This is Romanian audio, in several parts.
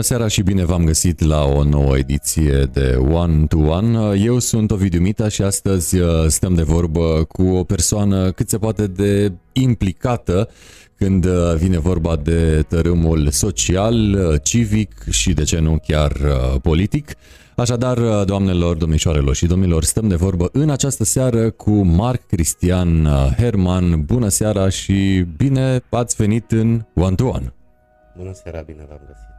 Bună seara și bine v-am găsit la o nouă ediție de One to One. Eu sunt Ovidiu Mita și astăzi uh, stăm de vorbă cu o persoană cât se poate de implicată când uh, vine vorba de tărâmul social, uh, civic și de ce nu chiar politic. Așadar, doamnelor, domnișoarelor și domnilor, stăm de vorbă în această seară cu Marc Cristian Herman. Bună seara și bine ați venit în One to One. Bună seara, bine v-am găsit.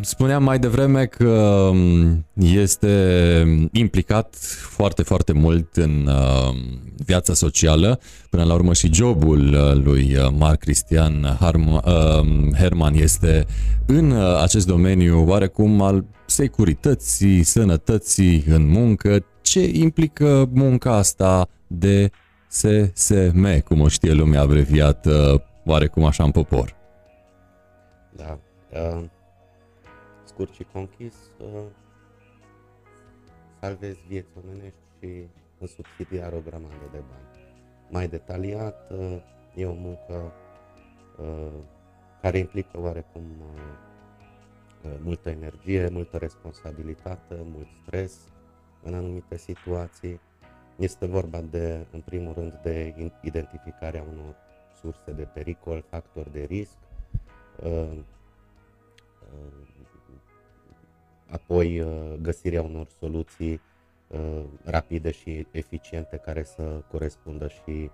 Spuneam mai devreme că um, este implicat foarte, foarte mult în um, viața socială. Până la urmă și jobul uh, lui uh, Marc Cristian um, Herman este în uh, acest domeniu oarecum al securității, sănătății în muncă. Ce implică munca asta de SSM, cum o știe lumea abreviată, oarecum așa în popor? Da. Uh scurt și conchis, uh, salvezi vieți omenești și în subsidiar o grămadă de bani. Mai detaliat, uh, e o muncă uh, care implică oarecum uh, uh, multă energie, multă responsabilitate, mult stres în anumite situații. Este vorba de, în primul rând, de identificarea unor surse de pericol, factori de risc, uh, uh, apoi uh, găsirea unor soluții uh, rapide și eficiente care să corespundă și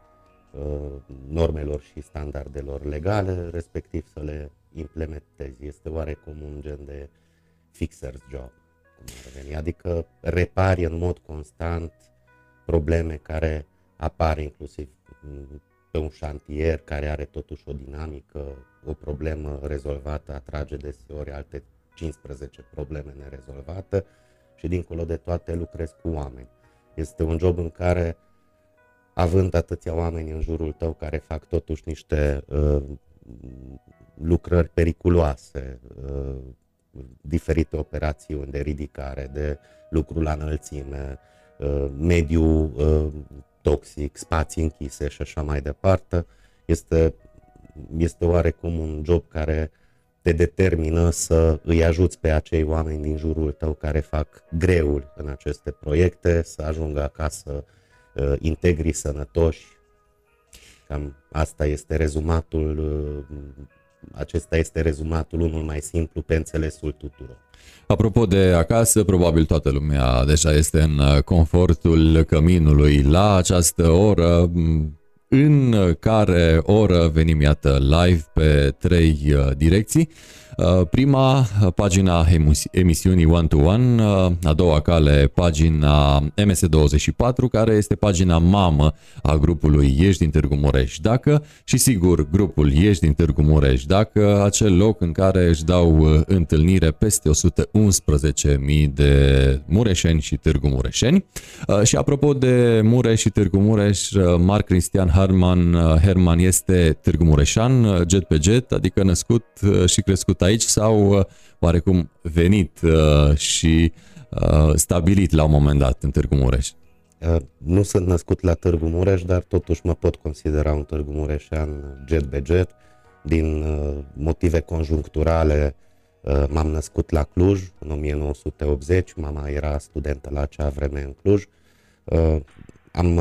uh, normelor și standardelor legale, respectiv să le implementezi. Este oarecum un gen de fixer's job, cum ar veni, adică repari în mod constant probleme care apar inclusiv pe un șantier care are totuși o dinamică, o problemă rezolvată atrage deseori alte 15 probleme nerezolvate și dincolo de toate lucrezi cu oameni. Este un job în care, având atâția oameni în jurul tău care fac totuși niște uh, lucrări periculoase, uh, diferite operațiuni de ridicare, de lucru la înălțime, uh, mediu uh, toxic, spații închise și așa mai departe, este, este oarecum un job care te determină să îi ajuți pe acei oameni din jurul tău care fac greul în aceste proiecte, să ajungă acasă uh, integri, sănătoși. Cam asta este rezumatul, uh, acesta este rezumatul unul mai simplu pe înțelesul tuturor. Apropo de acasă, probabil toată lumea deja este în uh, confortul căminului la această oră în care oră venim iată live pe trei uh, direcții. Uh, prima, pagina emisiunii One to One, uh, a doua cale, pagina MS24, care este pagina mamă a grupului Ieși din Târgu Mureș. Dacă, și sigur, grupul Ieși din Târgu Mureș, dacă acel loc în care își dau uh, întâlnire peste 111.000 de mureșeni și târgu mureșeni. Și apropo de Mureș și Târgu Mureș, Marc Cristian Herman, Herman este târgu mureșan, jet pe jet, adică născut și crescut aici sau uh, oarecum venit uh, și uh, stabilit la un moment dat în Târgu Mureș? Nu sunt născut la Târgu Mureș, dar totuși mă pot considera un Târgu Mureșean jet be jet. Din motive conjuncturale m-am născut la Cluj în 1980, mama era studentă la acea vreme în Cluj. Am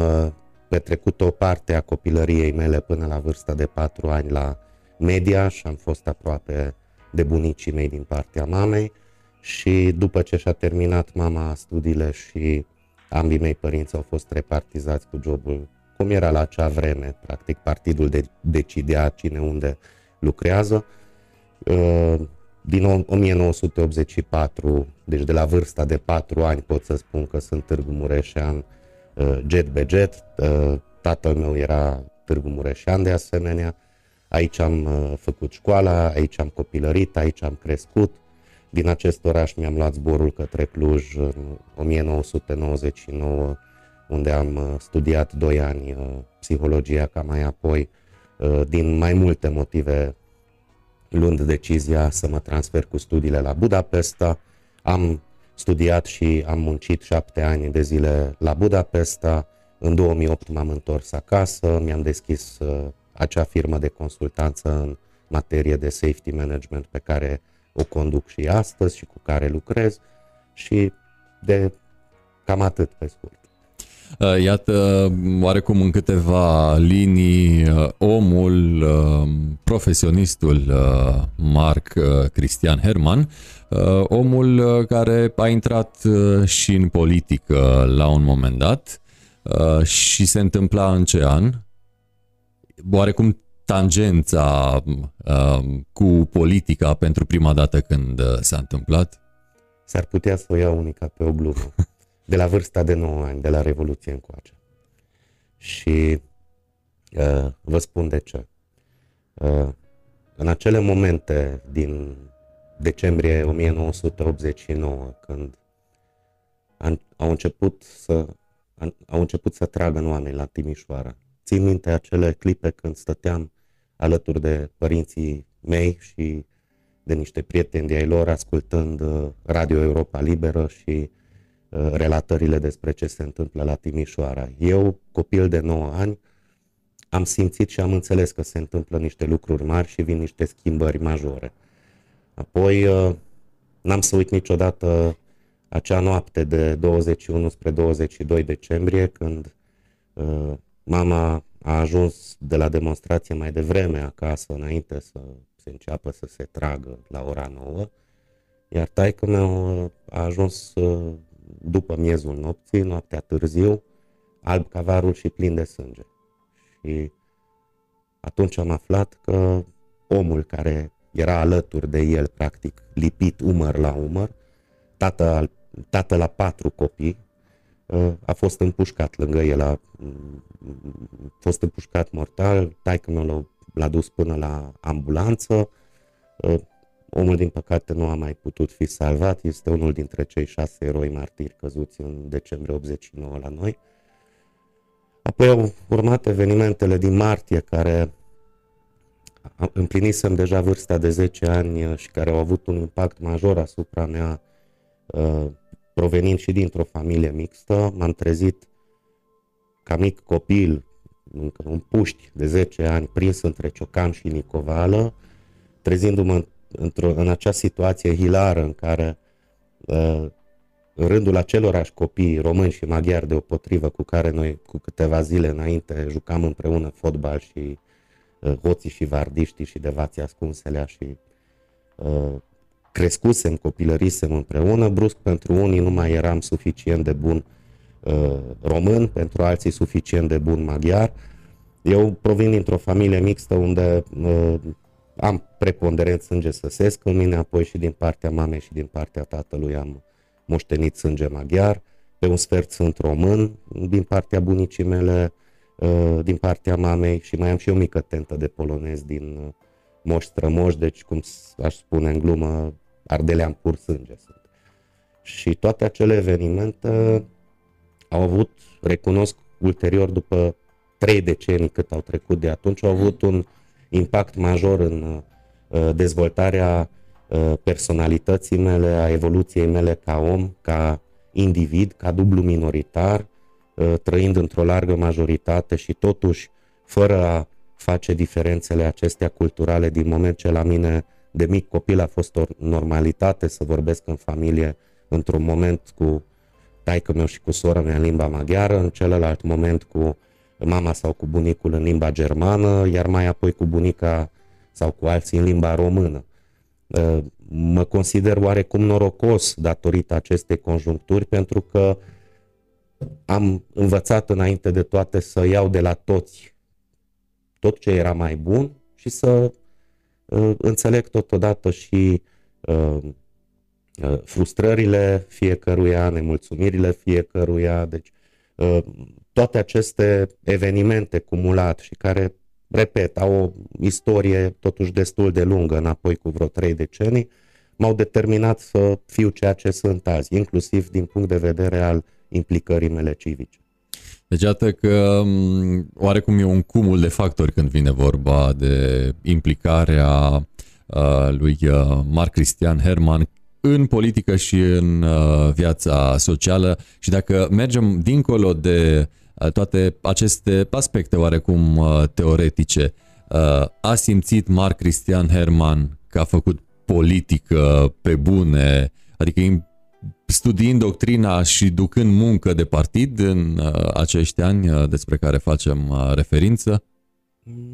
petrecut o parte a copilăriei mele până la vârsta de 4 ani la media și am fost aproape de bunicii mei din partea mamei și după ce și-a terminat mama studiile și ambii mei părinți au fost repartizați cu jobul cum era la acea vreme, practic partidul de, decidea cine unde lucrează. Uh, din 1984, deci de la vârsta de 4 ani pot să spun că sunt Târgu Mureșean uh, jet be jet. Uh, tatăl meu era Târgu Mureșean de asemenea Aici am uh, făcut școala, aici am copilărit, aici am crescut. Din acest oraș mi-am luat zborul către Cluj în 1999, unde am uh, studiat 2 ani uh, psihologia, ca mai apoi, din mai multe motive, luând decizia să mă transfer cu studiile la Budapesta. Am studiat și am muncit șapte ani de zile la Budapesta. În 2008 m-am întors acasă, mi-am deschis acea firmă de consultanță în materie de safety management pe care o conduc și astăzi și cu care lucrez și de cam atât pe scurt. Uh, iată, oarecum în câteva linii, uh, omul, uh, profesionistul Marc Cristian Herman, omul care a intrat și în politică la un moment dat și se întâmpla în ce an? Oarecum tangența cu politica pentru prima dată când s-a întâmplat? S-ar putea să o iau unica pe o glumă. de la vârsta de 9 ani, de la Revoluție încoace. Și uh, vă spun de ce. Uh, în acele momente din decembrie 1989, când an, au început să an, au început să tragă în oameni la Timișoara. Țin minte acele clipe când stăteam alături de părinții mei și de niște prieteni de ai lor ascultând uh, Radio Europa Liberă și Uh, relatările despre ce se întâmplă la Timișoara. Eu, copil de 9 ani, am simțit și am înțeles că se întâmplă niște lucruri mari și vin niște schimbări majore. Apoi, uh, n-am să uit niciodată acea noapte de 21 spre 22 decembrie, când uh, mama a ajuns de la demonstrație mai devreme acasă, înainte să se înceapă să se tragă la ora 9, iar taică meu a ajuns după miezul nopții, noaptea târziu, alb cavarul și plin de sânge. Și atunci am aflat că omul care era alături de el, practic, lipit umăr la umăr, tată, tată la patru copii, ă, a fost împușcat lângă el, a fost împușcat mortal, taică meu l-a dus până la ambulanță, ă, Omul, din păcate, nu a mai putut fi salvat. Este unul dintre cei șase eroi martiri căzuți în decembrie 89 la noi. Apoi au urmat evenimentele din martie, care împlinisem deja vârsta de 10 ani și care au avut un impact major asupra mea, uh, provenind și dintr-o familie mixtă. M-am trezit ca mic copil, un puști de 10 ani, prins între Ciocan și Nicovală, trezindu-mă într-o, în acea situație hilară în care uh, în rândul acelorași copii români și maghiari deopotrivă cu care noi cu câteva zile înainte jucam împreună fotbal și uh, hoții și vardiștii și devații ascunselea și uh, crescusem, copilărisem împreună, brusc pentru unii nu mai eram suficient de bun uh, român, pentru alții suficient de bun maghiar. Eu provin dintr-o familie mixtă unde uh, am preponderent sânge săsesc în mine, apoi și din partea mamei și din partea tatălui am moștenit sânge maghiar, pe un sfert sunt român, din partea bunicii mele, uh, din partea mamei și mai am și o mică tentă de polonez din uh, moș strămoș, deci cum aș spune în glumă, ardelean pur sânge sunt. Și toate acele evenimente au avut, recunosc ulterior după trei decenii cât au trecut de atunci, au avut un impact major în uh, dezvoltarea uh, personalității mele, a evoluției mele ca om, ca individ, ca dublu minoritar, uh, trăind într-o largă majoritate și totuși fără a face diferențele acestea culturale din moment ce la mine de mic copil a fost o normalitate să vorbesc în familie într-un moment cu taică meu și cu sora mea în limba maghiară, în celălalt moment cu mama sau cu bunicul în limba germană, iar mai apoi cu bunica sau cu alții în limba română. Uh, mă consider oarecum norocos datorită acestei conjuncturi pentru că am învățat înainte de toate să iau de la toți tot ce era mai bun și să uh, înțeleg totodată și uh, uh, frustrările fiecăruia, nemulțumirile fiecăruia. Deci uh, toate aceste evenimente cumulat și care, repet, au o istorie totuși destul de lungă, înapoi cu vreo trei decenii, m-au determinat să fiu ceea ce sunt azi, inclusiv din punct de vedere al implicării mele civice. Deci iată că oarecum e un cumul de factori când vine vorba de implicarea uh, lui uh, Marc Cristian Herman în politică și în uh, viața socială și dacă mergem dincolo de Uh, toate aceste aspecte oarecum uh, teoretice. Uh, a simțit Marc Cristian Herman că a făcut politică pe bune, adică studiind doctrina și ducând muncă de partid în uh, acești ani uh, despre care facem uh, referință?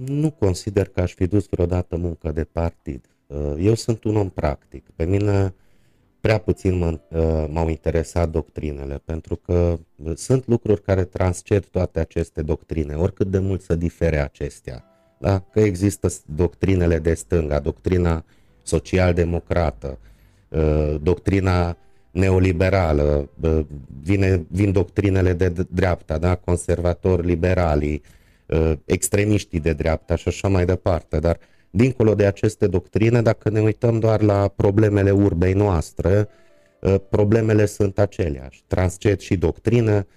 Nu consider că aș fi dus vreodată muncă de partid. Eu sunt un om practic. Pe mine prea puțin m-au interesat doctrinele, pentru că sunt lucruri care transced toate aceste doctrine, oricât de mult să difere acestea. Da? Că există doctrinele de stânga, doctrina social-democrată, doctrina neoliberală, vine, vin doctrinele de dreapta, da? conservatori, liberalii, ă, extremiștii de dreapta și așa mai departe. Dar dincolo de aceste doctrine, dacă ne uităm doar la problemele urbei noastre, ă, problemele sunt aceleași. Transced și doctrină,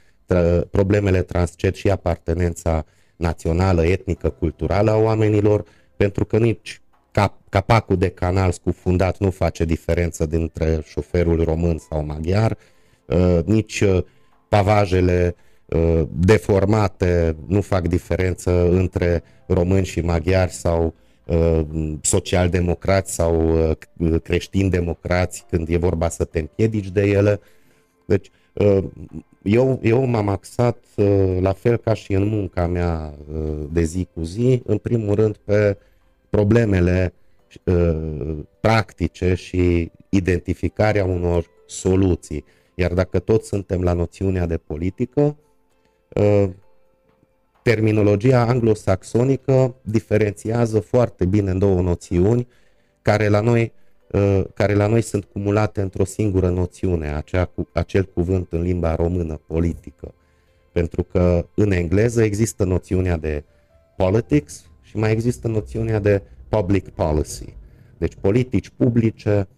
problemele transced și apartenența națională, etnică, culturală a oamenilor, pentru că nici cap, capacul de canal scufundat nu face diferență dintre șoferul român sau maghiar, uh, nici uh, pavajele uh, deformate nu fac diferență între români și maghiari sau socialdemocrați sau creștini democrați când e vorba să te împiedici de ele. Deci eu, eu m-am axat la fel ca și în munca mea de zi cu zi, în primul rând pe problemele uh, practice și identificarea unor soluții. Iar dacă toți suntem la noțiunea de politică, uh, terminologia anglosaxonică diferențiază foarte bine în două noțiuni care la noi, uh, care la noi sunt cumulate într-o singură noțiune, acea, acel cuvânt în limba română, politică. Pentru că în engleză există noțiunea de politics și mai există noțiunea de public policy. Deci politici publice,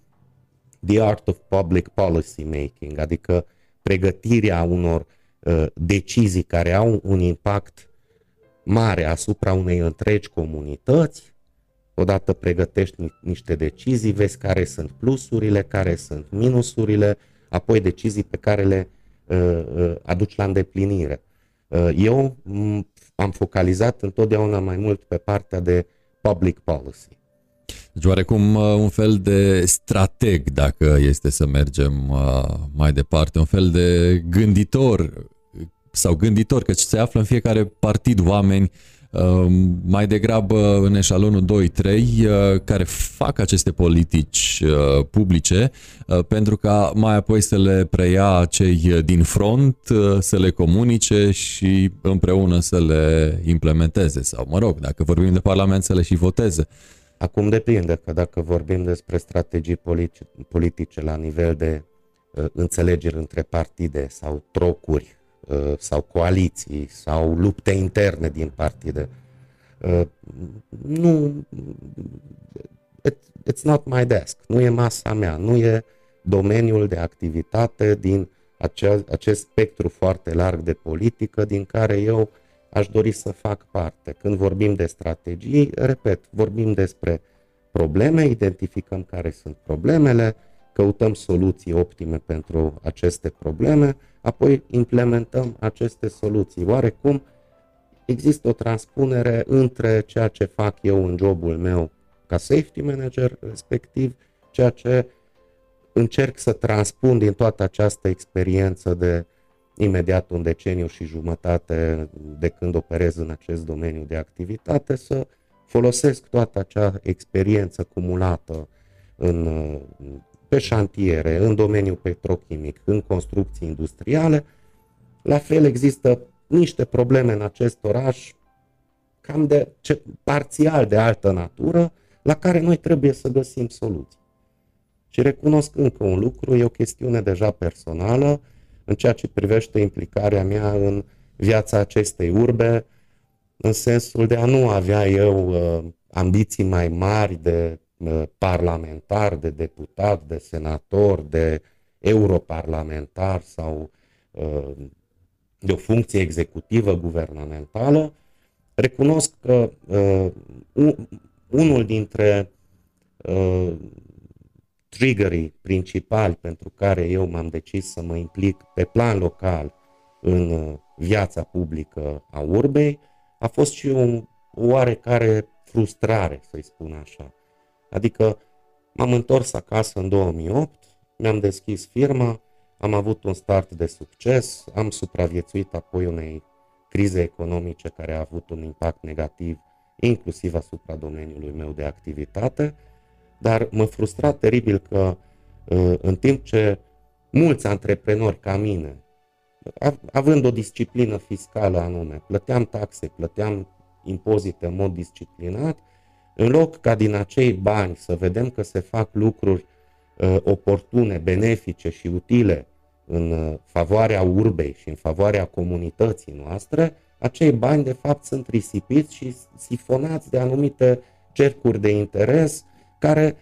the art of public policy making, adică pregătirea unor uh, decizii care au un impact mare asupra unei întregi comunități. Odată pregătești niște decizii, vezi care sunt plusurile, care sunt minusurile, apoi decizii pe care le uh, uh, aduci la îndeplinire. Uh, eu am focalizat întotdeauna mai mult pe partea de public policy. Deci oarecum uh, un fel de strateg, dacă este să mergem uh, mai departe, un fel de gânditor sau gânditor, că se află în fiecare partid oameni um, mai degrabă în eșalonul 2-3 uh, care fac aceste politici publice pentru ca mai apoi să le preia cei din front, să le comunice și împreună să le implementeze sau, mă rog, dacă vorbim de Parlament, să le și voteze. Acum depinde că dacă vorbim despre strategii politice la nivel de uh, înțelegeri între partide sau trocuri uh, sau coaliții sau lupte interne din partide, uh, nu, it, it's not my desk, nu e masa mea, nu e domeniul de activitate din acea, acest spectru foarte larg de politică din care eu aș dori să fac parte. Când vorbim de strategii, repet, vorbim despre probleme, identificăm care sunt problemele, căutăm soluții optime pentru aceste probleme, apoi implementăm aceste soluții. Oarecum există o transpunere între ceea ce fac eu în jobul meu ca safety manager, respectiv ceea ce încerc să transpun din toată această experiență de imediat un deceniu și jumătate de când operez în acest domeniu de activitate, să folosesc toată acea experiență cumulată în, pe șantiere, în domeniul petrochimic, în construcții industriale. La fel există niște probleme în acest oraș cam de ce, parțial de altă natură, la care noi trebuie să găsim soluții. Și recunosc încă un lucru, e o chestiune deja personală, în ceea ce privește implicarea mea în viața acestei urbe, în sensul de a nu avea eu uh, ambiții mai mari de uh, parlamentar, de deputat, de senator, de europarlamentar sau uh, de o funcție executivă guvernamentală, recunosc că uh, unul dintre uh, triggerii principali pentru care eu m-am decis să mă implic pe plan local în uh, viața publică a urbei a fost și o oarecare frustrare, să-i spun așa. Adică M-am întors acasă în 2008, mi-am deschis firma, am avut un start de succes, am supraviețuit apoi unei crize economice care a avut un impact negativ inclusiv asupra domeniului meu de activitate, dar mă frustra teribil că uh, în timp ce mulți antreprenori ca mine, având o disciplină fiscală anume, plăteam taxe, plăteam impozite în mod disciplinat, în loc ca din acei bani să vedem că se fac lucruri uh, oportune, benefice și utile în uh, favoarea urbei și în favoarea comunității noastre, acei bani de fapt sunt risipiți și sifonați de anumite cercuri de interes care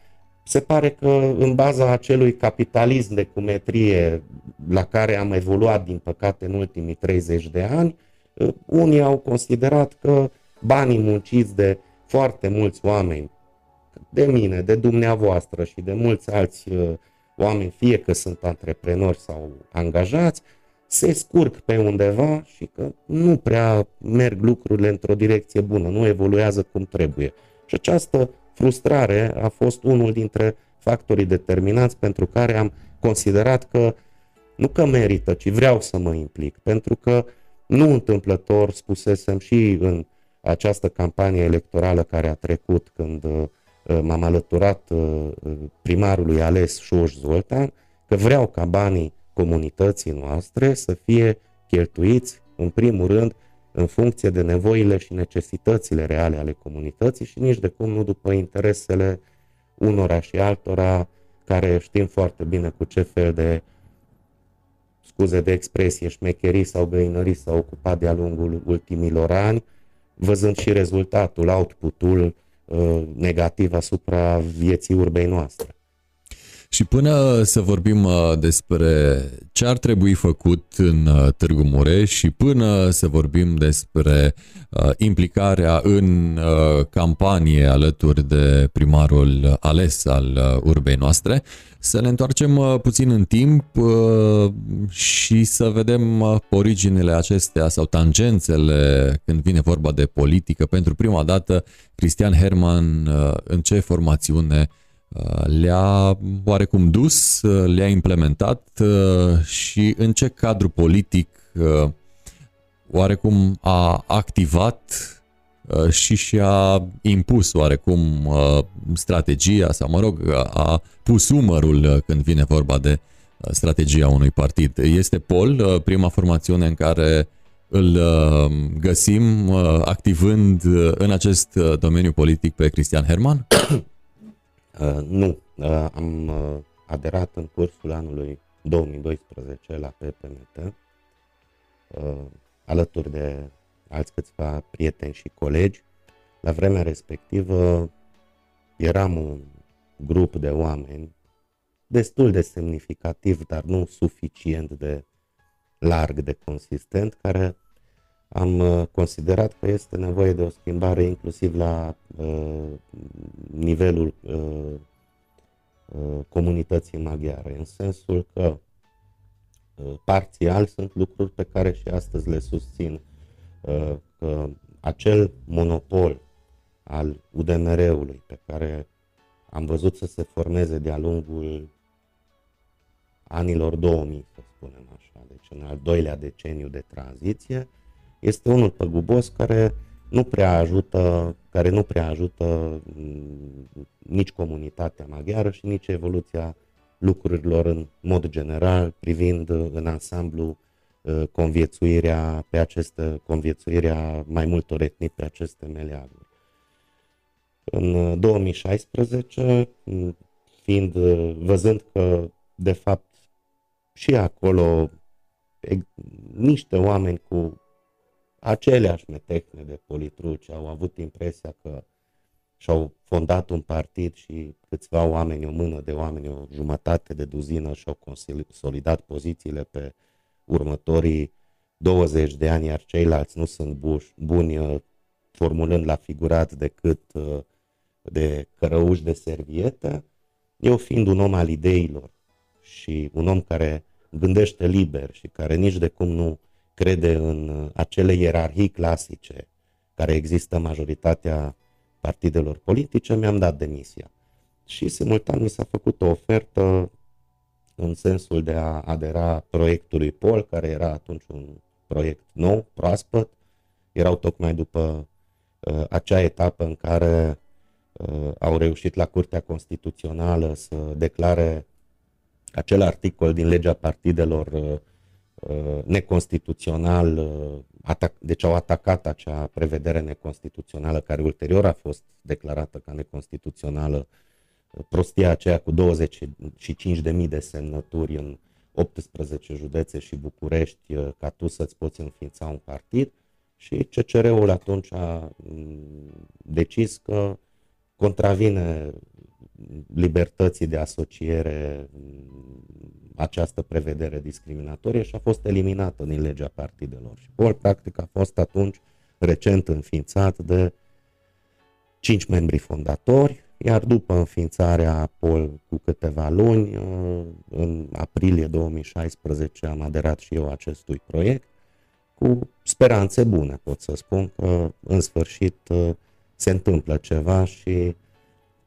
se pare că în baza acelui capitalism de cumetrie la care am evoluat din păcate în ultimii 30 de ani, uh, unii au considerat că banii munciți de foarte mulți oameni, de mine, de dumneavoastră și de mulți alți uh, oameni, fie că sunt antreprenori sau angajați, se scurg pe undeva și că nu prea merg lucrurile într-o direcție bună, nu evoluează cum trebuie. Și această frustrare a fost unul dintre factorii determinanți pentru care am considerat că nu că merită, ci vreau să mă implic, pentru că nu întâmplător spusesem și în această campanie electorală care a trecut când uh, m-am alăturat uh, primarului ales Șoș Zoltan, că vreau ca banii comunității noastre să fie cheltuiți, în primul rând, în funcție de nevoile și necesitățile reale ale comunității și nici de cum nu după interesele unora și altora care știm foarte bine cu ce fel de scuze de expresie, șmecherii sau găinării s-au ocupat de-a lungul ultimilor ani, văzând și rezultatul, output-ul uh, negativ asupra vieții urbei noastre. Și până să vorbim uh, despre ce ar trebui făcut în uh, Târgu Mureș și până să vorbim despre uh, implicarea în campanie alături de primarul ales al urbei noastre, să ne întoarcem puțin în timp și să vedem originele acestea sau tangențele când vine vorba de politică. Pentru prima dată, Cristian Herman în ce formațiune le-a oarecum dus, le-a implementat uh, și în ce cadru politic uh, oarecum a activat uh, și și-a impus oarecum strategia sau, mă rog, a pus umărul când vine vorba de strategia unui partid. Este Pol, prima formațiune în care îl găsim activând în acest domeniu politic pe Cristian Herman? Uh, nu, uh, am uh, aderat în cursul anului 2012 la PPMT, uh, alături de alți câțiva prieteni și colegi. La vremea respectivă eram un grup de oameni destul de semnificativ, dar nu suficient de larg, de consistent, care am uh, considerat că este nevoie de o schimbare inclusiv la uh, nivelul uh, uh, comunității maghiare, în sensul că uh, parțial sunt lucruri pe care și astăzi le susțin, uh, că acel monopol al UDMR-ului pe care am văzut să se formeze de-a lungul anilor 2000, să spunem așa, deci în al doilea deceniu de tranziție, este unul păgubos care nu prea ajută, care nu prea ajută mm, nici comunitatea maghiară și nici evoluția lucrurilor în mod general, privind în ansamblu uh, conviețuirea pe aceste, conviețuirea mai multor etnii pe aceste meleaguri. În 2016, mm, fiind, uh, văzând că de fapt și acolo niște oameni cu aceleași metehne de politruci au avut impresia că și-au fondat un partid și câțiva oameni, o mână de oameni, o jumătate de duzină și-au consolidat pozițiile pe următorii 20 de ani, iar ceilalți nu sunt buși, buni uh, formulând la figurat decât uh, de cărăuși de servietă. Eu fiind un om al ideilor și un om care gândește liber și care nici de cum nu crede în uh, acele ierarhii clasice care există în majoritatea partidelor politice, mi-am dat demisia. și simultan mi s-a făcut o ofertă în sensul de a adera proiectului POL, care era atunci un proiect nou, proaspăt. Erau tocmai după uh, acea etapă în care uh, au reușit la Curtea Constituțională să declare acel articol din legea partidelor uh, uh neconstituțional, uh, atac, deci au atacat acea prevedere neconstituțională care ulterior a fost declarată ca neconstituțională. Prostia aceea cu 25.000 de semnături în 18 județe și București uh, ca tu să-ți poți înființa un partid. Și CCR-ul atunci a mm, decis că contravine libertății de asociere mm, această prevedere discriminatorie și a fost eliminată din legea partidelor. Și POL practic a fost atunci recent înființat de cinci membri fondatori, iar după înființarea POL cu câteva luni, uh, în aprilie 2016 am aderat și eu acestui proiect cu speranțe bune, pot să spun că în sfârșit uh, se întâmplă ceva și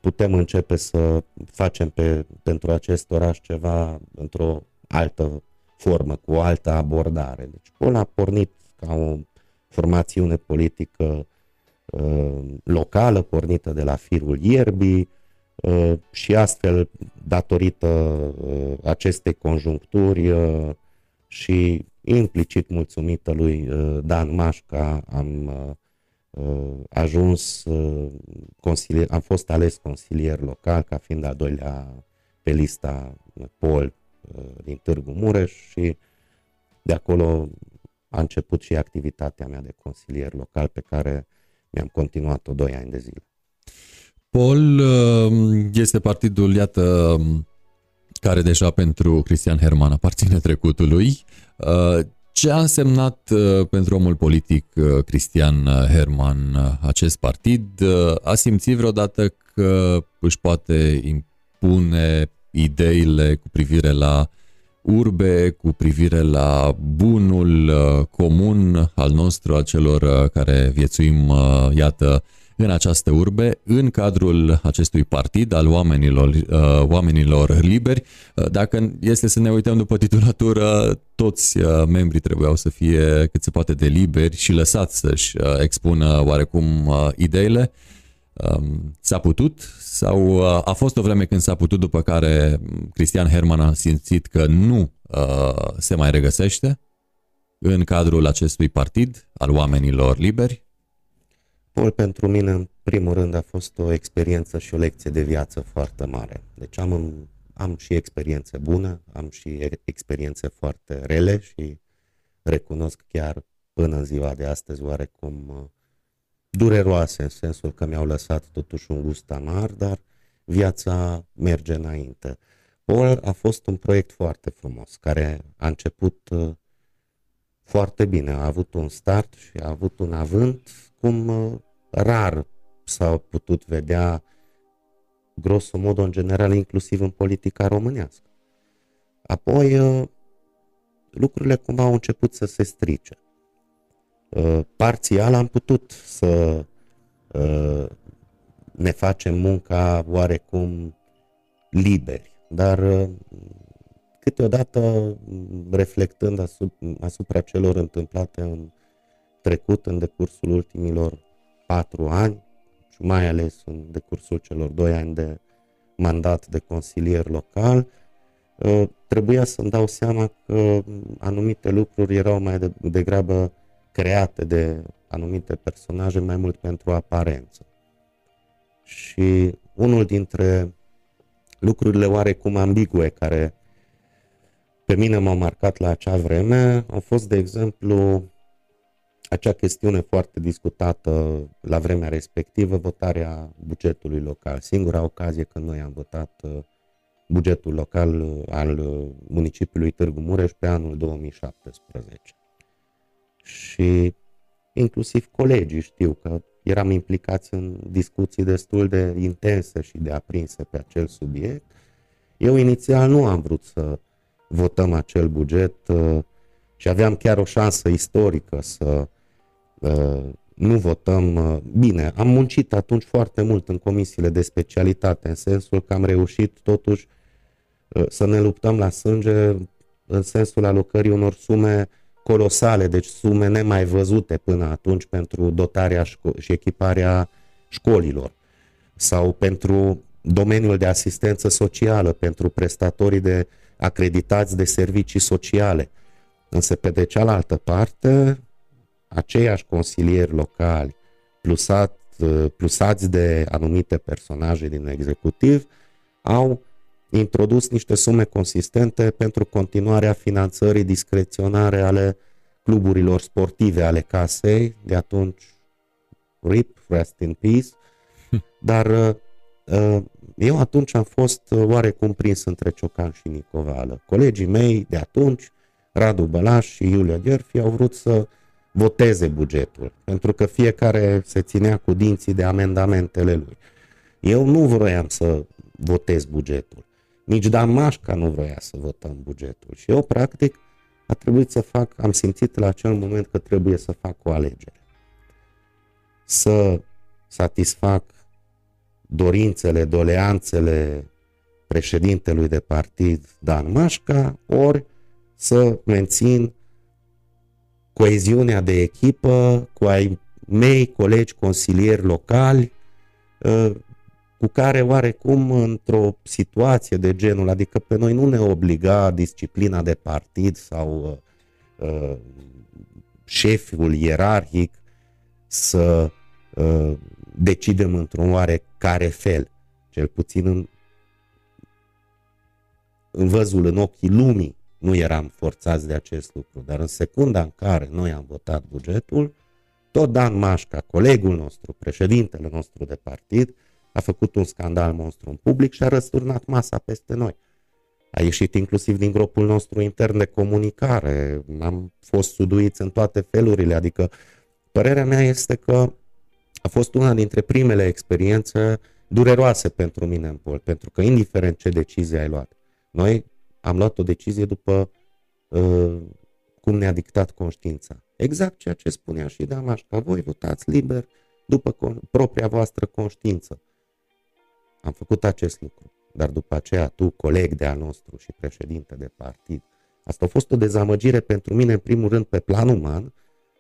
putem începe să facem pe, pentru acest oraș ceva într-o altă formă, cu o altă abordare. Deci POL a pornit ca o formațiune politică Uh, locală pornită de la firul ierbii uh, și astfel, datorită uh, acestei conjuncturi și implicit mulțumită lui Dan Mașca, am ajuns consilier, am fost ales consilier local ca fiind al doilea pe lista Pol din Târgu Mureș și de acolo a început și activitatea mea de consilier local pe care mi-am continuat-o doi ani de zile. Pol um, este partidul, iată, care deja pentru Cristian Herman aparține trecutului. Uh, ce a însemnat uh, pentru omul politic uh, Cristian Herman acest partid? A simțit vreodată că își poate impune ideile cu privire la urbe, cu privire la bunul uh, comun al nostru, al celor uh, care viețuim, uh, iată, în această urbe, în cadrul acestui partid al oamenilor, oamenilor liberi. Dacă este să ne uităm după titulatură, toți membrii trebuiau să fie cât se poate de liberi și lăsați să-și expună oarecum ideile. Um, s-a putut sau uh, a fost o vreme când s-a putut după care Cristian Herman a simțit că nu uh, se mai regăsește în cadrul acestui partid al oamenilor liberi? Pol pentru mine în primul rând a fost o experiență și o lecție de viață foarte mare. Deci am, am și experiențe bune, am și experiențe foarte rele și recunosc chiar până în ziua de astăzi oarecum uh, dureroase în sensul că mi-au lăsat totuși un gust amar, dar viața merge înainte. Paul a fost un proiect foarte frumos, care a început uh, foarte bine, a avut un start și a avut un avânt cum uh, rar s-a putut vedea grosomod în general, inclusiv în politica românească. Apoi uh, lucrurile cumva au început să se strice. Uh, parțial am putut să uh, ne facem munca oarecum liberi, dar uh, câteodată reflectând asupra, asupra celor întâmplate în trecut, în decursul ultimilor patru ani și mai ales în decursul celor doi ani de mandat de consilier local, trebuia să-mi dau seama că anumite lucruri erau mai degrabă create de anumite personaje mai mult pentru aparență. Și unul dintre lucrurile oarecum ambigue care pe mine m-au marcat la acea vreme au fost, de exemplu, acea chestiune foarte discutată la vremea respectivă, votarea bugetului local. Singura ocazie când noi am votat uh, bugetul local uh, al uh, municipiului Târgu Mureș pe anul 2017 și inclusiv colegii știu că eram implicați în discuții destul de intense și de aprinse pe acel subiect. Eu inițial nu am vrut să votăm acel buget uh, și aveam chiar o șansă istorică să uh, nu votăm uh, bine. Am muncit atunci foarte mult în comisiile de specialitate, în sensul că am reușit totuși uh, să ne luptăm la sânge în sensul alocării unor sume colosale, deci sume nemai văzute până atunci pentru dotarea șco- și echiparea școlilor sau pentru domeniul de asistență socială, pentru prestatorii de acreditați de servicii sociale. Însă, pe de cealaltă parte, aceiași consilieri locali, plusat, plusați de anumite personaje din executiv, au introdus niște sume consistente pentru continuarea finanțării discreționare ale cluburilor sportive ale casei, de atunci RIP, Rest in Peace, dar uh, uh, eu atunci am fost oarecum prins între Ciocan și Nicovală. Colegii mei de atunci, Radu Bălaș și Iulia Gherfi, au vrut să voteze bugetul, pentru că fiecare se ținea cu dinții de amendamentele lui. Eu nu vroiam să votez bugetul. Nici Dan Mașca nu vroia să votăm bugetul. Și eu, practic, a trebuit să fac, am simțit la acel moment că trebuie să fac o alegere. Să satisfac dorințele, doleanțele președintelui de partid Dan Mașca, ori să mențin coeziunea de echipă cu ai mei colegi consilieri locali, ă, cu care oarecum într-o situație de genul, adică pe noi nu ne obliga disciplina de partid sau uh, șeful ierarhic să uh, decidem într-un oarecare fel, cel puțin în, în văzul în ochii lumii, nu eram forțați de acest lucru, dar în secunda în care noi am votat bugetul, tot Dan Mașca, colegul nostru, președintele nostru de partid, a făcut un scandal monstru în public și a răsturnat masa peste noi. A ieșit inclusiv din grupul nostru intern de comunicare, am fost suduiți în toate felurile, adică părerea mea este că a fost una dintre primele experiențe dureroase pentru mine în pol, pentru că indiferent ce decizie ai luat, noi am luat o decizie după uh, cum ne-a dictat conștiința. Exact ceea ce spunea și Damașca, voi votați liber după con- propria voastră conștiință. Am făcut acest lucru, dar după aceea tu, coleg de al nostru și președinte de partid, asta a fost o dezamăgire pentru mine, în primul rând, pe plan uman,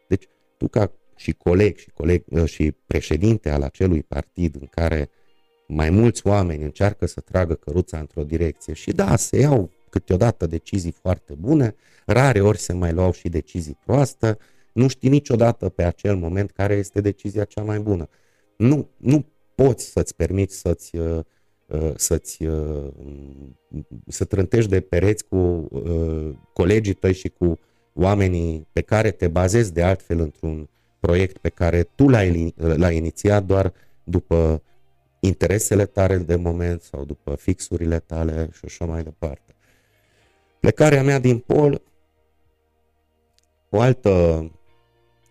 deci tu ca și coleg și, coleg, ă, și președinte al acelui partid în care mai mulți oameni încearcă să tragă căruța într-o direcție și da, se iau câteodată decizii foarte bune, rare ori se mai luau și decizii proaste, nu știi niciodată pe acel moment care este decizia cea mai bună. Nu, nu poți să-ți permiți să-ți, uh, uh, să-ți, uh, să trântești de pereți cu colegii tăi și cu oamenii pe care te bazezi de altfel într-un proiect pe care tu l-ai, l-ai inițiat doar după interesele tale de moment sau după fixurile tale și așa mai departe. Plecarea mea din pol, o altă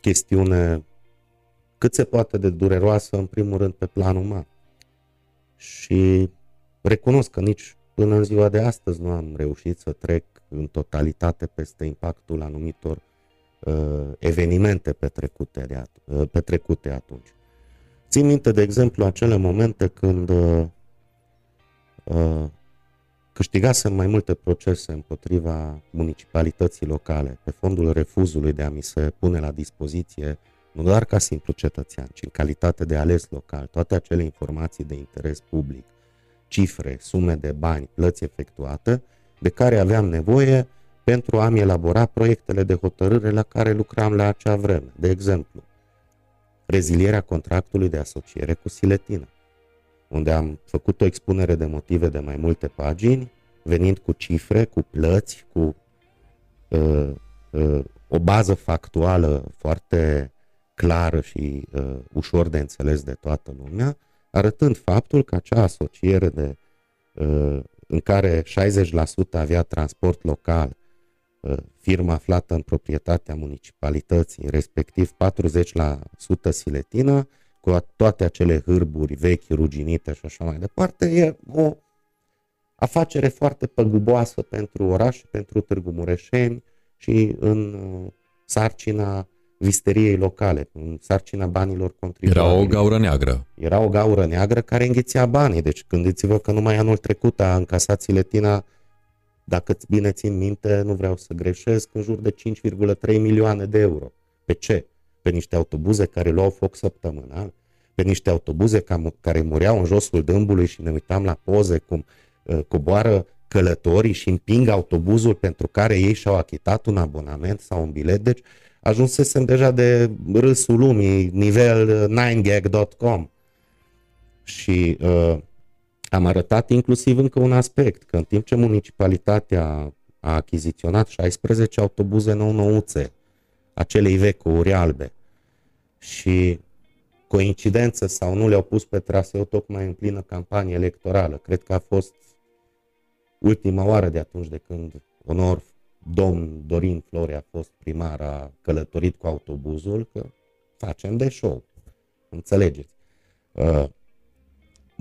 chestiune cât se poate de dureroasă, în primul rând, pe plan uman. Și recunosc că nici până în ziua de astăzi nu am reușit să trec în totalitate peste impactul anumitor uh, evenimente petrecute, de at- uh, petrecute atunci. Țin minte, de exemplu, acele momente când uh, uh, câștigasem mai multe procese împotriva municipalității locale pe fondul refuzului de a mi se pune la dispoziție nu doar ca simplu cetățean, ci în calitate de ales local, toate acele informații de interes public, cifre, sume de bani, plăți efectuate, de care aveam nevoie pentru a-mi elabora proiectele de hotărâre la care lucram la acea vreme. De exemplu, rezilierea contractului de asociere cu Siletina, unde am făcut o expunere de motive de mai multe pagini, venind cu cifre, cu plăți, cu uh, uh, o bază factuală foarte clară și uh, ușor de înțeles de toată lumea, arătând faptul că acea asociere de, uh, în care 60% avea transport local, uh, firma aflată în proprietatea municipalității, respectiv 40% siletină, cu toate acele hârburi vechi, ruginite și așa mai departe, e o afacere foarte păguboasă pentru oraș, pentru Târgu Mureșeni și în uh, sarcina visteriei locale, în sarcina banilor contribuabililor. Era o gaură neagră. Era o gaură neagră care înghețea banii. Deci gândiți-vă că numai anul trecut a încasat Siletina, dacă bine țin minte, nu vreau să greșesc, în jur de 5,3 milioane de euro. Pe ce? Pe niște autobuze care luau foc săptămânal, pe niște autobuze care mureau în josul dâmbului și ne uitam la poze cum uh, coboară călătorii și împing autobuzul pentru care ei și-au achitat un abonament sau un bilet. Deci ajunsesem deja de râsul lumii, nivel 9gag.com. Și uh, am arătat inclusiv încă un aspect, că în timp ce municipalitatea a achiziționat 16 autobuze nou-nouțe, acelei vecouri albe, și coincidență sau nu le-au pus pe traseu tocmai în plină campanie electorală. Cred că a fost ultima oară de atunci de când onor domn Dorin Flore a fost primar, a călătorit cu autobuzul, că facem de show. Înțelegeți? Uh,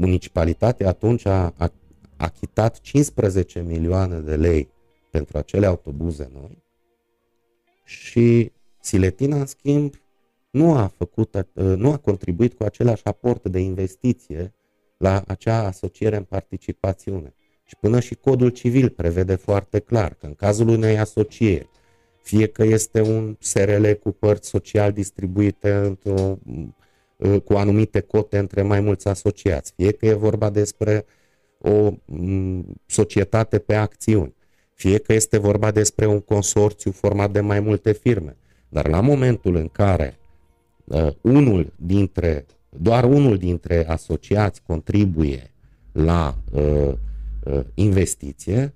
municipalitatea atunci a, a achitat 15 milioane de lei pentru acele autobuze noi și Siletina, în schimb, nu a, făcut, uh, nu a contribuit cu același aport de investiție la acea asociere în participațiune. Și până și codul civil prevede foarte clar că în cazul unei asocieri, fie că este un SRL cu părți social distribuite într-o, ă, cu anumite cote între mai mulți asociați, fie că e vorba despre o societate pe acțiuni, fie că este vorba despre un consorțiu format de mai multe firme. Dar la momentul în care uh, unul dintre, doar unul dintre asociați contribuie la uh, Uh, investiție,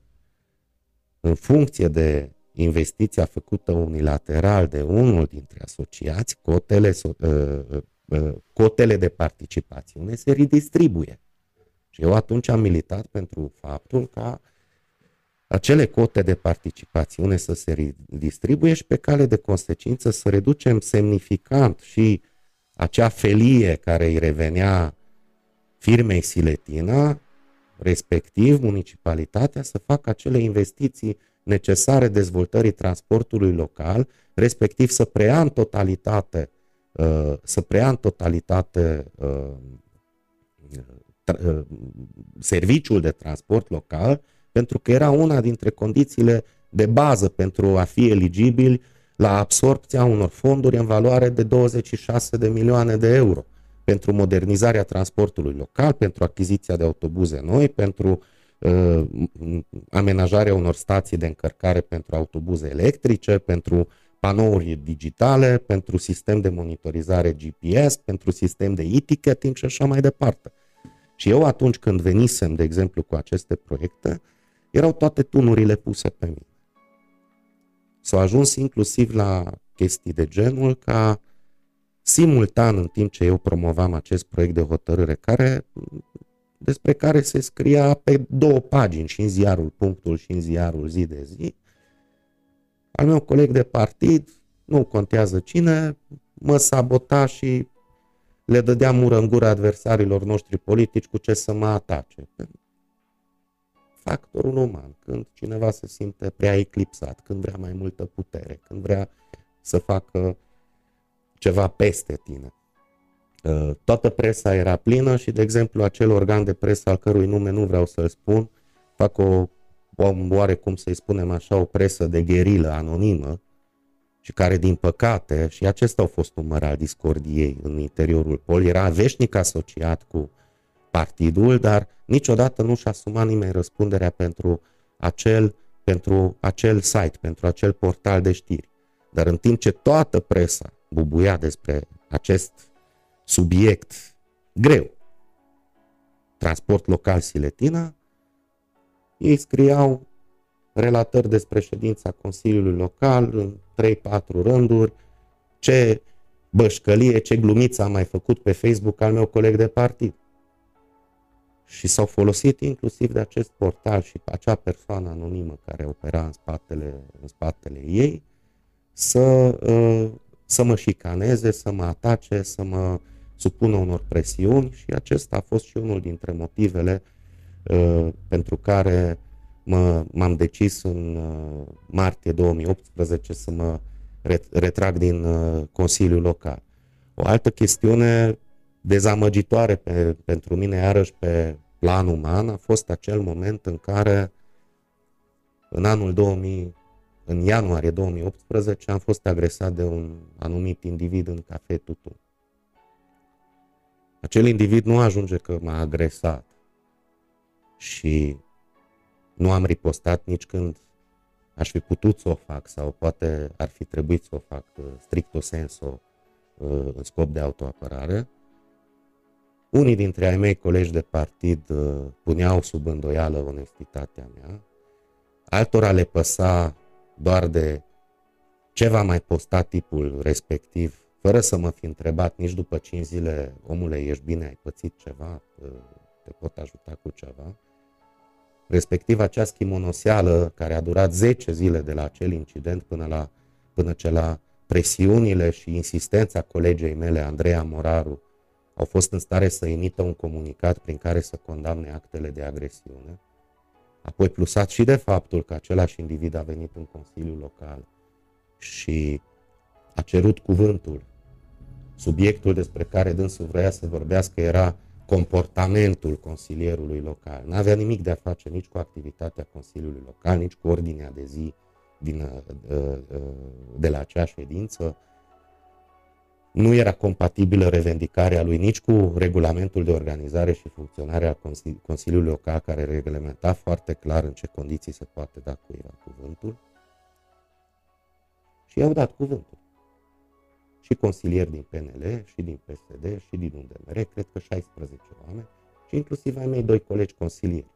în funcție de investiția făcută unilateral de unul dintre asociați, cotele, uh, uh, cotele de participațiune se redistribuie. Și eu atunci am militat pentru faptul ca acele cote de participațiune să se redistribuie și pe cale de consecință să reducem semnificant și acea felie care îi revenea firmei Siletina respectiv municipalitatea să facă acele investiții necesare dezvoltării transportului local, respectiv să preia în totalitate, uh, să preia în totalitate uh, uh, serviciul de transport local, pentru că era una dintre condițiile de bază pentru a fi eligibil la absorpția unor fonduri în valoare de 26 de milioane de euro pentru modernizarea transportului local, pentru achiziția de autobuze noi, pentru uh, amenajarea unor stații de încărcare pentru autobuze electrice, pentru panouri digitale, pentru sistem de monitorizare GPS, pentru sistem de e-ticketing și așa mai departe. Și eu atunci când venisem, de exemplu, cu aceste proiecte, erau toate tunurile puse pe mine. S-au ajuns inclusiv la chestii de genul ca simultan în timp ce eu promovam acest proiect de hotărâre, care, despre care se scria pe două pagini și în ziarul punctul și în ziarul zi de zi, al meu coleg de partid, nu contează cine, mă sabota și le dădea mură în gură adversarilor noștri politici cu ce să mă atace. Factorul uman, când cineva se simte prea eclipsat, când vrea mai multă putere, când vrea să facă ceva peste tine. Uh, toată presa era plină și, de exemplu, acel organ de presă al cărui nume nu vreau să-l spun, fac o, o cum să-i spunem așa, o presă de gherilă anonimă și care, din păcate, și acesta a fost un măr al discordiei în interiorul pol, era veșnic asociat cu partidul, dar niciodată nu și-a asumat nimeni răspunderea pentru acel, pentru acel site, pentru acel portal de știri. Dar în timp ce toată presa bubuia despre acest subiect greu, transport local Siletina, ei scriau relatări despre ședința Consiliului Local în 3-4 rânduri, ce bășcălie, ce glumiță am mai făcut pe Facebook al meu coleg de partid. Și s-au folosit inclusiv de acest portal și acea persoană anonimă care opera în spatele, în spatele ei să uh, să mă șicaneze, să mă atace, să mă supună unor presiuni și acesta a fost și unul dintre motivele uh, pentru care mă, m-am decis în uh, martie 2018 să mă retrag din Consiliul Local. O altă chestiune dezamăgitoare pe, pentru mine, iarăși pe plan uman, a fost acel moment în care, în anul 2000, în ianuarie 2018, am fost agresat de un anumit individ în cafe Tutu. Acel individ nu ajunge că m-a agresat și nu am ripostat nici când aș fi putut să o fac sau poate ar fi trebuit să o fac uh, stricto senso uh, în scop de autoapărare. Unii dintre ai mei colegi de partid uh, puneau sub îndoială onestitatea mea, altora le păsa doar de ce va mai posta tipul respectiv, fără să mă fi întrebat nici după 5 zile, omule, ești bine, ai pățit ceva, te pot ajuta cu ceva. Respectiv acea schimonoseală care a durat 10 zile de la acel incident până, la, până ce la presiunile și insistența colegei mele, Andreea Moraru, au fost în stare să emită un comunicat prin care să condamne actele de agresiune. Apoi plusat și de faptul că același individ a venit în Consiliul Local și a cerut cuvântul. Subiectul despre care dânsul vrea să vorbească era comportamentul consilierului local. Nu avea nimic de a face nici cu activitatea Consiliului Local, nici cu ordinea de zi din, uh, uh, de la acea ședință. Nu era compatibilă revendicarea lui nici cu regulamentul de organizare și funcționare a Consiliului Local, care reglementa foarte clar în ce condiții se poate da cuiva cuvântul. Și i-au dat cuvântul și consilieri din PNL, și din PSD, și din UDMR, cred că 16 oameni, și inclusiv ai mei doi colegi consilieri.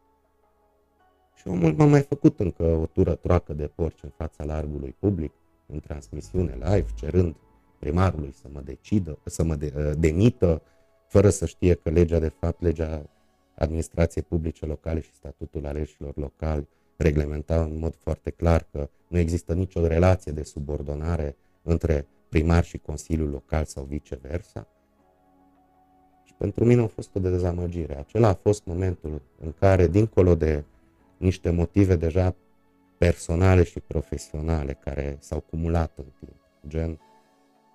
Și omul m-a mai făcut încă o tură troacă de porci în fața largului public, în transmisiune live, cerând primarului să mă decidă, să mă de, uh, demită, fără să știe că legea, de fapt, legea administrației publice locale și statutul aleșilor locali reglementa în mod foarte clar că nu există nicio relație de subordonare între primar și Consiliul Local sau viceversa. Și pentru mine a fost o dezamăgire. Acela a fost momentul în care, dincolo de niște motive deja personale și profesionale care s-au cumulat în timp, gen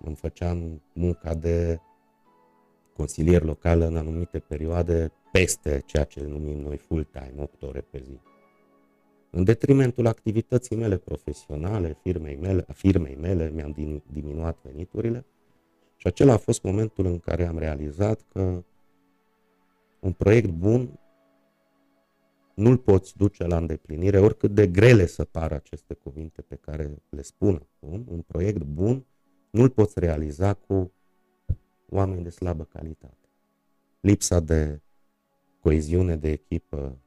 îmi făceam munca de consilier local în anumite perioade peste ceea ce numim noi full-time, 8 ore pe zi în detrimentul activității mele profesionale, firmei mele, a firmei mele, mi-am diminuat veniturile și acela a fost momentul în care am realizat că un proiect bun nu-l poți duce la îndeplinire, oricât de grele să pară aceste cuvinte pe care le spun acum, un proiect bun nu-l poți realiza cu oameni de slabă calitate. Lipsa de coeziune de echipă,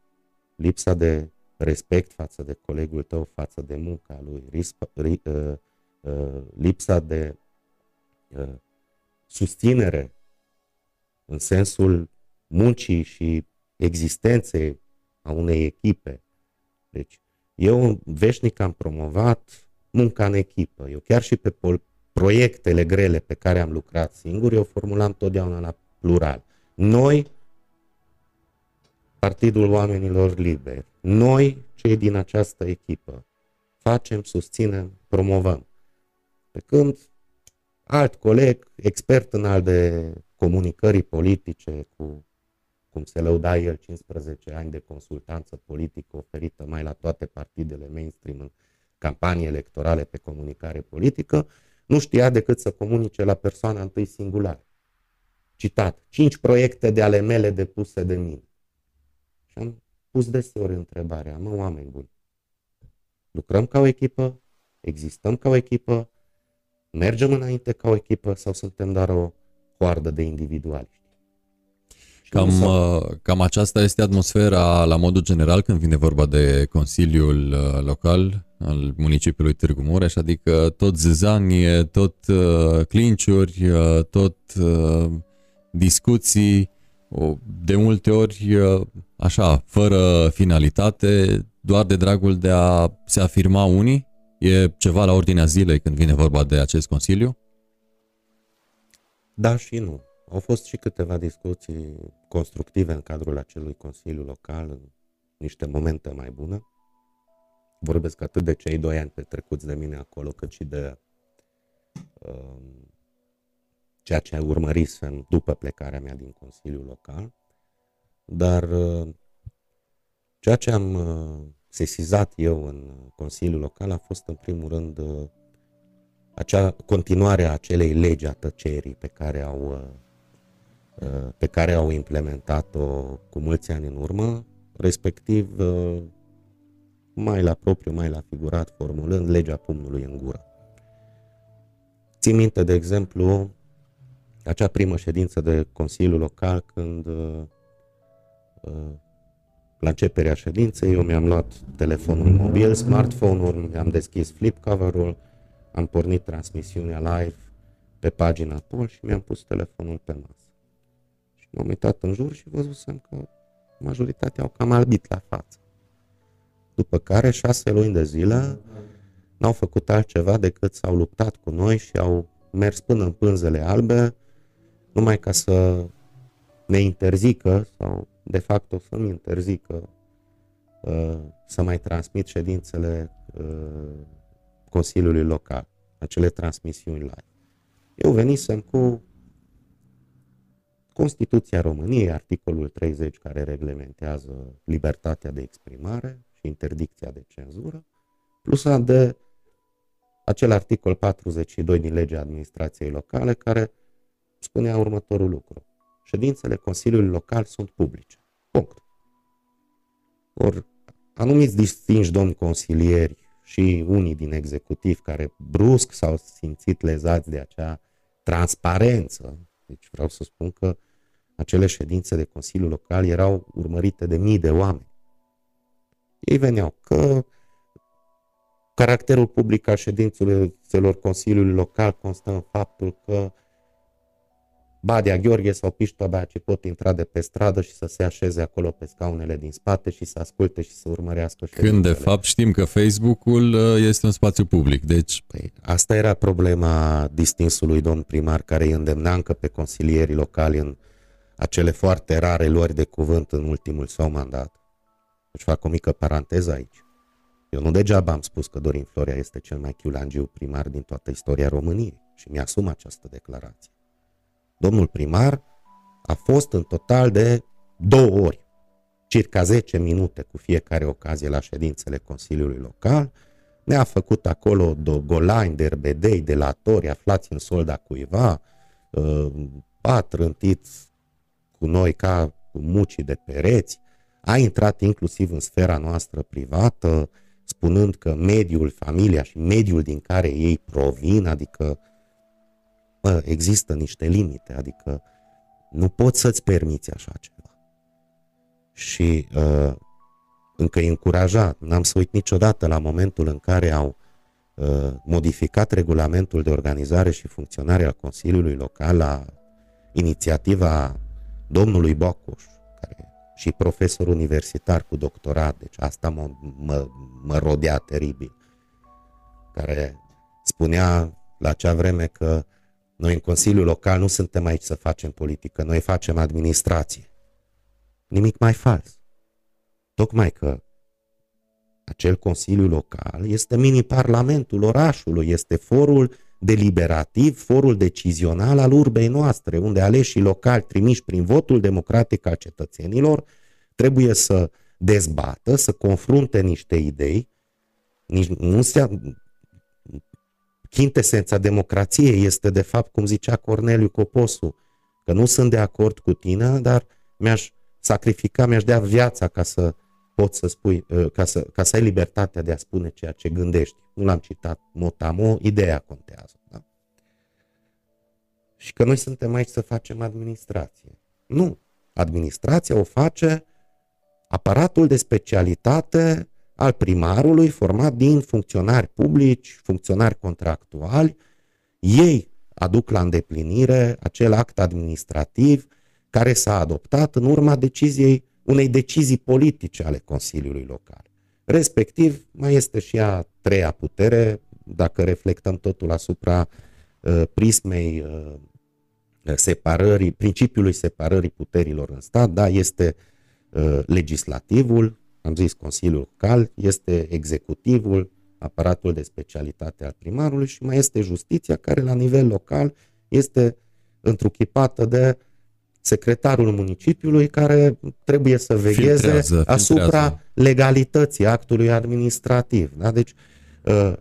lipsa de respect față de colegul tău, față de munca lui, rispa, ri, uh, uh, lipsa de uh, susținere în sensul muncii și existenței a unei echipe. Deci, eu veșnic am promovat munca în echipă. Eu chiar și pe proiectele grele pe care am lucrat singur, eu formulam totdeauna la plural. Noi Partidul Oamenilor Liberi. Noi, cei din această echipă, facem, susținem, promovăm. Pe când alt coleg, expert în al de comunicării politice, cu cum se lăuda el 15 ani de consultanță politică oferită mai la toate partidele mainstream în campanii electorale pe comunicare politică, nu știa decât să comunice la persoana întâi singular. Citat, cinci proiecte de ale mele depuse de mine. Și am pus deseori întrebarea, mă, oameni buni, lucrăm ca o echipă, existăm ca o echipă, mergem înainte ca o echipă sau suntem doar o coardă de individuali? Cam, uh, cam aceasta este atmosfera la modul general când vine vorba de Consiliul uh, Local al municipiului Târgu Mureș, adică tot zâzanie, tot uh, clinciuri, uh, tot uh, discuții, de multe ori așa, fără finalitate, doar de dragul de a se afirma unii? E ceva la ordinea zilei când vine vorba de acest Consiliu? Da și nu. Au fost și câteva discuții constructive în cadrul acelui Consiliu Local, în niște momente mai bune. Vorbesc atât de cei doi ani petrecuți de mine acolo, cât și de um, ceea ce urmărisem după plecarea mea din Consiliul Local, dar uh, ceea ce am uh, sesizat eu în Consiliul Local a fost în primul rând acea continuare a acelei legi a tăcerii pe care au, pe care au implementat-o cu mulți ani în urmă, respectiv mai la propriu, mai la figurat, formulând legea pumnului în gură. Țin minte, de exemplu, acea primă ședință de Consiliu Local când uh, uh, la începerea ședinței eu mi-am luat telefonul mobil, smartphone-ul, mi-am deschis flip cover-ul, am pornit transmisiunea live pe pagina Pol și mi-am pus telefonul pe masă. Și m-am uitat în jur și văzusem că majoritatea au cam albit la față. După care șase luni de zile n-au făcut altceva decât s-au luptat cu noi și au mers până în pânzele albe, numai ca să ne interzică sau de fapt o să-mi interzică uh, să mai transmit ședințele uh, Consiliului Local, acele transmisiuni live. Eu venisem cu Constituția României, articolul 30 care reglementează libertatea de exprimare și interdicția de cenzură, plus de acel articol 42 din legea administrației locale care spunea următorul lucru. Ședințele Consiliului Local sunt publice. Punct. Or, anumiți distinși domni consilieri și unii din executiv care brusc s-au simțit lezați de acea transparență. Deci vreau să spun că acele ședințe de Consiliul Local erau urmărite de mii de oameni. Ei veneau că caracterul public al ședințelor Consiliului Local constă în faptul că Badia Gheorghe sau Piștoa ce pot intra de pe stradă și să se așeze acolo pe scaunele din spate și să asculte și să urmărească ședințele. Când de fapt știm că Facebook-ul uh, este un spațiu public, deci... Păi, asta era problema distinsului domn primar care îi îndemna încă pe consilierii locali în acele foarte rare luări de cuvânt în ultimul său mandat. Își fac o mică paranteză aici. Eu nu degeaba am spus că Dorin Florea este cel mai chiulangiu primar din toată istoria României și mi-asum această declarație. Domnul primar a fost în total de două ori, circa 10 minute cu fiecare ocazie la ședințele Consiliului Local, ne-a făcut acolo golani, derbedei, delatori aflați în solda cuiva, uh, a trântit cu noi ca cu mucii de pereți, a intrat inclusiv în sfera noastră privată, spunând că mediul, familia și mediul din care ei provin, adică bă, există niște limite, adică nu poți să-ți permiți așa ceva. Și uh, încă e încurajat, n-am să uit niciodată la momentul în care au uh, modificat regulamentul de organizare și funcționare al Consiliului Local la inițiativa domnului Bocuș, care și profesor universitar cu doctorat, deci asta mă, mă, mă rodea teribil, care spunea la acea vreme că noi în Consiliul Local nu suntem aici să facem politică, noi facem administrație. Nimic mai fals. Tocmai că acel Consiliu Local este mini-parlamentul orașului, este forul deliberativ, forul decizional al urbei noastre, unde aleșii locali trimiși prin votul democratic al cetățenilor trebuie să dezbată, să confrunte niște idei, nici, nu se, Chintesența democrației este de fapt, cum zicea Corneliu Coposu, că nu sunt de acord cu tine, dar mi-aș sacrifica, mi-aș dea viața ca să pot să spui, ă, ca să, ca să ai libertatea de a spune ceea ce gândești. Nu l-am citat motamo, ideea contează. Da? Și că noi suntem aici să facem administrație. Nu. Administrația o face aparatul de specialitate al primarului format din funcționari publici, funcționari contractuali. Ei aduc la îndeplinire acel act administrativ care s-a adoptat în urma deciziei, unei decizii politice ale Consiliului Local. Respectiv, mai este și a treia putere, dacă reflectăm totul asupra uh, prismei uh, separării, principiului separării puterilor în stat, da, este uh, legislativul, am zis Consiliul Local, este executivul, aparatul de specialitate al primarului și mai este justiția care la nivel local este întruchipată de secretarul municipiului care trebuie să vegheze filtrează, asupra filtrează. legalității actului administrativ. Da? Deci uh,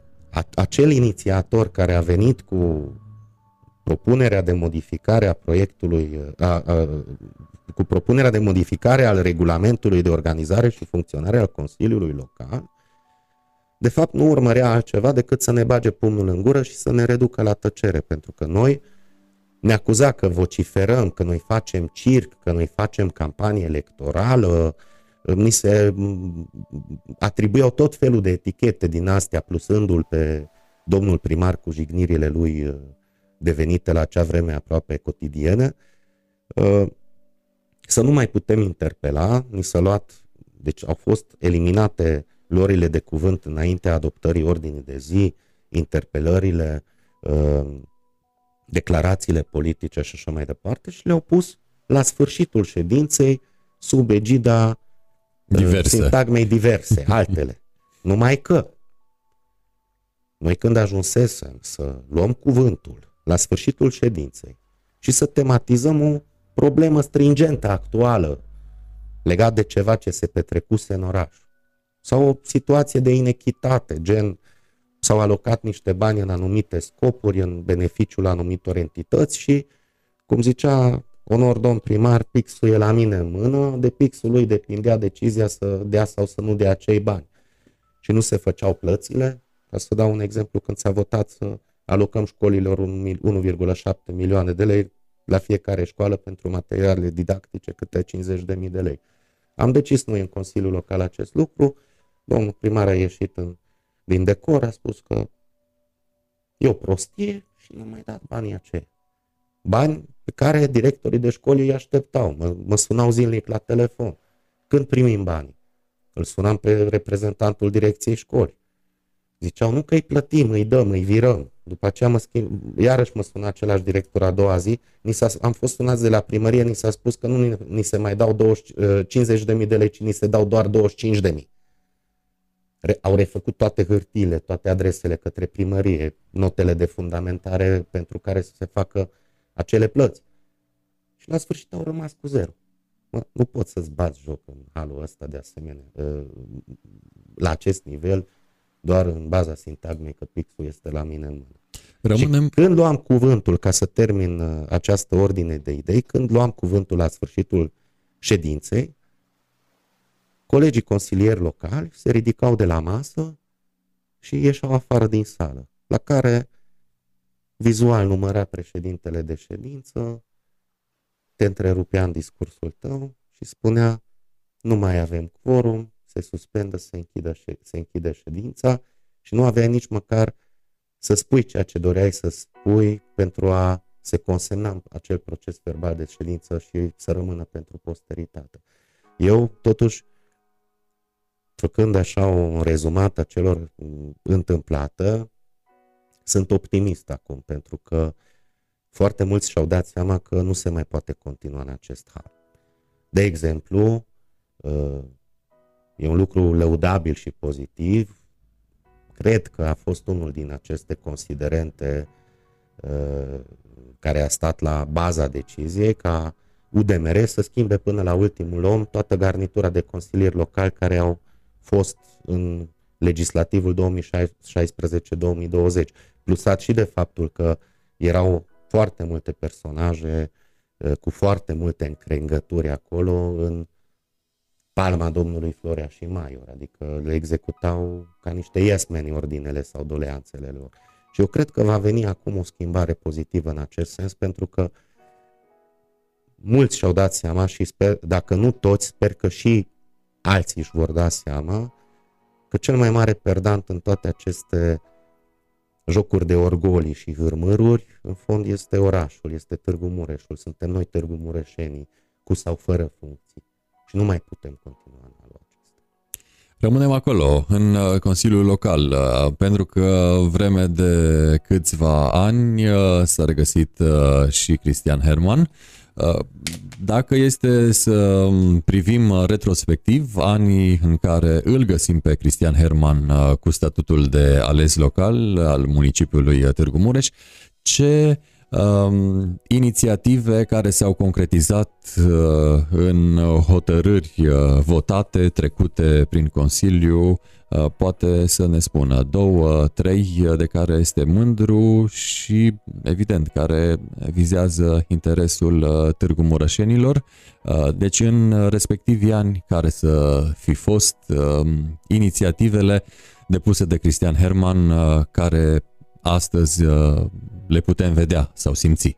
acel inițiator care a venit cu propunerea de modificare a proiectului, uh, a, a, cu propunerea de modificare al regulamentului de organizare și funcționare al Consiliului Local, de fapt nu urmărea altceva decât să ne bage pumnul în gură și să ne reducă la tăcere, pentru că noi ne acuza că vociferăm, că noi facem circ, că noi facem campanie electorală, ni se atribuiau tot felul de etichete din astea, plusându-l pe domnul primar cu jignirile lui uh, devenite la acea vreme aproape cotidiene, uh, să nu mai putem interpela, ni s-a luat, deci au fost eliminate lorile de cuvânt înaintea adoptării ordinii de zi, interpelările, uh, declarațiile politice și așa mai departe și le-au pus la sfârșitul ședinței sub egida uh, diverse. sintagmei diverse, altele. Numai că noi când ajunsesem să luăm cuvântul la sfârșitul ședinței și să tematizăm o problemă stringentă actuală legat de ceva ce se petrecuse în oraș sau o situație de inechitate, gen s-au alocat niște bani în anumite scopuri, în beneficiul anumitor entități și, cum zicea onor domn primar, pixul e la mine în mână, de pixul lui depindea decizia să dea sau să nu dea acei bani. Și nu se făceau plățile, ca să dau un exemplu, când s-a votat să alocăm școlilor 1,7 milioane de lei la fiecare școală pentru materiale didactice câte 50.000 de lei. Am decis noi în Consiliul Local acest lucru, domnul primar a ieșit în din decor a spus că e o prostie și nu mai dat banii aceia. Bani pe care directorii de școli îi așteptau. Mă, mă sunau zilnic la telefon. Când primim banii? Îl sunam pe reprezentantul direcției școli. Ziceau, nu că îi plătim, îi dăm, îi virăm. După aceea mă schimb, iarăși mă suna același director a doua zi, ni s-a, am fost sunați de la primărie, ni s-a spus că nu ni, ni se mai dau 20, 50.000 de lei, ci ni se dau doar 25.000 au refăcut toate hârtiile, toate adresele către primărie, notele de fundamentare pentru care să se facă acele plăți. Și la sfârșit au rămas cu zero. Mă, nu pot să-ți bați joc în halul ăsta de asemenea. Ă, la acest nivel, doar în baza sintagmei că pixul este la mine în mână. Rămânem... Și când luam cuvântul, ca să termin ă, această ordine de idei, când luam cuvântul la sfârșitul ședinței, Colegii consilieri locali se ridicau de la masă și ieșeau afară din sală, la care vizual numărea președintele de ședință, te întrerupea în discursul tău și spunea nu mai avem quorum, se suspendă, se închide, se închide ședința și nu aveai nici măcar să spui ceea ce doreai să spui pentru a se consemna acel proces verbal de ședință și să rămână pentru posteritate. Eu, totuși, făcând așa un rezumat a celor întâmplată, sunt optimist acum, pentru că foarte mulți și-au dat seama că nu se mai poate continua în acest hal. De exemplu, uh, e un lucru lăudabil și pozitiv, cred că a fost unul din aceste considerente uh, care a stat la baza deciziei ca UDMR să schimbe până la ultimul om toată garnitura de consilieri locali care au fost în legislativul 2016-2020, plusat și de faptul că erau foarte multe personaje uh, cu foarte multe încrengături acolo în palma domnului Florea și Maior, adică le executau ca niște iesmeni ordinele sau doleanțele lor. Și eu cred că va veni acum o schimbare pozitivă în acest sens, pentru că mulți și-au dat seama și sper, dacă nu toți, sper că și alții își vor da seama că cel mai mare perdant în toate aceste jocuri de orgolii și hârmăruri, în fond este orașul, este Târgu Mureșul. Suntem noi Târgu Mureșenii, cu sau fără funcții. Și nu mai putem continua în halul acesta. Rămânem acolo, în uh, Consiliul Local, uh, pentru că vreme de câțiva ani uh, s-a regăsit și Cristian Herman, Dacă este să privim retrospectiv anii în care îl găsim pe Cristian Herman cu statutul de ales local al municipiului Târgu Mureș, ce um, inițiative care s-au concretizat uh, în hotărâri uh, votate, trecute prin Consiliu, uh, poate să ne spună două, trei de care este mândru și, evident, care vizează interesul uh, Târgu Mureșenilor. Uh, deci, în respectivii ani care să fi fost uh, inițiativele depuse de Cristian Herman, uh, care astăzi uh, le putem vedea sau simți?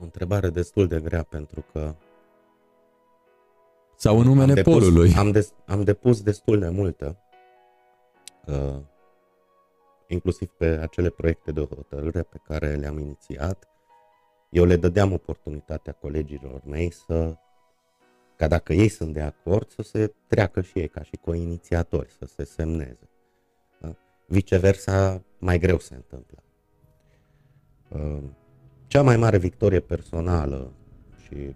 O întrebare destul de grea pentru că sau în numele am depus, polului. Am, des, am depus destul de multă, uh, inclusiv pe acele proiecte de hotărâre pe care le-am inițiat. Eu le dădeam oportunitatea colegilor mei să, ca dacă ei sunt de acord, să se treacă și ei ca și co-inițiatori, să se semneze. Viceversa, mai greu se întâmplă. Uh, cea mai mare victorie personală și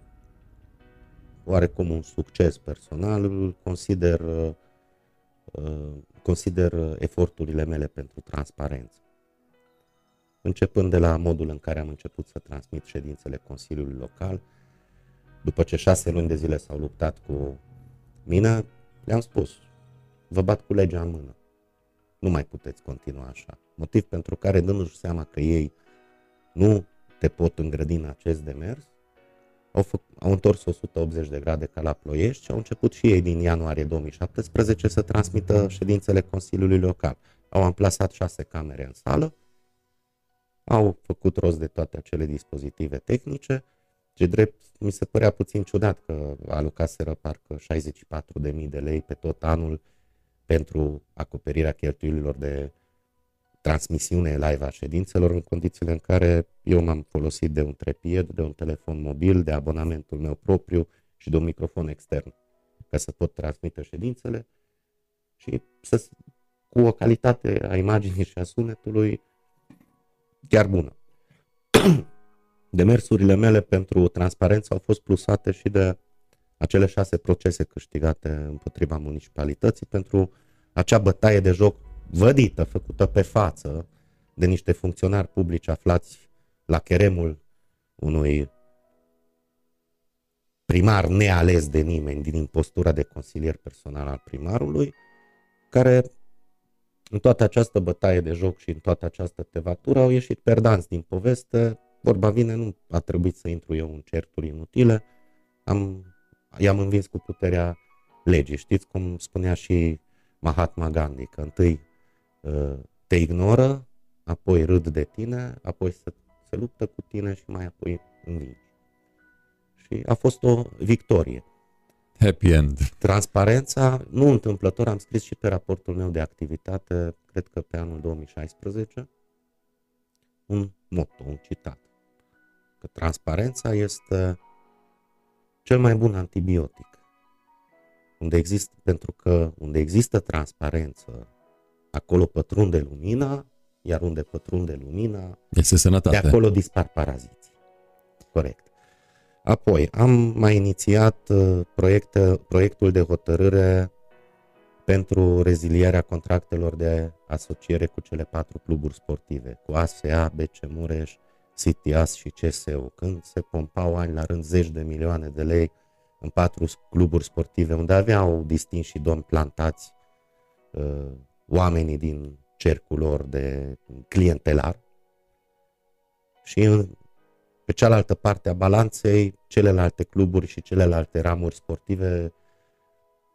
oarecum un succes personal îl consider, uh, uh, consider eforturile mele pentru transparență. Începând de la modul în care am început să transmit ședințele Consiliului Local, după ce șase luni de zile s-au luptat cu mine, le-am spus, vă bat cu legea în mână nu mai puteți continua așa. Motiv pentru care, dându-și seama că ei nu te pot îngrădi în acest demers, au, fă, au întors 180 de grade ca la ploiești și au început și ei din ianuarie 2017 să transmită ședințele Consiliului Local. Au amplasat șase camere în sală, au făcut rost de toate acele dispozitive tehnice, ce drept mi se părea puțin ciudat că alocaseră parcă 64.000 de lei pe tot anul pentru acoperirea cheltuielilor de transmisiune live a ședințelor în condițiile în care eu m-am folosit de un trepied, de un telefon mobil, de abonamentul meu propriu și de un microfon extern ca să pot transmite ședințele și să, cu o calitate a imaginii și a sunetului chiar bună. Demersurile mele pentru transparență au fost plusate și de acele șase procese câștigate împotriva municipalității pentru acea bătaie de joc vădită, făcută pe față de niște funcționari publici aflați la cheremul unui primar neales de nimeni din impostura de consilier personal al primarului, care în toată această bătaie de joc și în toată această tevatură au ieșit perdanți din poveste. Vorba vine, nu a trebuit să intru eu în certuri inutile, am i-am învins cu puterea legii. Știți cum spunea și Mahatma Gandhi, că întâi uh, te ignoră, apoi râd de tine, apoi se, se luptă cu tine și mai apoi învingi. Și a fost o victorie. Happy end. Transparența, nu întâmplător, am scris și pe raportul meu de activitate, cred că pe anul 2016, un motto, un citat. Că transparența este cel mai bun antibiotic. Unde există, pentru că unde există transparență, acolo pătrunde lumina, iar unde pătrunde lumina, este sănătate. de acolo dispar paraziții. Corect. Apoi, am mai inițiat uh, proiecte, proiectul de hotărâre pentru rezilierea contractelor de asociere cu cele patru cluburi sportive, cu ASEA, BC Mureș, CTAS și CSU, când se pompau ani la rând zeci de milioane de lei în patru cluburi sportive, unde aveau distinși domni plantați uh, oamenii din cercul lor de clientelar și în, pe cealaltă parte a balanței, celelalte cluburi și celelalte ramuri sportive,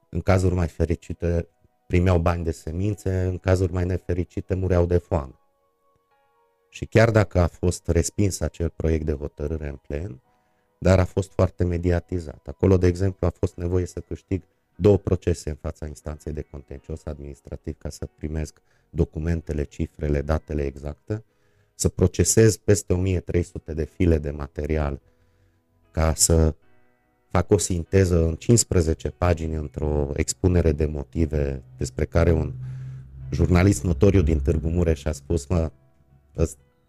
în cazuri mai fericite, primeau bani de semințe, în cazuri mai nefericite mureau de foame. Și chiar dacă a fost respins acel proiect de hotărâre în plen, dar a fost foarte mediatizat. Acolo, de exemplu, a fost nevoie să câștig două procese în fața instanței de contencios administrativ ca să primesc documentele, cifrele, datele exacte, să procesez peste 1300 de file de material ca să fac o sinteză în 15 pagini într-o expunere de motive despre care un jurnalist notoriu din Târgu Mureș a spus, mă,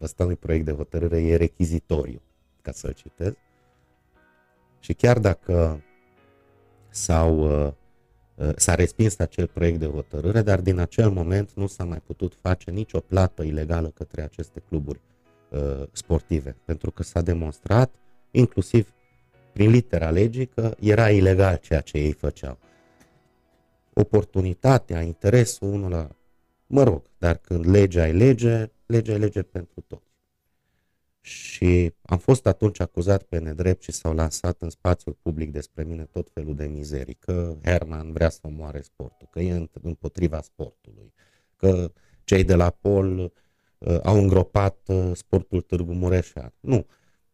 ăsta nu proiect de hotărâre, e rechizitoriu, ca să-l citez. Și chiar dacă s-au, uh, uh, s-a respins acel proiect de hotărâre, dar din acel moment nu s-a mai putut face nicio plată ilegală către aceste cluburi uh, sportive, pentru că s-a demonstrat, inclusiv prin litera legii, că era ilegal ceea ce ei făceau. Oportunitatea, interesul unul la... Mă rog, dar când legea e lege, legea e lege pentru toți. Și am fost atunci acuzat pe nedrept și s-au lansat în spațiul public despre mine tot felul de mizerii, că Herman vrea să omoare sportul, că e împotriva sportului, că cei de la Pol uh, au îngropat uh, sportul Târgu Mureșan. Nu,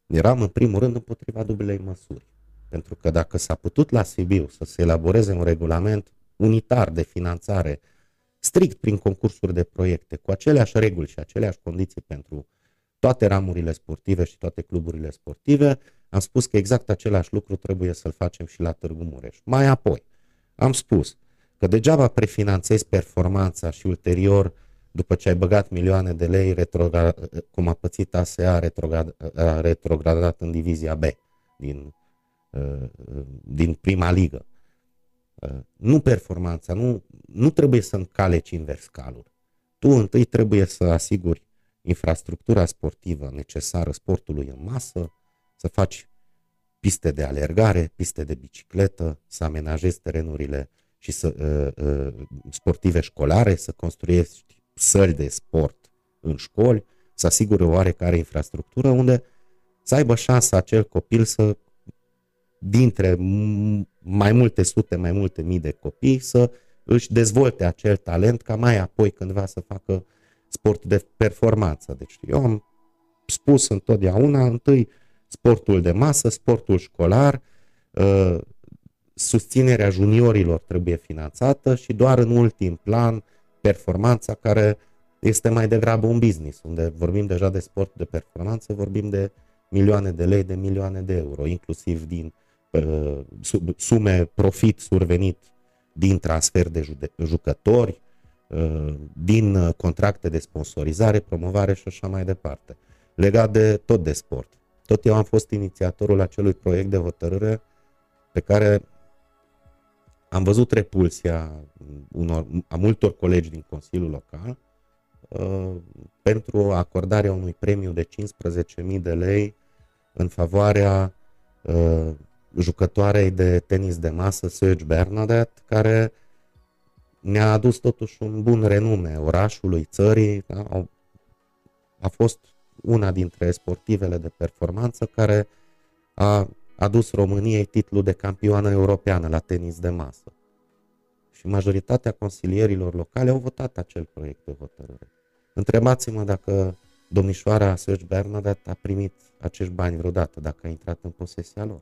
eram în primul rând împotriva dublei măsuri. Pentru că dacă s-a putut la Sibiu să se elaboreze un regulament unitar de finanțare, strict prin concursuri de proiecte, cu aceleași reguli și aceleași condiții pentru toate ramurile sportive și toate cluburile sportive, am spus că exact același lucru trebuie să-l facem și la Târgu Mureș. Mai apoi, am spus că degeaba prefinanțezi performanța și ulterior, după ce ai băgat milioane de lei, retrograd, cum a pățit ASEA, retrograd, a retrogradat în divizia B din, din prima ligă. Nu performanța, nu, nu trebuie să încaleci invers calul. Tu întâi trebuie să asiguri infrastructura sportivă necesară sportului în masă, să faci piste de alergare, piste de bicicletă, să amenajezi terenurile și să, uh, uh, sportive școlare, să construiești săli de sport în școli, să asigure o oarecare infrastructură unde să aibă șansa acel copil să, dintre mai multe sute, mai multe mii de copii, să își dezvolte acel talent ca mai apoi cândva să facă sport de performanță. Deci eu am spus întotdeauna, întâi sportul de masă, sportul școlar, uh, susținerea juniorilor trebuie finanțată și doar în ultim plan performanța care este mai degrabă un business, unde vorbim deja de sport de performanță, vorbim de milioane de lei, de milioane de euro, inclusiv din uh, sume profit survenit din transfer de jucători, Uh, din uh, contracte de sponsorizare, promovare și așa mai departe. Legat de tot de sport. Tot eu am fost inițiatorul acelui proiect de hotărâre pe care am văzut repulsia unor, a multor colegi din Consiliul Local uh, pentru acordarea unui premiu de 15.000 de lei în favoarea uh, jucătoarei de tenis de masă Serge Bernadette, care uh, ne-a adus totuși un bun renume orașului, țării. Da? A fost una dintre sportivele de performanță care a adus României titlul de campioană europeană la tenis de masă. Și majoritatea consilierilor locale au votat acel proiect de hotărâre. Întrebați-mă dacă domnișoara Serge Bernadette a primit acești bani vreodată, dacă a intrat în posesia lor.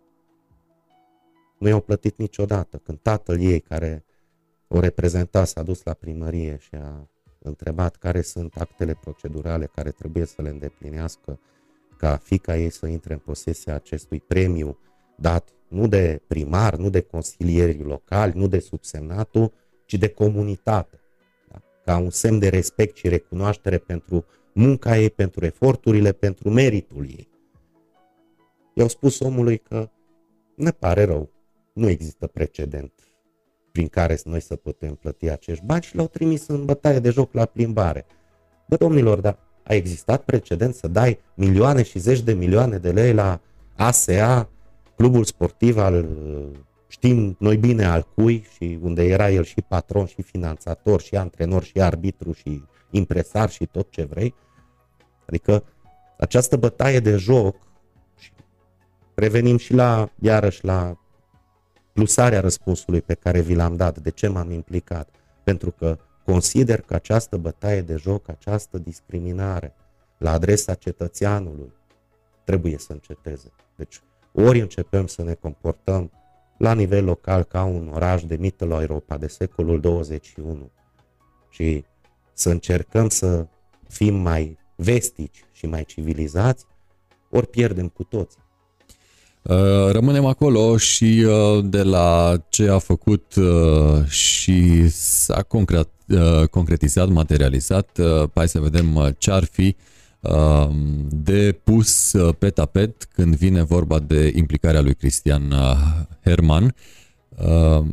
Nu i-au plătit niciodată. Când tatăl ei, care o reprezenta, s-a dus la primărie și a întrebat care sunt actele procedurale care trebuie să le îndeplinească ca fica ei să intre în posesia acestui premiu dat nu de primar, nu de consilieri locali, nu de subsemnatul, ci de comunitate. Da? Ca un semn de respect și recunoaștere pentru munca ei, pentru eforturile, pentru meritul ei. I-au spus omului că ne pare rău, nu există precedent prin care noi să putem plăti acești bani și l-au trimis în bătaie de joc la plimbare. Bă, domnilor, dar a existat precedent să dai milioane și zeci de milioane de lei la ASEA, clubul sportiv al, știm noi bine al cui și unde era el și patron și finanțator și antrenor și arbitru și impresar și tot ce vrei. Adică această bătaie de joc revenim și la, iarăși la plusarea răspunsului pe care vi l-am dat, de ce m-am implicat, pentru că consider că această bătaie de joc, această discriminare la adresa cetățeanului trebuie să înceteze. Deci ori începem să ne comportăm la nivel local ca un oraș de mită la Europa de secolul 21 și să încercăm să fim mai vestici și mai civilizați, ori pierdem cu toți. Uh, rămânem acolo și uh, de la ce a făcut uh, și s-a concret, concretizat, materializat, hai să vedem ce ar fi um, de pus uh, pe tapet când vine vorba de implicarea lui Cristian uh, Herman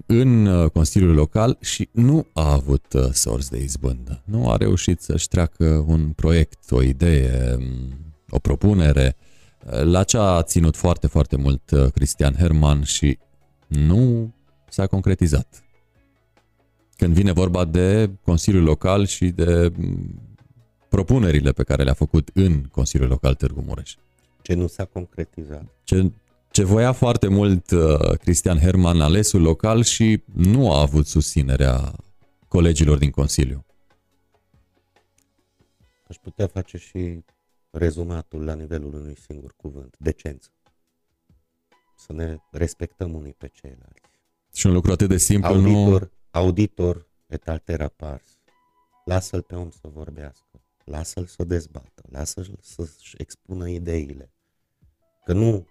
în Consiliul Local și nu a avut sorți de izbândă. Nu a reușit să-și treacă un proiect, o idee, um, o propunere. La ce a ținut foarte, foarte mult Cristian Herman și nu s-a concretizat. Când vine vorba de Consiliul Local și de propunerile pe care le-a făcut în Consiliul Local Târgu Mureș. Ce nu s-a concretizat. Ce, ce voia foarte mult uh, Cristian Herman, alesul local și nu a avut susținerea colegilor din Consiliu. Aș putea face și rezumatul la nivelul unui singur cuvânt, decență. Să ne respectăm unii pe ceilalți. Și un lucru atât de simplu auditor, nu... Auditor et altera pars. Lasă-l pe om să vorbească, lasă-l să dezbată, lasă-l să-și expună ideile. Că nu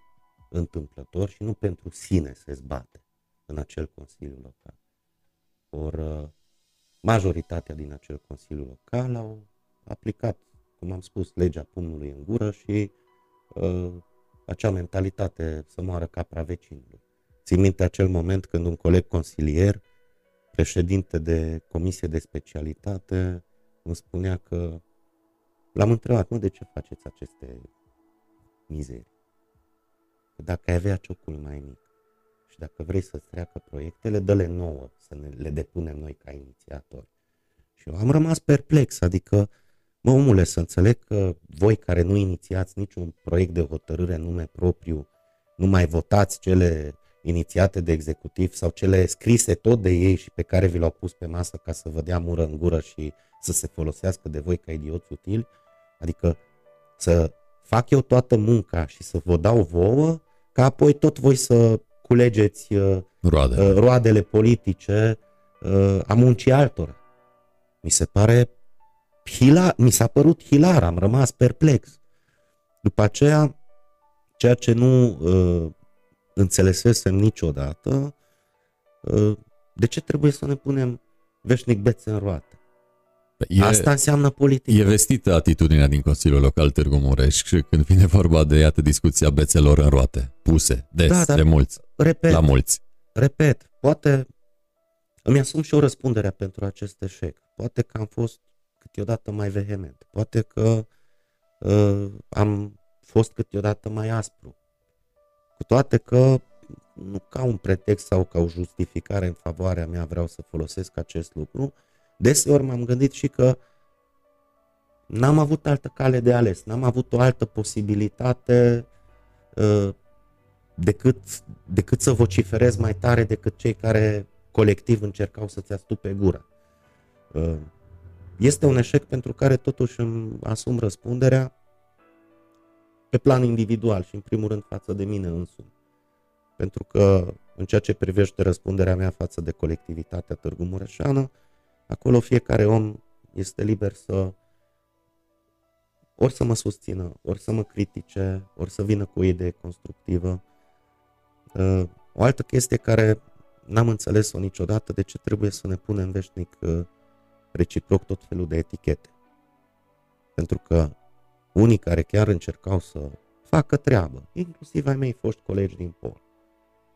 întâmplător și nu pentru sine se zbate în acel Consiliu Local. Or, uh, majoritatea din acel Consiliu Local au aplicat, cum am spus, legea pumnului în gură și uh, acea mentalitate să moară capra vecinului. Țin minte acel moment când un coleg consilier, președinte de comisie de specialitate, îmi spunea că l-am întrebat, nu de ce faceți aceste mizerii? Că dacă ai avea ciocul mai mic și dacă vrei să-ți treacă proiectele, dă-le nouă să ne, le depunem noi ca inițiatori. Și eu am rămas perplex, adică, mă omule, să înțeleg că voi care nu inițiați niciun proiect de hotărâre în nume propriu, nu mai votați cele inițiate de executiv sau cele scrise tot de ei și pe care vi le-au pus pe masă ca să vă dea mură în gură și să se folosească de voi ca idioți utili, adică să fac eu toată munca și să vă dau vouă, ca apoi tot voi să culegeți uh, Roade. uh, roadele politice uh, a muncii altora. Mi se pare hilar, mi s-a părut hilar, am rămas perplex. După aceea, ceea ce nu uh, înțelesesem niciodată uh, de ce trebuie să ne punem veșnic bețe în roate. E, Asta înseamnă politică. E vestită atitudinea din Consiliul Local Târgu Mureș când vine vorba de, iată, discuția bețelor în roate, puse, des, da, dar, de mulți, repet, la mulți. Repet, poate îmi asum și o răspundere pentru acest eșec. Poate că am fost câteodată mai vehement, poate că uh, am fost câteodată mai aspru, cu toate că nu ca un pretext sau ca o justificare în favoarea mea vreau să folosesc acest lucru, deseori m-am gândit și că n-am avut altă cale de ales, n-am avut o altă posibilitate uh, decât, decât să vociferez mai tare decât cei care colectiv încercau să-ți astupe gura. Uh, este un eșec pentru care totuși îmi asum răspunderea pe plan individual și în primul rând față de mine însumi. Pentru că în ceea ce privește răspunderea mea față de colectivitatea Târgu Mureșeană, acolo fiecare om este liber să ori să mă susțină, ori să mă critique, ori să vină cu o idee constructivă. Uh, o altă chestie care n-am înțeles-o niciodată, de ce trebuie să ne punem veșnic uh, reciproc tot felul de etichete. Pentru că unii care chiar încercau să facă treabă, inclusiv ai mei foști colegi din pol.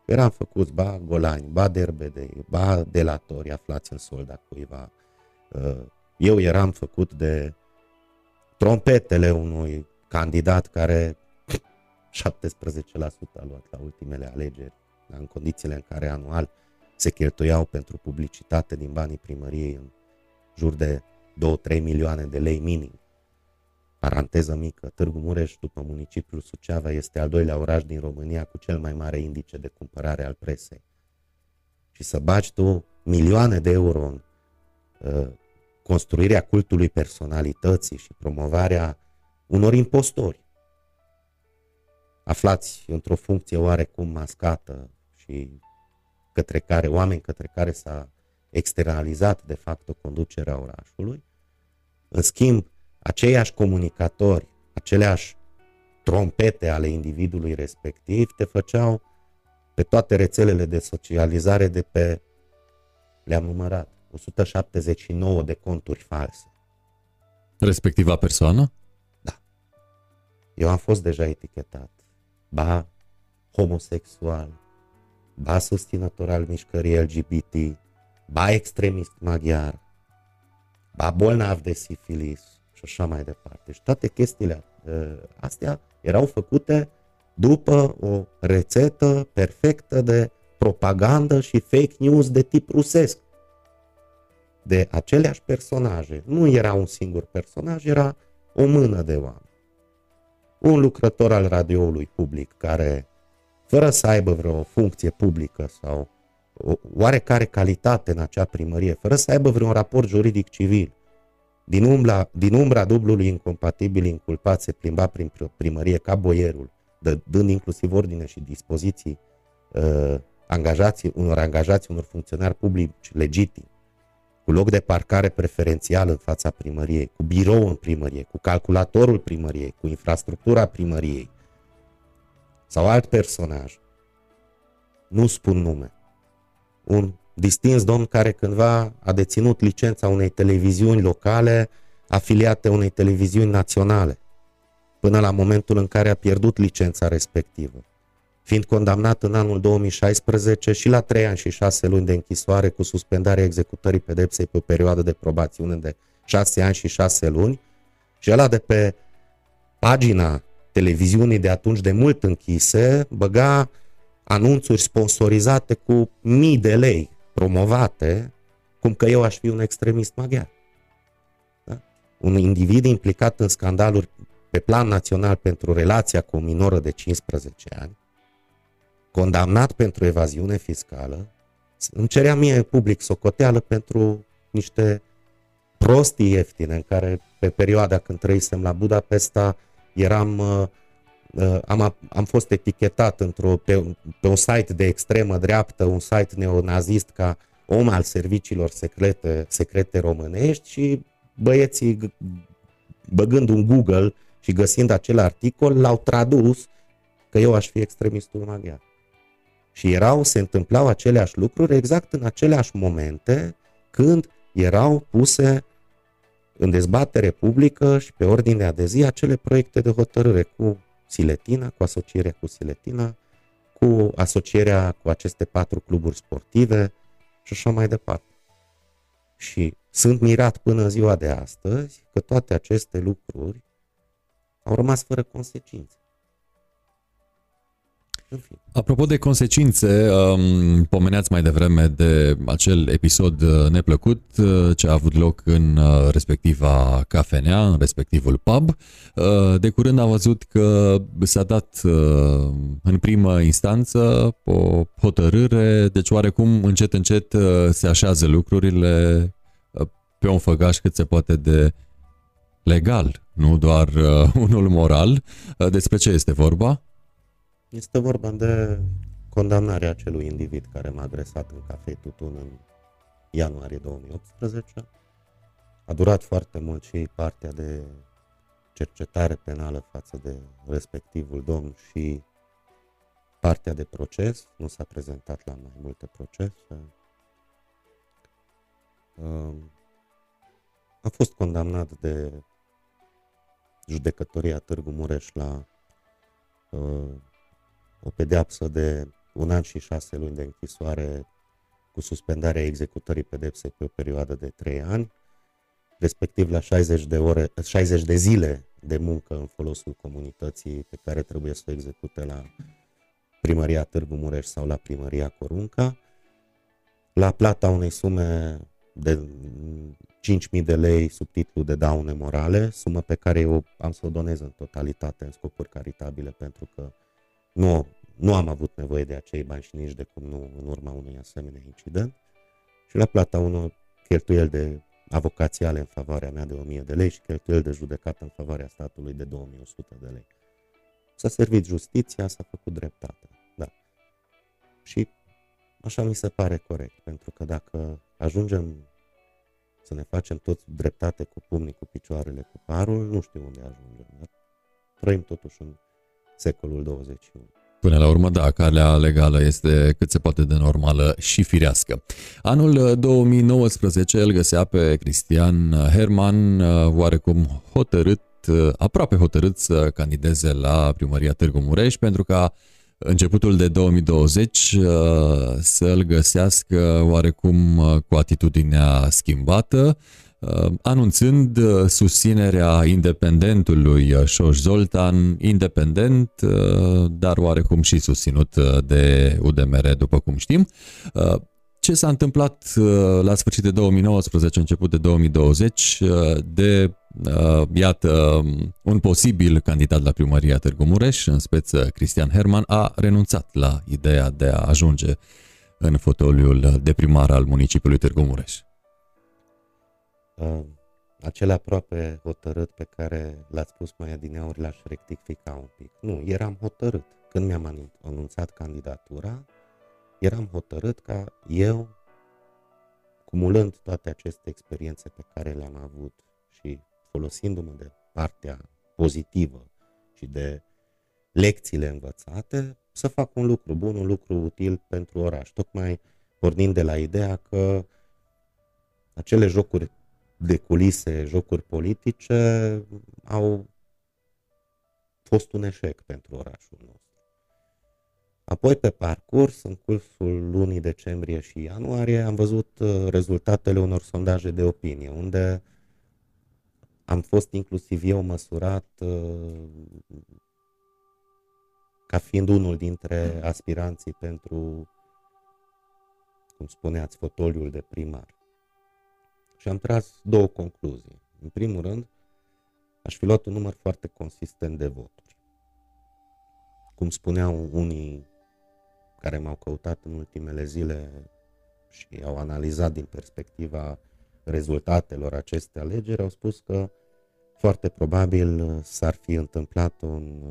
Eram făcuți ba golani, ba derbedei, ba delatori aflați în solda cuiva. Uh, eu eram făcut de trompetele unui candidat care 17% a luat la ultimele alegeri, în condițiile în care anual se cheltuiau pentru publicitate din banii primăriei în jur de 2-3 milioane de lei minim. Paranteză mică, Târgu Mureș, după municipiul Suceava, este al doilea oraș din România cu cel mai mare indice de cumpărare al presei. Și să bagi tu milioane de euro în uh, construirea cultului personalității și promovarea unor impostori aflați într-o funcție oarecum mascată și către care, oameni către care s-a externalizat de fapt conducerea orașului. În schimb, aceiași comunicatori, aceleași trompete ale individului respectiv te făceau pe toate rețelele de socializare de pe, le-am numărat, 179 de conturi false. Respectiva persoană? Da. eu am fost deja etichetat, ba homosexual, ba susținător al mișcării LGBT, ba extremist maghiar, ba bolnav de sifilis și așa mai departe. Și toate chestiile uh, astea erau făcute după o rețetă perfectă de propagandă și fake news de tip rusesc. De aceleași personaje. Nu era un singur personaj, era o mână de oameni. Un lucrător al radioului public care, fără să aibă vreo funcție publică sau o oarecare calitate în acea primărie, fără să aibă vreun raport juridic civil, din umbra, din umbra dublului incompatibil inculpat se plimba prin primărie ca boierul, dând inclusiv ordine și dispoziții uh, angajații, unor angajați, unor funcționari publici legitimi, cu loc de parcare preferențial în fața primăriei, cu birou în primărie, cu calculatorul primăriei, cu infrastructura primăriei sau alt personaj, nu spun nume, un distins domn care cândva a deținut licența unei televiziuni locale afiliate unei televiziuni naționale, până la momentul în care a pierdut licența respectivă, fiind condamnat în anul 2016 și la 3 ani și 6 luni de închisoare cu suspendarea executării pedepsei pe o perioadă de probațiune de 6 ani și 6 luni, și ăla de pe pagina televiziunii de atunci de mult închise, băga anunțuri sponsorizate cu mii de lei promovate, cum că eu aș fi un extremist maghiar. Da? Un individ implicat în scandaluri pe plan național pentru relația cu o minoră de 15 ani, condamnat pentru evaziune fiscală, îmi cerea mie public socoteală pentru niște prostii ieftine în care pe perioada când trăisem la Budapesta eram uh, uh, am, am fost etichetat într-o, pe, pe un site de extremă dreaptă, un site neonazist ca om al serviciilor secrete, secrete românești și băieții băgând un Google și găsind acel articol, l-au tradus că eu aș fi extremistul maghiar. Și erau, se întâmplau aceleași lucruri exact în aceleași momente când erau puse în dezbatere publică și pe ordinea de zi acele proiecte de hotărâre cu Siletina, cu asocierea cu Siletina, cu asocierea cu aceste patru cluburi sportive și așa mai departe. Și sunt mirat până ziua de astăzi că toate aceste lucruri au rămas fără consecințe. Apropo de consecințe, um, pomeneați mai devreme de acel episod uh, neplăcut uh, ce a avut loc în uh, respectiva cafenea, în respectivul pub. De curând am văzut că s-a dat în primă instanță o hotărâre, deci oarecum încet încet se așează lucrurile pe un făgaș cât se poate de legal, nu doar unul moral. Despre ce este vorba? Este vorba de condamnarea acelui individ care m-a agresat în cafei Tutun în ianuarie 2018. A durat foarte mult și partea de cercetare penală față de respectivul domn și partea de proces. Nu s-a prezentat la mai multe procese. A fost condamnat de judecătoria Târgu Mureș la uh, o pedeapsă de un an și șase luni de închisoare cu suspendarea executării pedepsei pe o perioadă de trei ani, respectiv la 60 de, ore, 60 de zile de muncă în folosul comunității pe care trebuie să o execute la primăria Târgu Mureș sau la primăria Corunca, la plata unei sume de 5.000 de lei sub titlu de daune morale, sumă pe care eu am să o donez în totalitate în scopuri caritabile pentru că nu, nu am avut nevoie de acei bani și nici de cum nu în urma unui asemenea incident și la plata unor cheltuieli de avocațiale în favoarea mea de 1000 de lei și cheltuieli de judecată în favoarea statului de 2100 de lei. S-a servit justiția, s-a făcut dreptate. Da. Și așa mi se pare corect, pentru că dacă ajungem să ne facem toți dreptate cu pumnii, cu picioarele, cu parul, nu știu unde ajungem. Dar trăim totuși în secolul 21. Până la urmă, da, calea legală este cât se poate de normală și firească. Anul 2019 îl găsea pe Cristian Herman uh, oarecum hotărât fost aproape hotărât să candideze la primăria Târgu Mureș pentru ca începutul de 2020 să-l găsească oarecum cu atitudinea schimbată, anunțând susținerea independentului Șoș Zoltan, independent, dar oarecum și susținut de UDMR, după cum știm. Ce s-a întâmplat la sfârșit de 2019, început de 2020, de iată, un posibil candidat la primăria Târgu Mureș, în speță Cristian Herman, a renunțat la ideea de a ajunge în fotoliul de primar al municipiului Târgu Mureș. Uh, acel aproape hotărât pe care l-ați spus mai adineauri l-aș rectifica un pic. Nu, eram hotărât. Când mi-am anunțat candidatura, eram hotărât ca eu, cumulând toate aceste experiențe pe care le-am avut și folosindu-mă de partea pozitivă și de lecțiile învățate, să fac un lucru bun, un lucru util pentru oraș. Tocmai pornind de la ideea că acele jocuri de culise, jocuri politice au fost un eșec pentru orașul nostru. Apoi, pe parcurs, în cursul lunii decembrie și ianuarie, am văzut uh, rezultatele unor sondaje de opinie, unde am fost inclusiv eu măsurat uh, ca fiind unul dintre aspiranții pentru, cum spuneați, fotoliul de primar. Și am tras două concluzii. În primul rând, aș fi luat un număr foarte consistent de voturi. Cum spuneau unii care m-au căutat în ultimele zile și au analizat din perspectiva rezultatelor acestei alegeri, au spus că foarte probabil s-ar fi întâmplat un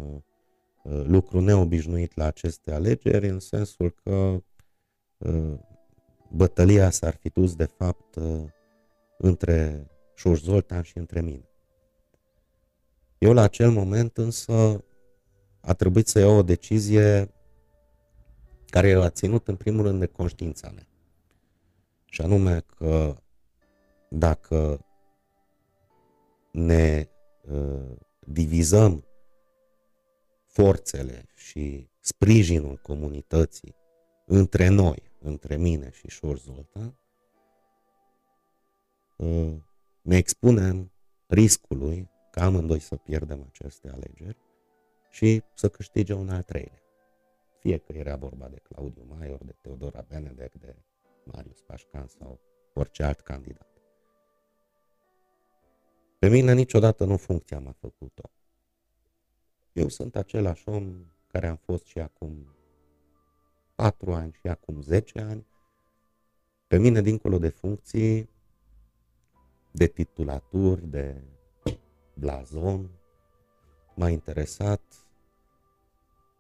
uh, lucru neobișnuit la aceste alegeri, în sensul că uh, bătălia s-ar fi dus de fapt uh, între Șoș Zoltan și între mine. Eu la acel moment însă a trebuit să iau o decizie care a ținut în primul rând de conștiința mea. Și anume că dacă ne uh, divizăm forțele și sprijinul comunității între noi, între mine și Șor Zoltan, uh, ne expunem riscului ca amândoi să pierdem aceste alegeri și să câștige un al treilea. Fie că era vorba de Claudiu Maior, de Teodora Benedek, de Marius Pașcan sau orice alt candidat. Pe mine niciodată nu funcția m-a făcut-o. Eu sunt același om care am fost și acum 4 ani și acum 10 ani. Pe mine, dincolo de funcții, de titulaturi, de blazon, m-a interesat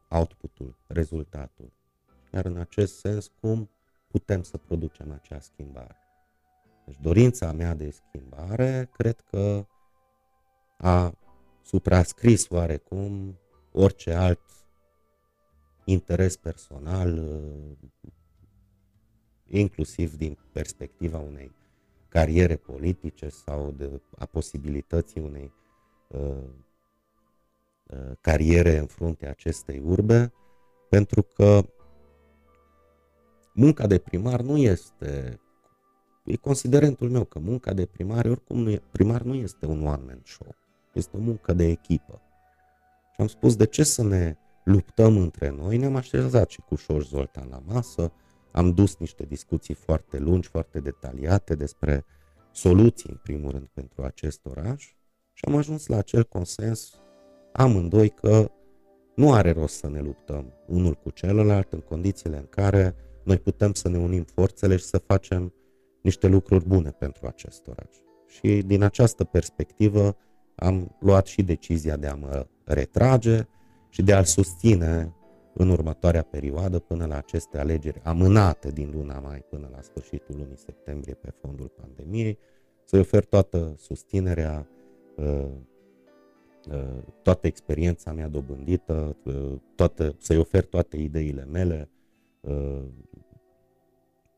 outputul, rezultatul. Iar în acest sens, cum putem să producem acea schimbare? Deci dorința mea de schimbare, cred că a suprascris oarecum orice alt interes personal, uh, inclusiv din perspectiva unei cariere politice sau de, a posibilității unei uh, uh, cariere în fruntea acestei urbe, pentru că munca de primar nu este e considerentul meu că munca de primar oricum nu e, primar nu este un one-man show. Este o muncă de echipă. Și am spus, de ce să ne luptăm între noi? Ne-am așezat și cu Șoș Zoltan la masă, am dus niște discuții foarte lungi, foarte detaliate despre soluții, în primul rând, pentru acest oraș și am ajuns la acel consens amândoi că nu are rost să ne luptăm unul cu celălalt în condițiile în care noi putem să ne unim forțele și să facem niște lucruri bune pentru acest oraș. Și din această perspectivă am luat și decizia de a mă retrage și de a-l susține în următoarea perioadă până la aceste alegeri amânate din luna mai până la sfârșitul lunii septembrie pe fondul pandemiei, să-i ofer toată susținerea, uh, uh, toată experiența mea dobândită, uh, toată, să-i ofer toate ideile mele,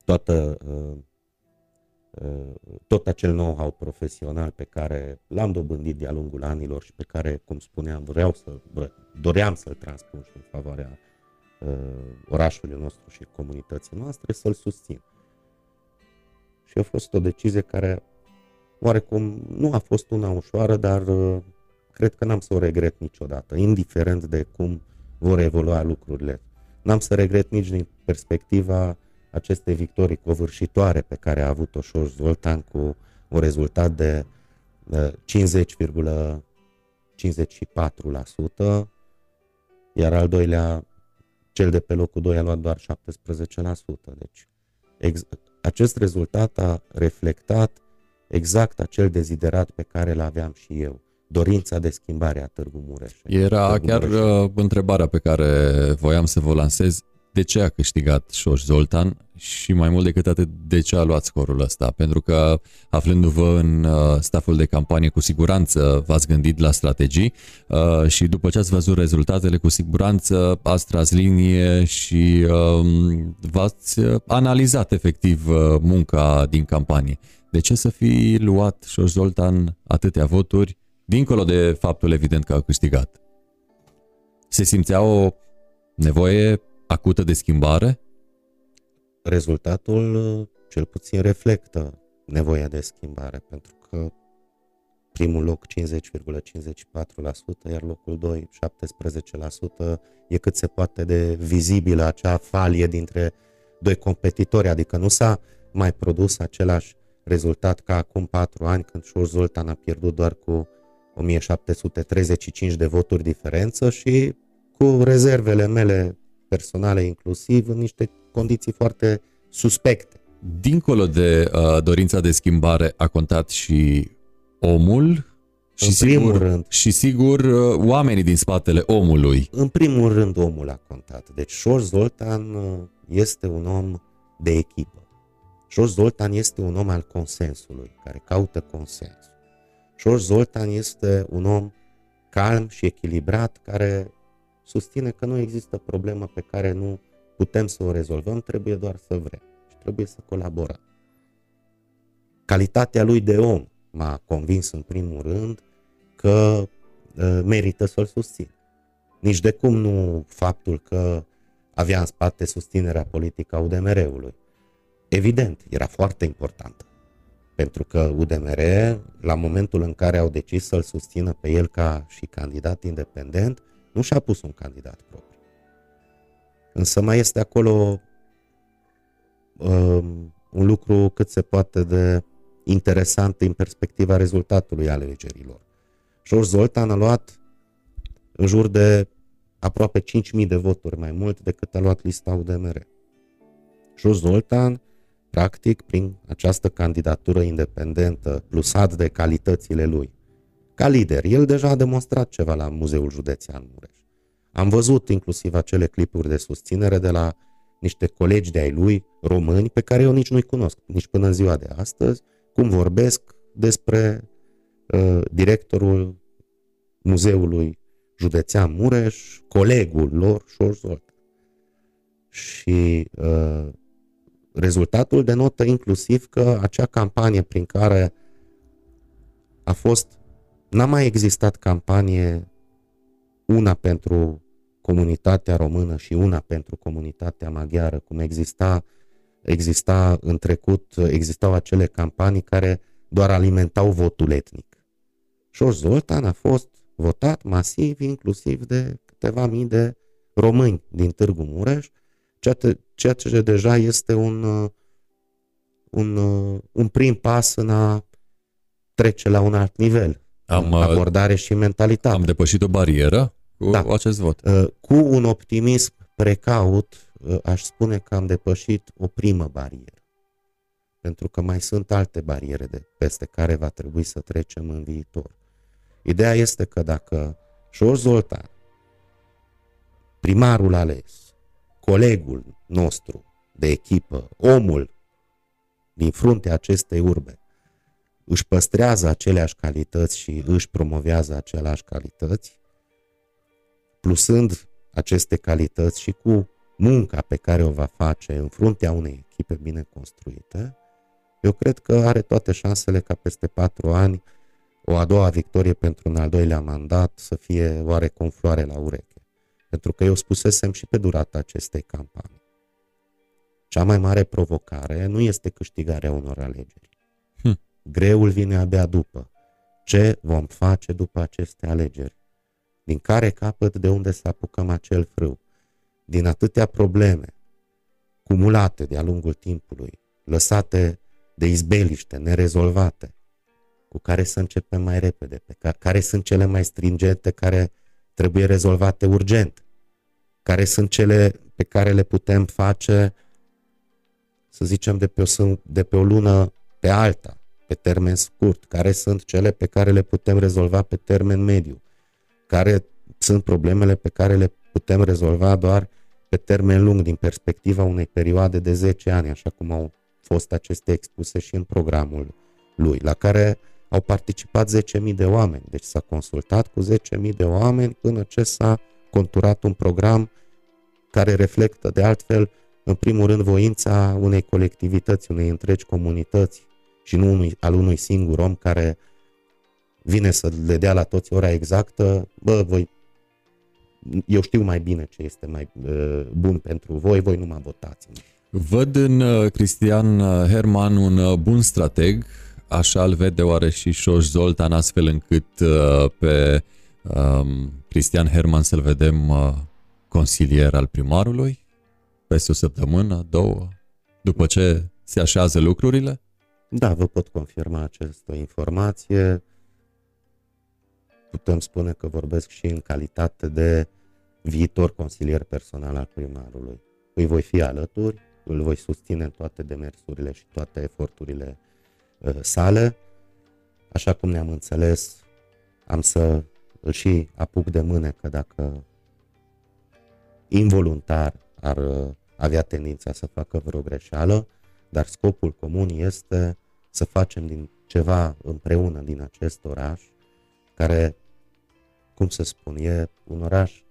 toată tot acel know-how profesional pe care l-am dobândit de-a lungul anilor și pe care, cum spuneam, vreau să, doream să-l transpun și în favoarea uh, orașului nostru și comunității noastre, să-l susțin. Și a fost o decizie care, oarecum, nu a fost una ușoară, dar uh, cred că n-am să o regret niciodată, indiferent de cum vor evolua lucrurile. N-am să regret nici din perspectiva aceste victorii covârșitoare pe care a avut-o Șoș Zoltan cu un rezultat de 50,54%, iar al doilea, cel de pe locul 2 a luat doar 17%. Deci ex- acest rezultat a reflectat exact acel deziderat pe care îl aveam și eu dorința de schimbare a Târgu Mureș. Era Târgu chiar Mureș. Uh, întrebarea pe care voiam să vă lansez de ce a câștigat Șoș Zoltan și mai mult decât atât de ce a luat scorul ăsta. Pentru că aflându-vă în uh, staful de campanie, cu siguranță v-ați gândit la strategii uh, și după ce ați văzut rezultatele, cu siguranță ați tras linie și um, v-ați analizat efectiv uh, munca din campanie. De ce să fi luat Șoș Zoltan atâtea voturi, dincolo de faptul evident că a câștigat? Se simțea o nevoie acută de schimbare? Rezultatul cel puțin reflectă nevoia de schimbare, pentru că primul loc 50,54%, iar locul 2 17% e cât se poate de vizibilă acea falie dintre doi competitori, adică nu s-a mai produs același rezultat ca acum 4 ani când Șur Zoltan a pierdut doar cu 1735 de voturi diferență și cu rezervele mele personale inclusiv în niște condiții foarte suspecte. Dincolo de uh, dorința de schimbare a contat și omul și în sigur, primul rând. Și sigur uh, oamenii din spatele omului. În primul rând omul a contat. Deci Șor Zoltan uh, este un om de echipă. Șor Zoltan este un om al consensului, care caută consens. Șor Zoltan este un om calm și echilibrat, care susține că nu există problemă pe care nu putem să o rezolvăm, trebuie doar să vrem și trebuie să colaborăm. Calitatea lui de om m-a convins în primul rând că uh, merită să-l susțin. Nici de cum nu faptul că avea în spate susținerea politică a UDMR-ului. Evident, era foarte importantă. Pentru că UDMR, la momentul în care au decis să-l susțină pe el ca și candidat independent, nu și-a pus un candidat propriu. Însă mai este acolo um, un lucru cât se poate de interesant în perspectiva rezultatului alegerilor. George Zoltan a luat în jur de aproape 5.000 de voturi mai mult decât a luat lista UDMR. George Zoltan, practic, prin această candidatură independentă, plusat de calitățile lui, ca lider. El deja a demonstrat ceva la Muzeul Județean Mureș. Am văzut inclusiv acele clipuri de susținere de la niște colegi de ai lui români pe care eu nici nu-i cunosc, nici până în ziua de astăzi, cum vorbesc despre uh, directorul Muzeului Județean Mureș, colegul lor, Șorzot. Și uh, rezultatul denotă inclusiv că acea campanie prin care a fost N-a mai existat campanie una pentru comunitatea română și una pentru comunitatea maghiară, cum exista, exista în trecut, existau acele campanii care doar alimentau votul etnic. Șoș Zoltan a fost votat masiv, inclusiv de câteva mii de români din Târgu Mureș, ceea ce deja este un, un, un prim pas în a trece la un alt nivel am, uh, abordare și mentalitate. Am depășit o barieră cu da. acest vot. Uh, cu un optimism precaut, uh, aș spune că am depășit o primă barieră. Pentru că mai sunt alte bariere de peste care va trebui să trecem în viitor. Ideea este că dacă Șor Zoltan, primarul ales, colegul nostru de echipă, omul din fruntea acestei urbe, își păstrează aceleași calități și își promovează aceleași calități, plusând aceste calități și cu munca pe care o va face în fruntea unei echipe bine construite, Eu cred că are toate șansele ca peste patru ani o a doua victorie pentru un al doilea mandat să fie oarecum floare la ureche. Pentru că eu spusesem și pe durata acestei campanii. Cea mai mare provocare nu este câștigarea unor alegeri. Hm. Greul vine abia după. Ce vom face după aceste alegeri? Din care capăt de unde să apucăm acel frâu? Din atâtea probleme cumulate de-a lungul timpului, lăsate de izbeliște, nerezolvate, cu care să începem mai repede, pe care, care sunt cele mai stringente, care trebuie rezolvate urgent, care sunt cele pe care le putem face, să zicem, de pe o, de pe o lună pe alta, pe termen scurt, care sunt cele pe care le putem rezolva pe termen mediu, care sunt problemele pe care le putem rezolva doar pe termen lung, din perspectiva unei perioade de 10 ani, așa cum au fost aceste expuse și în programul lui, la care au participat 10.000 de oameni. Deci s-a consultat cu 10.000 de oameni până ce s-a conturat un program care reflectă de altfel, în primul rând, voința unei colectivități, unei întregi comunități și nu unui, al unui singur om care vine să le dea la toți ora exactă, bă, voi, eu știu mai bine ce este mai uh, bun pentru voi, voi nu mă votați. Văd în uh, Cristian uh, Herman un uh, bun strateg, așa îl vede oare și Șoș Zoltan, astfel încât uh, pe um, Cristian Herman să-l vedem uh, consilier al primarului peste o săptămână, două, după ce se așează lucrurile? Da, vă pot confirma această informație. Putem spune că vorbesc și în calitate de viitor consilier personal al primarului. Îi voi fi alături, îl voi susține în toate demersurile și toate eforturile uh, sale. Așa cum ne-am înțeles, am să îl și apuc de mâne că dacă involuntar ar uh, avea tendința să facă vreo greșeală, dar scopul comun este să facem din ceva împreună din acest oraș, care, cum să spun, e un oraș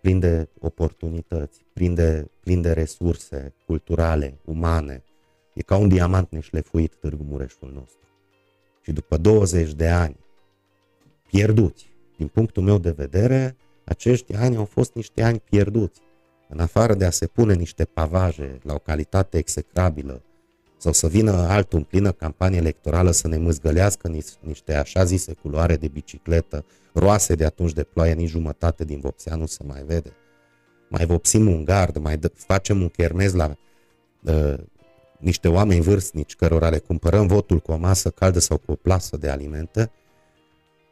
plin de oportunități, plin de, plin de resurse culturale, umane. E ca un diamant neșlefuit Târgu Mureșul nostru. Și după 20 de ani pierduți, din punctul meu de vedere, acești ani au fost niște ani pierduți. În afară de a se pune niște pavaje la o calitate execrabilă sau să vină altul în plină campanie electorală să ne mâzgălească niște așa zise culoare de bicicletă, roase de atunci de ploaie, nici jumătate din vopsea nu se mai vede. Mai vopsim un gard, mai dă, facem un chermez la uh, niște oameni vârstnici cărora le cumpărăm votul cu o masă caldă sau cu o plasă de alimente,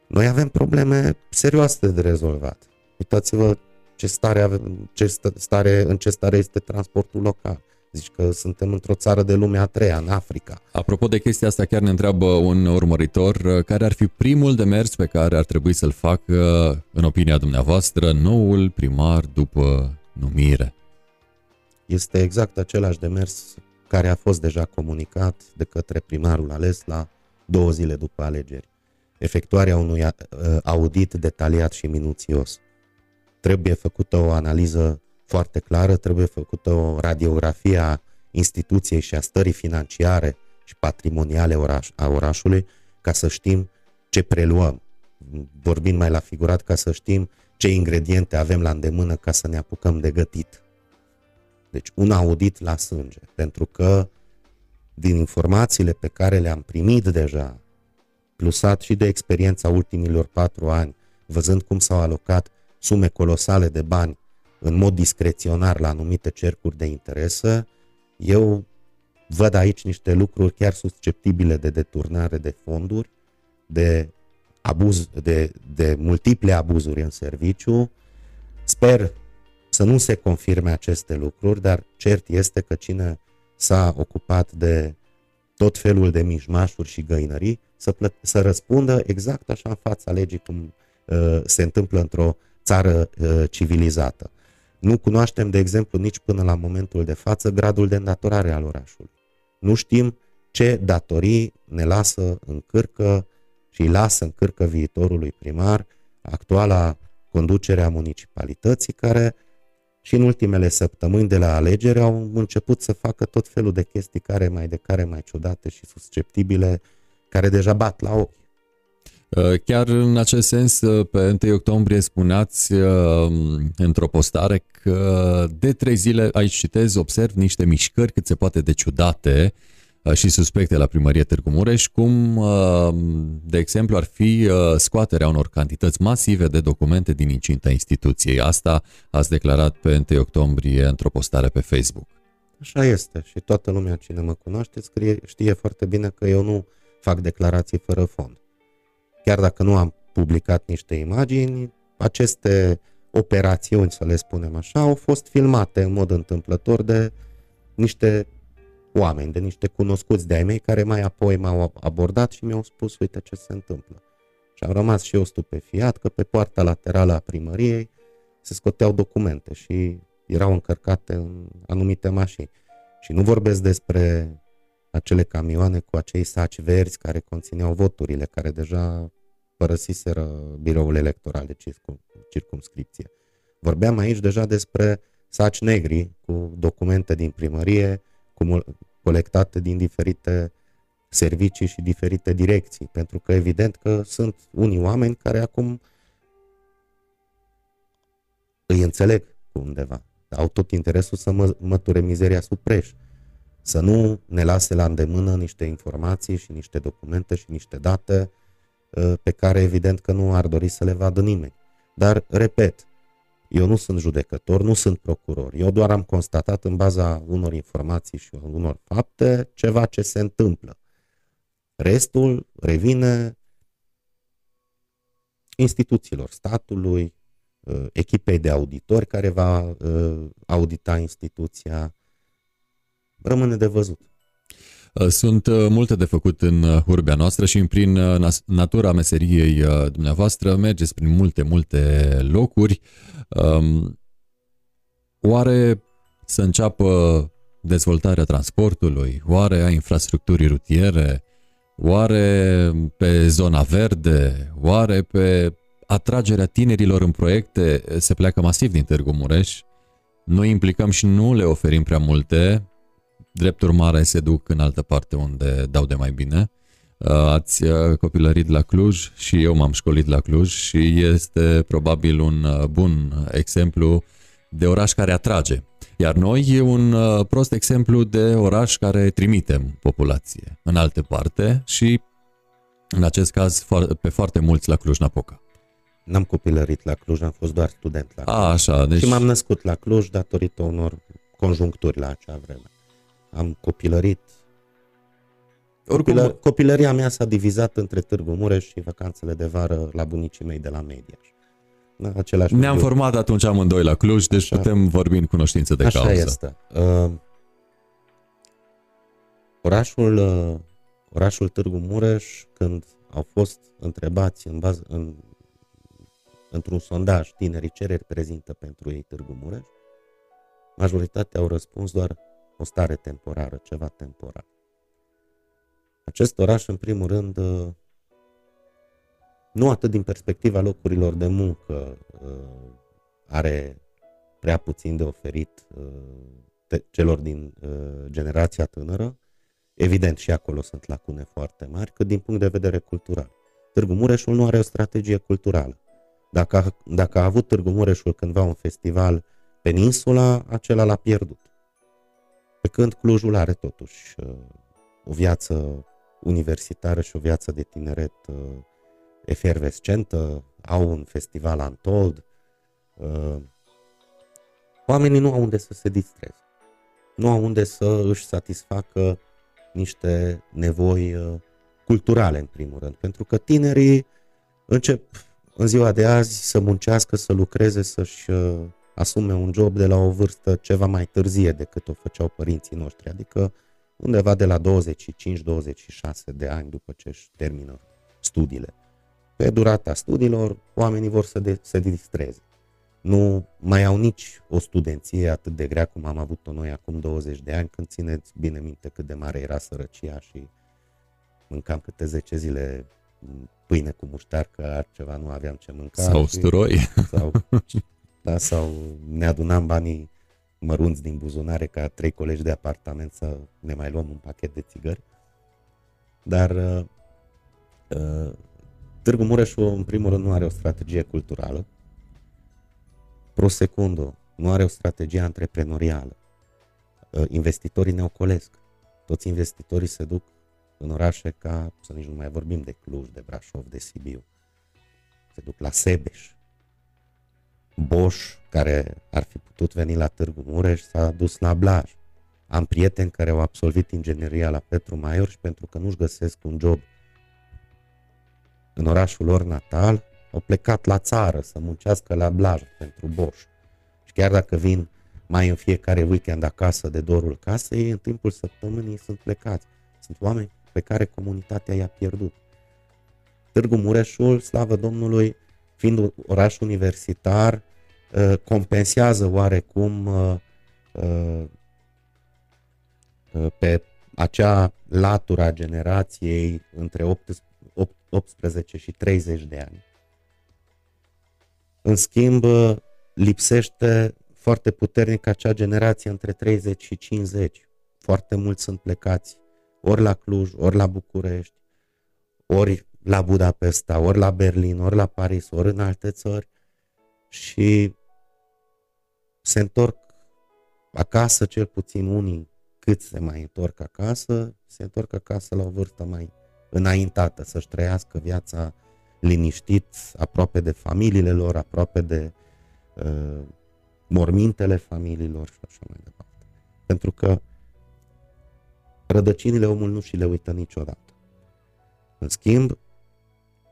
noi avem probleme serioase de rezolvat. Uitați-vă ce stare avem, ce stare, în ce stare este transportul local. Zici că suntem într-o țară de lumea a treia, în Africa. Apropo de chestia asta, chiar ne întreabă un urmăritor, care ar fi primul demers pe care ar trebui să-l facă, în opinia dumneavoastră, noul primar după numire? Este exact același demers care a fost deja comunicat de către primarul ales la două zile după alegeri. Efectuarea unui audit detaliat și minuțios. Trebuie făcută o analiză foarte clară, trebuie făcută o radiografie a instituției și a stării financiare și patrimoniale oraș, a orașului ca să știm ce preluăm. Vorbind mai la figurat, ca să știm ce ingrediente avem la îndemână ca să ne apucăm de gătit. Deci un audit la sânge, pentru că din informațiile pe care le-am primit deja, plusat și de experiența ultimilor patru ani, văzând cum s-au alocat sume colosale de bani în mod discreționar la anumite cercuri de interesă, eu văd aici niște lucruri chiar susceptibile de deturnare de fonduri, de, abuz, de, de multiple abuzuri în serviciu. Sper să nu se confirme aceste lucruri, dar cert este că cine s-a ocupat de tot felul de mișmașuri și găinării să, plă- să răspundă exact așa în fața legii cum uh, se întâmplă într-o țară uh, civilizată. Nu cunoaștem, de exemplu, nici până la momentul de față gradul de îndatorare al orașului. Nu știm ce datorii ne lasă în cârcă și îi lasă în cârcă viitorului primar actuala conducere a municipalității, care și în ultimele săptămâni de la alegeri au început să facă tot felul de chestii care mai de care mai ciudate și susceptibile, care deja bat la ochi. Uh, chiar în acest sens, uh, pe 1 octombrie spuneați uh, într-o postare că de trei zile, aici citez, observ niște mișcări cât se poate de ciudate și suspecte la primărie Târgu Mureș, cum, de exemplu, ar fi scoaterea unor cantități masive de documente din incinta instituției. Asta ați declarat pe 1 octombrie într-o postare pe Facebook. Așa este și toată lumea cine mă cunoaște scrie, știe foarte bine că eu nu fac declarații fără fond chiar dacă nu am publicat niște imagini, aceste operațiuni, să le spunem așa, au fost filmate în mod întâmplător de niște oameni, de niște cunoscuți de-ai mei care mai apoi m-au abordat și mi-au spus, uite ce se întâmplă. Și am rămas și eu stupefiat că pe poarta laterală a primăriei se scoteau documente și erau încărcate în anumite mașini. Și nu vorbesc despre acele camioane cu acei saci verzi care conțineau voturile, care deja părăsiseră biroul electoral de circum, circumscripție. Vorbeam aici deja despre saci negri cu documente din primărie, cu, colectate din diferite servicii și diferite direcții, pentru că evident că sunt unii oameni care acum îi înțeleg undeva, au tot interesul să mă, măture mizeria sub preș, să nu ne lase la îndemână niște informații și niște documente și niște date Uh, pe care evident că nu ar dori să le vadă nimeni. Dar, repet, eu nu sunt judecător, nu sunt procuror. Eu doar am constatat în baza unor informații și unor fapte ceva ce se întâmplă. Restul revine instituțiilor statului, uh, echipei de auditori care va uh, audita instituția. Rămâne de văzut. Uh, sunt uh, multe de făcut în uh, urbea noastră și prin natura meseriei dumneavoastră mergeți prin multe, multe locuri. Um, oare să înceapă dezvoltarea transportului, oare a infrastructurii rutiere, oare pe zona verde, oare pe atragerea tinerilor în proiecte? Se pleacă masiv din Târgu Mureș. Noi implicăm și nu le oferim prea multe, drept urmare se duc în altă parte unde dau de mai bine. Uh, ați uh, copilărit la Cluj și eu m-am școlit la Cluj și este probabil un uh, bun exemplu de oraș care atrage. Iar noi e un prost exemplu de oraș care trimitem populație în alte parte și în acest caz pe foarte mulți la Cluj-Napoca. N-am copilărit la Cluj, am fost doar student la Cluj. A, așa, deci... Și m-am născut la Cluj datorită unor conjuncturi la acea vreme am copilărit. Oricum, Copilă, copilăria mea s-a divizat între Târgu Mureș și vacanțele de vară la bunicii mei de la Mediaș. Da, același Ne-am lucru. format atunci amândoi la Cluj, deci Așa. putem vorbi în cunoștință de Așa cauză. este. Uh, orașul, uh, orașul Târgu Mureș, când au fost întrebați în bază, în, într-un sondaj tinerii ce reprezintă pentru ei Târgu Mureș, majoritatea au răspuns doar o stare temporară, ceva temporar. Acest oraș, în primul rând, uh, nu atât din perspectiva locurilor de muncă, uh, are prea puțin de oferit uh, celor din generația tânără, evident și acolo sunt lacune foarte mari, cât din punct de vedere cultural. Târgu Mureșul nu are o strategie culturală. Dacă a, dacă a avut Târgu Mureșul cândva un festival peninsula, acela l-a pierdut. Pe când Clujul are totuși uh, o viață universitară și o viață de tineret uh, efervescentă, au un festival Untold, uh, oamenii nu au unde să se distreze, nu au unde să își satisfacă niște nevoi culturale, în primul rând, pentru că tinerii încep în ziua de azi să muncească, să lucreze, să-și asume un job de la o vârstă ceva mai târzie decât o făceau părinții noștri, adică undeva de la 25-26 de ani după ce își termină studiile. Pe durata studiilor, oamenii vor să de, se distreze. Nu mai au nici o studenție atât de grea cum am avut-o noi acum 20 de ani, când țineți bine minte cât de mare era sărăcia și mâncam câte 10 zile pâine cu muștar, că altceva nu aveam ce mânca. Sau usturoi. Sau da? sau ne adunam banii mărunți din buzunare ca trei colegi de apartament să ne mai luăm un pachet de țigări. Dar uh, uh, Târgu Mureșu, în primul rând, nu are o strategie culturală. Pro secundo, nu are o strategie antreprenorială. Uh, investitorii ne ocolesc. Toți investitorii se duc în orașe ca, să nici nu mai vorbim de Cluj, de Brașov, de Sibiu. Se duc la Sebeș. Bosch, care ar fi putut veni la Târgu Mureș, s-a dus la Blaj. Am prieteni care au absolvit ingineria la Petru Maior și pentru că nu-și găsesc un job în orașul lor natal, au plecat la țară să muncească la Blaj pentru Bosch. Și chiar dacă vin mai în fiecare weekend acasă de dorul casei, în timpul săptămânii sunt plecați. Sunt oameni pe care comunitatea i-a pierdut. Târgu Mureșul, slavă Domnului, fiind oraș universitar, uh, compensează oarecum uh, uh, pe acea latură a generației între 18 și 30 de ani. În schimb, lipsește foarte puternic acea generație între 30 și 50. Foarte mulți sunt plecați ori la Cluj, ori la București, ori la Budapesta, ori la Berlin, ori la Paris, ori în alte țări și se întorc acasă, cel puțin unii cât se mai întorc acasă, se întorc acasă la o vârstă mai înaintată, să-și trăiască viața liniștit, aproape de familiile lor, aproape de uh, mormintele familiilor și așa mai departe. Pentru că rădăcinile omul nu și le uită niciodată. În schimb,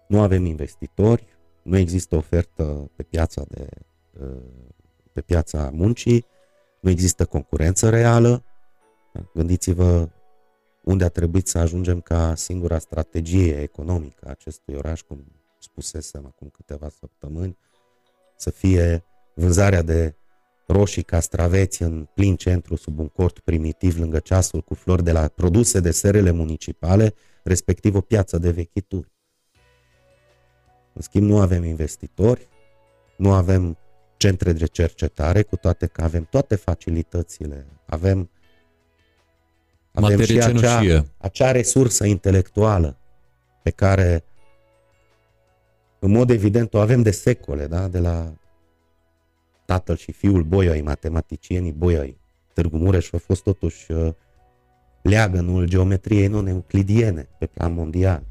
nu avem investitori, nu există ofertă pe piața, de, uh, pe piața muncii, nu există concurență reală. Gândiți-vă unde a trebuit să ajungem ca singura strategie economică a acestui oraș, cum spusesem acum câteva săptămâni, să fie vânzarea de roșii castraveți în plin centru sub un cort primitiv lângă ceasul cu flori de la produse de serele municipale, respectiv o piață de vechituri. În schimb, nu avem investitori, nu avem centre de cercetare, cu toate că avem toate facilitățile, avem, avem și acea, acea resursă intelectuală pe care, în mod evident, o avem de secole, da? de la tatăl și fiul Boioi, matematicienii Boioi. Târgu Mureș a fost totuși uh, leagănul geometriei non-euclidiene pe plan mondial.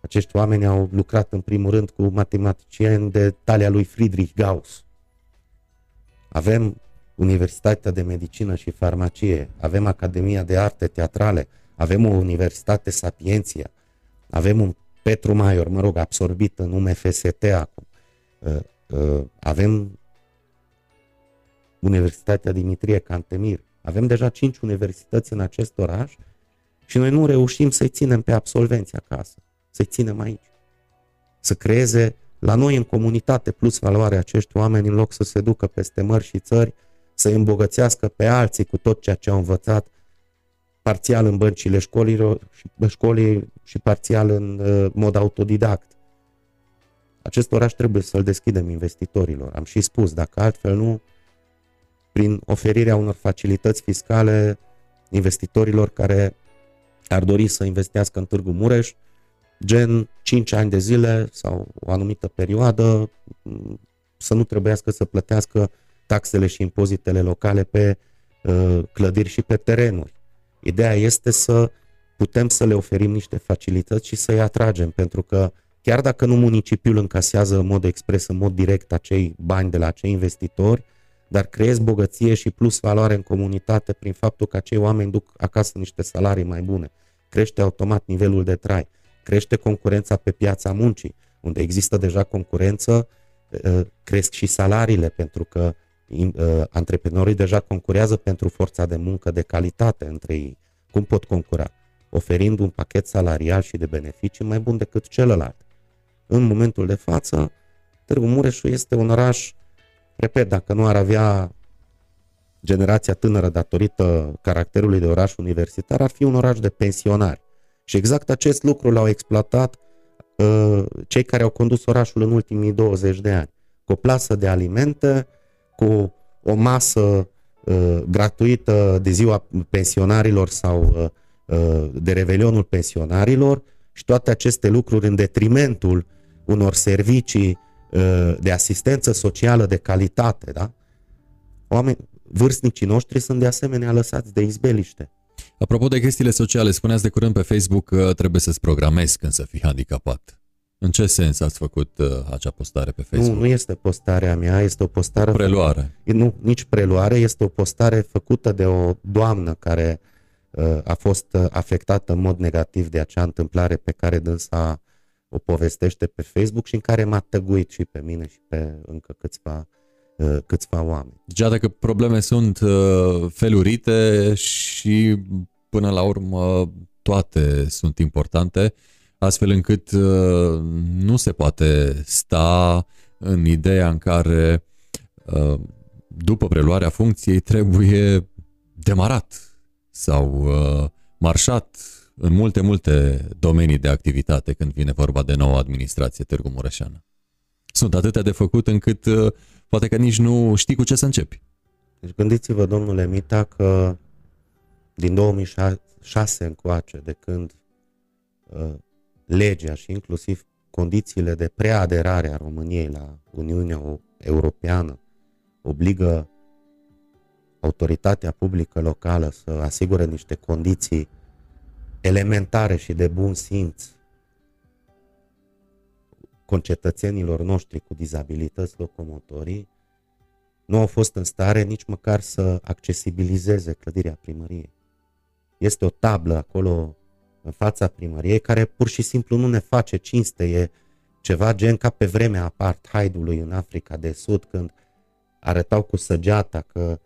Acești oameni au lucrat în primul rând cu matematicieni de talia lui Friedrich Gauss. Avem Universitatea de Medicină și Farmacie, avem Academia de Arte Teatrale, avem o Universitate Sapienția, avem un Petru Maior, mă rog, absorbit în UMFST acum, uh, uh, avem Universitatea Dimitrie Cantemir. Avem deja cinci universități în acest oraș și noi nu reușim să-i ținem pe absolvenți acasă, să-i ținem aici. Să creeze la noi în comunitate plus valoare acești oameni în loc să se ducă peste mări și țări, să îi îmbogățească pe alții cu tot ceea ce au învățat parțial în băncile școlilor, școlii și parțial în uh, mod autodidact. Acest oraș trebuie să-l deschidem investitorilor. Am și spus, dacă altfel nu, prin oferirea unor facilități fiscale investitorilor care ar dori să investească în Târgu Mureș, gen 5 ani de zile sau o anumită perioadă, să nu trebuiască să plătească taxele și impozitele locale pe uh, clădiri și pe terenuri. Ideea este să putem să le oferim niște facilități și să-i atragem, pentru că chiar dacă nu municipiul încasează în mod expres, în mod direct acei bani de la acei investitori, dar creezi bogăție și plus valoare în comunitate prin faptul că acei oameni duc acasă niște salarii mai bune. Crește automat nivelul de trai, crește concurența pe piața muncii, unde există deja concurență, ă, cresc și salariile pentru că ă, antreprenorii deja concurează pentru forța de muncă de calitate între ei. Cum pot concura? Oferind un pachet salarial și de beneficii mai bun decât celălalt. În momentul de față, Târgu Mureșul este un oraș Repet, dacă nu ar avea generația tânără datorită caracterului de oraș universitar, ar fi un oraș de pensionari. Și exact acest lucru l-au exploatat uh, cei care au condus orașul în ultimii 20 de ani. Cu o plasă de alimente cu o masă uh, gratuită de ziua pensionarilor sau uh, uh, de revelionul pensionarilor și toate aceste lucruri în detrimentul unor servicii uh, de asistență socială de calitate, da? Oameni, vârstnicii noștri sunt de asemenea lăsați de izbeliște. Apropo de chestiile sociale, spuneați de curând pe Facebook că trebuie să-ți programezi când să fii handicapat. În ce sens ați făcut uh, acea postare pe Facebook? Nu, nu este postarea mea, este o postare... Preluare. Nu, nici preluare, este o postare făcută de o doamnă care uh, a fost uh, afectată în mod negativ de acea întâmplare pe care dânsa o povestește pe Facebook și în care m-a tăguit și pe mine și pe încă câțiva, uh, câțiva oameni. Deja dacă probleme sunt uh, felurite și până la urmă toate sunt importante, astfel încât uh, nu se poate sta în ideea în care uh, după preluarea funcției trebuie demarat sau uh, marșat în multe, multe domenii de activitate când vine vorba de noua administrație Târgu Mureșeană. Sunt atâtea de făcut încât poate că nici nu știi cu ce să începi. Deci gândiți-vă, domnule Mita, că din 2006 încoace, de când uh, legea și inclusiv condițiile de preaderare a României la Uniunea Europeană obligă autoritatea publică locală să asigure niște condiții elementare și de bun simț concetățenilor noștri cu dizabilități locomotorii, nu au fost în stare nici măcar să accesibilizeze clădirea primăriei. Este o tablă acolo în fața primăriei, care pur și simplu nu ne face cinste, e ceva gen ca pe vremea apartheidului în Africa de Sud, când arătau cu săgeata că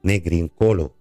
negri încolo,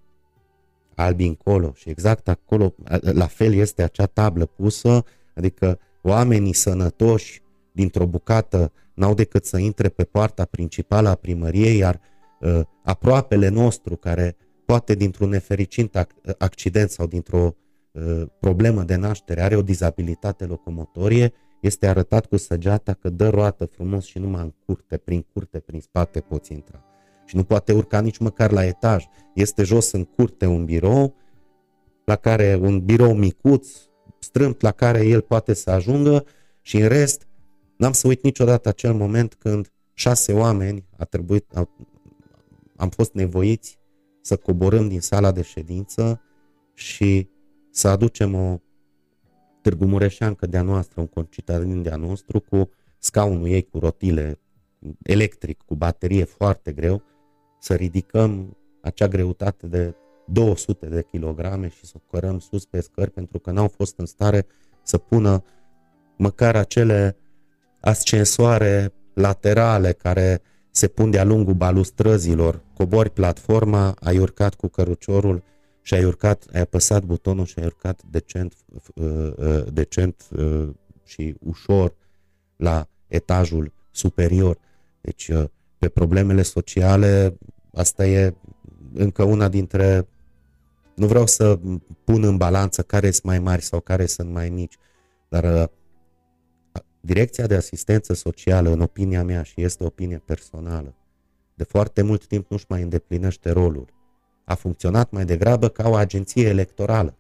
albi încolo. Și exact acolo, la fel este acea tablă pusă, adică oamenii sănătoși dintr-o bucată n-au decât să intre pe poarta principală a primăriei, iar uh, aproapele nostru, care poate dintr-un nefericit accident sau dintr-o Uh, problemă de naștere, are o dizabilitate locomotorie, este arătat cu săgeata că dă roată frumos și numai în curte, prin curte, prin spate poți intra. Și nu poate urca nici măcar la etaj. Este jos în curte un birou, la care un birou micuț, strâmt la care el poate să ajungă și în rest n-am să uit niciodată acel moment când șase oameni a trebuit, a, am fost nevoiți să coborâm din sala de ședință și să aducem o Târgu Mureșeancă de-a noastră, un concitadin de-a nostru, cu scaunul ei cu rotile electric, cu baterie foarte greu, să ridicăm acea greutate de 200 de kilograme și să o cărăm sus pe scări pentru că n-au fost în stare să pună măcar acele ascensoare laterale care se pun de-a lungul balustrăzilor, cobori platforma, ai urcat cu căruciorul și ai urcat, ai apăsat butonul și ai urcat decent, uh, uh, decent uh, și ușor la etajul superior. Deci, pe problemele sociale, asta e încă una dintre. Nu vreau să pun în balanță care sunt mai mari sau care sunt mai mici, dar Direcția de asistență socială, în opinia mea, și este o opinie personală, de foarte mult timp nu-și mai îndeplinește rolul. A funcționat mai degrabă ca o agenție electorală,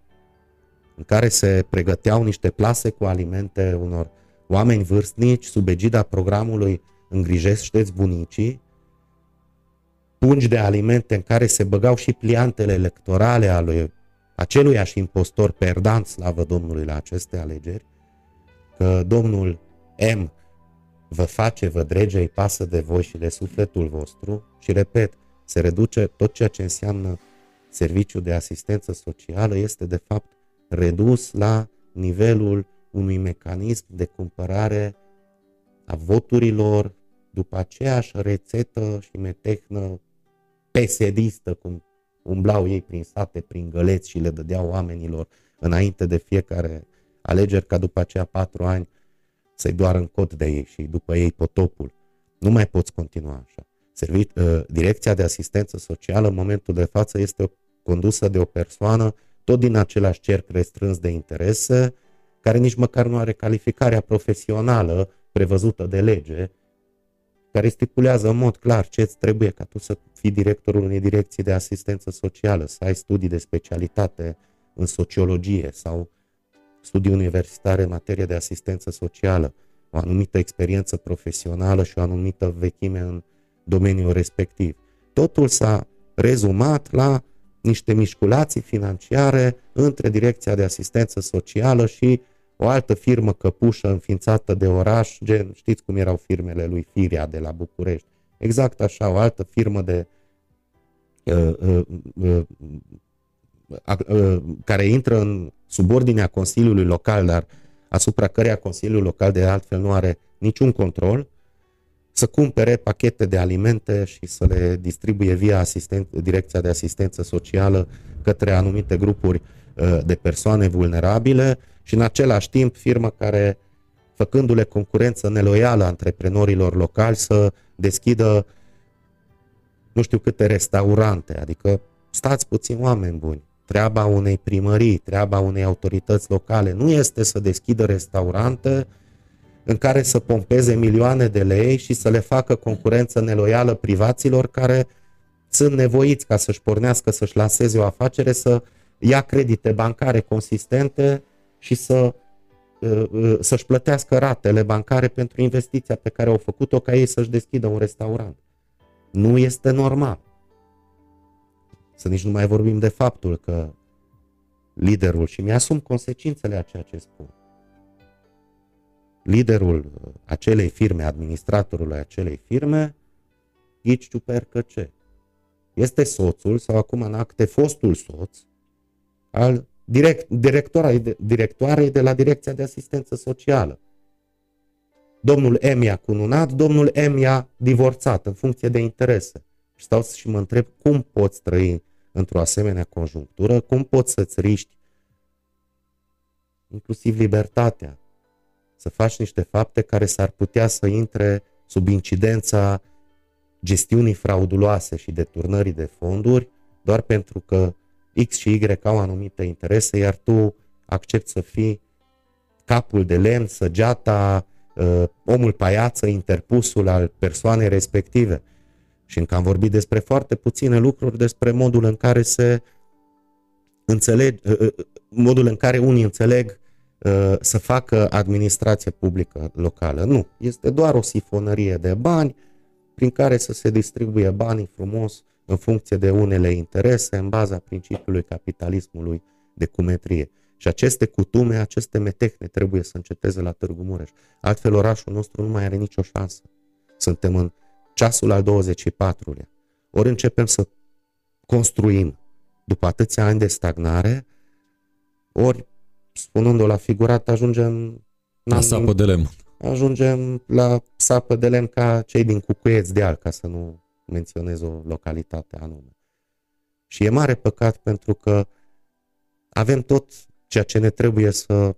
în care se pregăteau niște plase cu alimente unor oameni vârstnici sub egida programului Îngrijește-ți bunicii, pungi de alimente în care se băgau și pliantele electorale ale aceluiași impostor perdant, slavă Domnului, la aceste alegeri, că domnul M vă face, vă drege, îi pasă de voi și de sufletul vostru și repet, se reduce tot ceea ce înseamnă serviciul de asistență socială este de fapt redus la nivelul unui mecanism de cumpărare a voturilor după aceeași rețetă și metehnă pesedistă, cum umblau ei prin sate, prin găleți și le dădeau oamenilor înainte de fiecare alegeri, ca după aceea patru ani să-i doară în cod de ei și după ei potopul. Nu mai poți continua așa. Servit, uh, direcția de asistență socială în momentul de față este condusă de o persoană tot din același cerc restrâns de interese, care nici măcar nu are calificarea profesională prevăzută de lege care stipulează în mod clar ce îți trebuie ca tu să fii directorul unei direcții de asistență socială, să ai studii de specialitate în sociologie sau studii universitare în materie de asistență socială, o anumită experiență profesională și o anumită vechime în domeniul respectiv. Totul s-a rezumat la niște mișculații financiare între Direcția de Asistență Socială și o altă firmă căpușă înființată de oraș, gen, știți cum erau firmele lui Firia de la București. Exact așa, o altă firmă de uh, uh, uh, uh, care intră în subordinea Consiliului Local, dar asupra căreia Consiliul Local de altfel nu are niciun control, să cumpere pachete de alimente și să le distribuie via asistent, Direcția de Asistență Socială către anumite grupuri uh, de persoane vulnerabile și în același timp firmă care, făcându-le concurență neloială antreprenorilor locali, să deschidă nu știu câte restaurante, adică stați puțin oameni buni. Treaba unei primării, treaba unei autorități locale nu este să deschidă restaurante în care să pompeze milioane de lei și să le facă concurență neloială privaților care sunt nevoiți ca să-și pornească, să-și lanseze o afacere, să ia credite bancare consistente și să, uh, uh, să-și plătească ratele bancare pentru investiția pe care au făcut-o ca ei să-și deschidă un restaurant. Nu este normal. Să nici nu mai vorbim de faptul că liderul, și mi-asum consecințele a ceea ce spun, liderul acelei firme, administratorul acelei firme, ghici ciupercă ce? Este soțul sau acum în acte fostul soț al direct, directoarei de la Direcția de Asistență Socială. Domnul M i-a cununat, domnul M i-a divorțat în funcție de interese. Și stau și mă întreb cum poți trăi într-o asemenea conjunctură, cum poți să-ți riști inclusiv libertatea, să faci niște fapte care s-ar putea să intre sub incidența gestiunii frauduloase și deturnării de fonduri, doar pentru că X și Y au anumite interese, iar tu accepti să fii capul de lemn, săgeata, uh, omul paiață, interpusul al persoanei respective. Și încă am vorbit despre foarte puține lucruri, despre modul în care se înțeleg, uh, uh, modul în care unii înțeleg să facă administrație publică locală. Nu, este doar o sifonărie de bani prin care să se distribuie banii frumos în funcție de unele interese, în baza principiului capitalismului de cumetrie. Și aceste cutume, aceste metehne trebuie să înceteze la Târgu Mureș. Altfel orașul nostru nu mai are nicio șansă. Suntem în ceasul al 24-lea. Ori începem să construim după atâția ani de stagnare, ori, spunând-o la figurat, ajungem... La sapă de lemn. Ajungem la sapă de lemn ca cei din Cucuieți de Al, ca să nu menționez o localitate anume. Și e mare păcat pentru că avem tot ceea ce ne trebuie să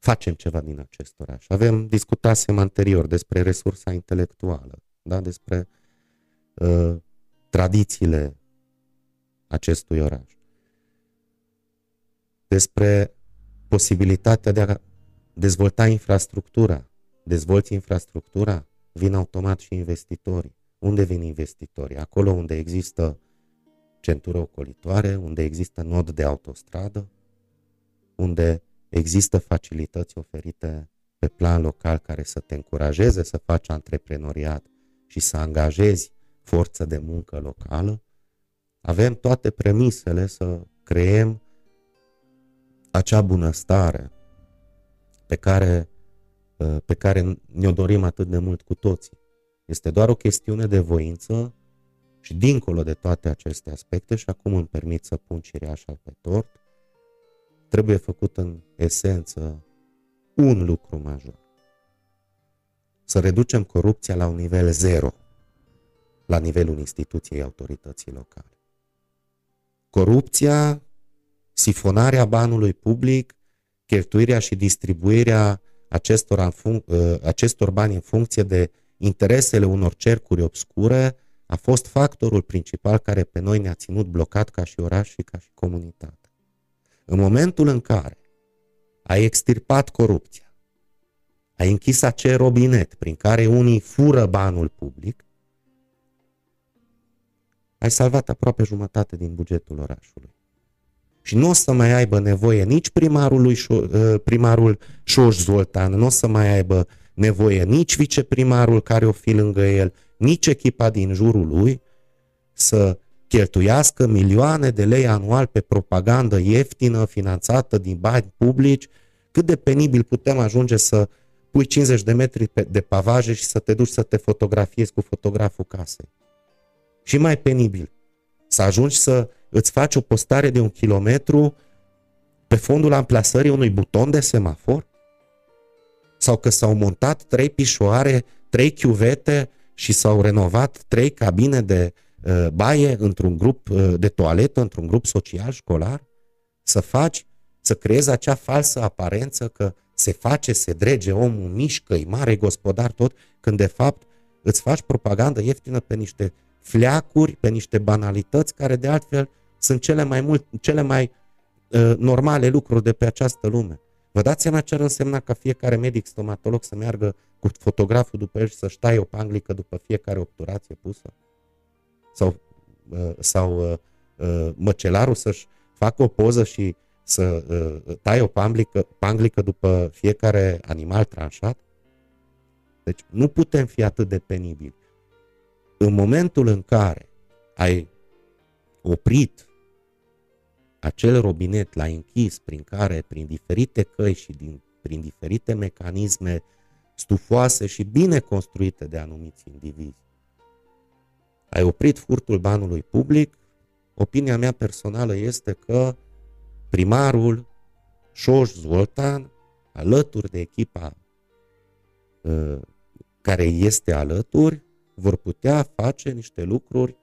facem ceva din acest oraș. Avem, discutasem anterior despre resursa intelectuală, da? despre uh, tradițiile acestui oraș, despre posibilitatea de a dezvolta infrastructura. Dezvolți infrastructura, vin automat și investitorii. Unde vin investitorii? Acolo unde există centură ocolitoare, unde există nod de autostradă, unde există facilități oferite pe plan local care să te încurajeze să faci antreprenoriat și să angajezi forță de muncă locală, avem toate premisele să creăm acea bunăstare pe care Uh, pe care ne-o dorim atât de mult cu toții. Este doar o chestiune de voință și dincolo de toate aceste aspecte, și acum îmi permit să pun cireașa pe tort, trebuie făcut în esență un lucru major. Să reducem corupția la un nivel zero, la nivelul instituției autorității locale. Corupția, sifonarea banului public, cheltuirea și distribuirea acestor, ă, acestor bani în funcție de interesele unor cercuri obscure a fost factorul principal care pe noi ne-a ținut blocat ca și oraș și ca și comunitate. În momentul în care ai extirpat corupția, ai închis acel robinet prin care unii fură banul public, ai salvat aproape jumătate din bugetul orașului. Și nu o să mai aibă nevoie nici primarul, lui, ă, primarul Șoș Zoltan, nu o să mai aibă nevoie nici viceprimarul care o fi lângă el, nici echipa din jurul lui să cheltuiască milioane de lei anual pe propagandă ieftină, finanțată din bani publici, cât de penibil putem ajunge să pui 50 de metri de pavaje și să te duci să te fotografiezi cu fotograful casei. Și mai penibil, să ajungi să îți faci o postare de un kilometru pe fondul amplasării unui buton de semafor? Sau că s-au montat trei pișoare, trei chiuvete și s-au renovat trei cabine de uh, baie într-un grup uh, de toaletă, într-un grup social școlar? Să faci, să creezi acea falsă aparență că se face, se drege, omul mișcă, e mare gospodar tot, când de fapt îți faci propagandă ieftină pe niște fleacuri, pe niște banalități care de altfel sunt cele mai, mult, cele mai uh, normale lucruri de pe această lume. Vă dați seama ce ar însemna ca fiecare medic stomatolog să meargă cu fotograful după el și să-și taie o panglică după fiecare obturație pusă? Sau, uh, sau uh, uh, măcelarul să-și facă o poză și să uh, taie o panglică, panglică după fiecare animal tranșat? Deci nu putem fi atât de penibili. În momentul în care ai oprit acel robinet, l-ai închis prin care, prin diferite căi și din, prin diferite mecanisme stufoase și bine construite de anumiți indivizi, ai oprit furtul banului public, opinia mea personală este că primarul Șoș Zoltan, alături de echipa uh, care este alături, vor putea face niște lucruri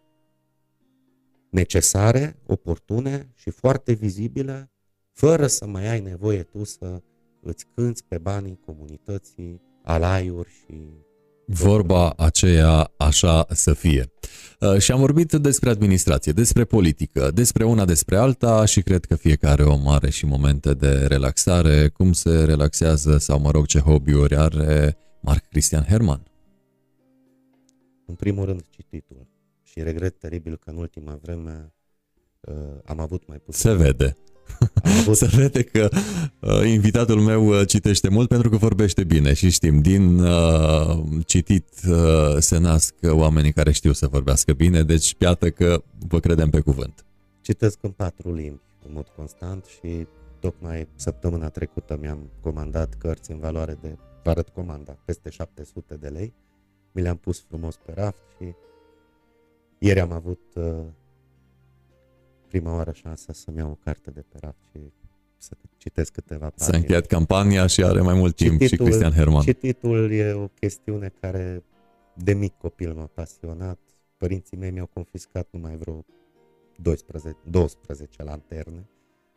necesare, oportune și foarte vizibile, fără să mai ai nevoie tu să îți cânți pe banii comunității alaiuri și Vorba aceea așa să fie. Uh, și am vorbit despre administrație, despre politică, despre una despre alta și cred că fiecare om are și momente de relaxare. Cum se relaxează sau, mă rog, ce hobby-uri are Marc Cristian Herman? În primul rând, cititul. Și regret teribil că în ultima vreme uh, am avut mai puțin. Se vede. Avut... Se vede că uh, invitatul meu uh, citește mult pentru că vorbește bine și știm, din uh, citit uh, se nasc oamenii care știu să vorbească bine, deci iată că vă credem pe cuvânt. Citesc în patru limbi în mod constant și tocmai săptămâna trecută mi-am comandat cărți în valoare de, vă arăt comanda, peste 700 de lei. Mi le-am pus frumos pe raft și ieri am avut uh, prima oară șansa să-mi iau o carte de pe raft și să citesc câteva pagini. S-a încheiat campania și are mai mult timp cititul, și Cristian Herman. Cititul e o chestiune care de mic copil m-a pasionat. Părinții mei mi-au confiscat numai vreo 12, 12 lanterne,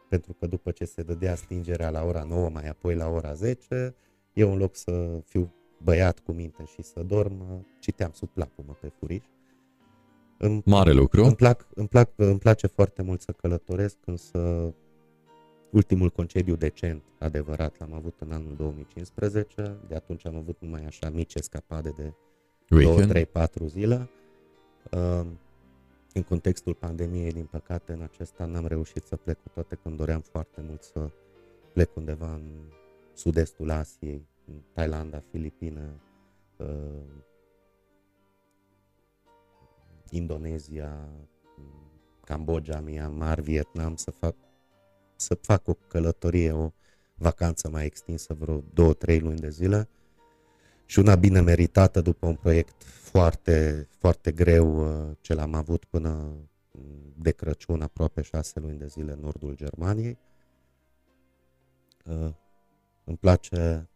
pentru că după ce se dădea stingerea la ora 9, mai apoi la ora 10, eu în loc să fiu băiat cu minte și să dorm, citeam sub plapumă pe furiș. Îmi, Mare lucru. Îmi, plac, îmi, plac, îmi place foarte mult să călătoresc, însă ultimul concediu decent, adevărat, l-am avut în anul 2015. De atunci am avut numai așa mici escapade de 2, 3, 4 zile. Uh, în contextul pandemiei, din păcate, în acest an n-am reușit să plec cu toate când doream foarte mult să plec undeva în sud-estul Asiei, în Thailanda, Filipine, uh, Indonezia, Cambodgia, Myanmar, Vietnam, să fac, să fac o călătorie, o vacanță mai extinsă, vreo două, trei luni de zile și una bine meritată după un proiect foarte, foarte greu uh, ce l-am avut până de Crăciun, aproape șase luni de zile în nordul Germaniei. Uh, îmi place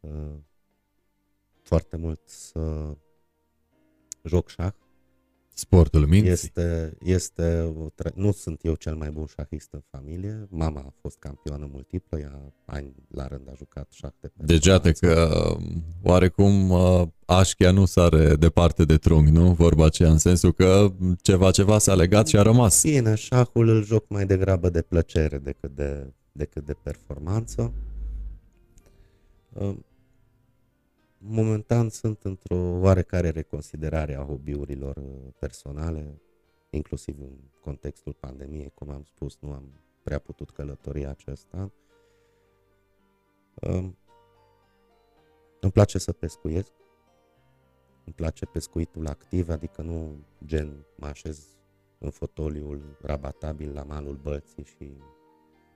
uh, foarte mult să joc șah Sportul minții. Este, este nu sunt eu cel mai bun șahist în familie. Mama a fost campioană multiplă, ea ani la rând a jucat șah de pe Deci iată că oarecum Așchia nu sare departe de trunghi, nu? Vorba aceea în sensul că ceva ceva s-a legat și a rămas. Bine, șahul îl joc mai degrabă de plăcere decât de, decât de performanță. Momentan sunt într-o oarecare reconsiderare a hobby-urilor uh, personale, inclusiv în contextul pandemiei, cum am spus, nu am prea putut călători acest an. Um, îmi place să pescuiesc, îmi place pescuitul activ, adică nu gen mă așez în fotoliul rabatabil la malul bălții și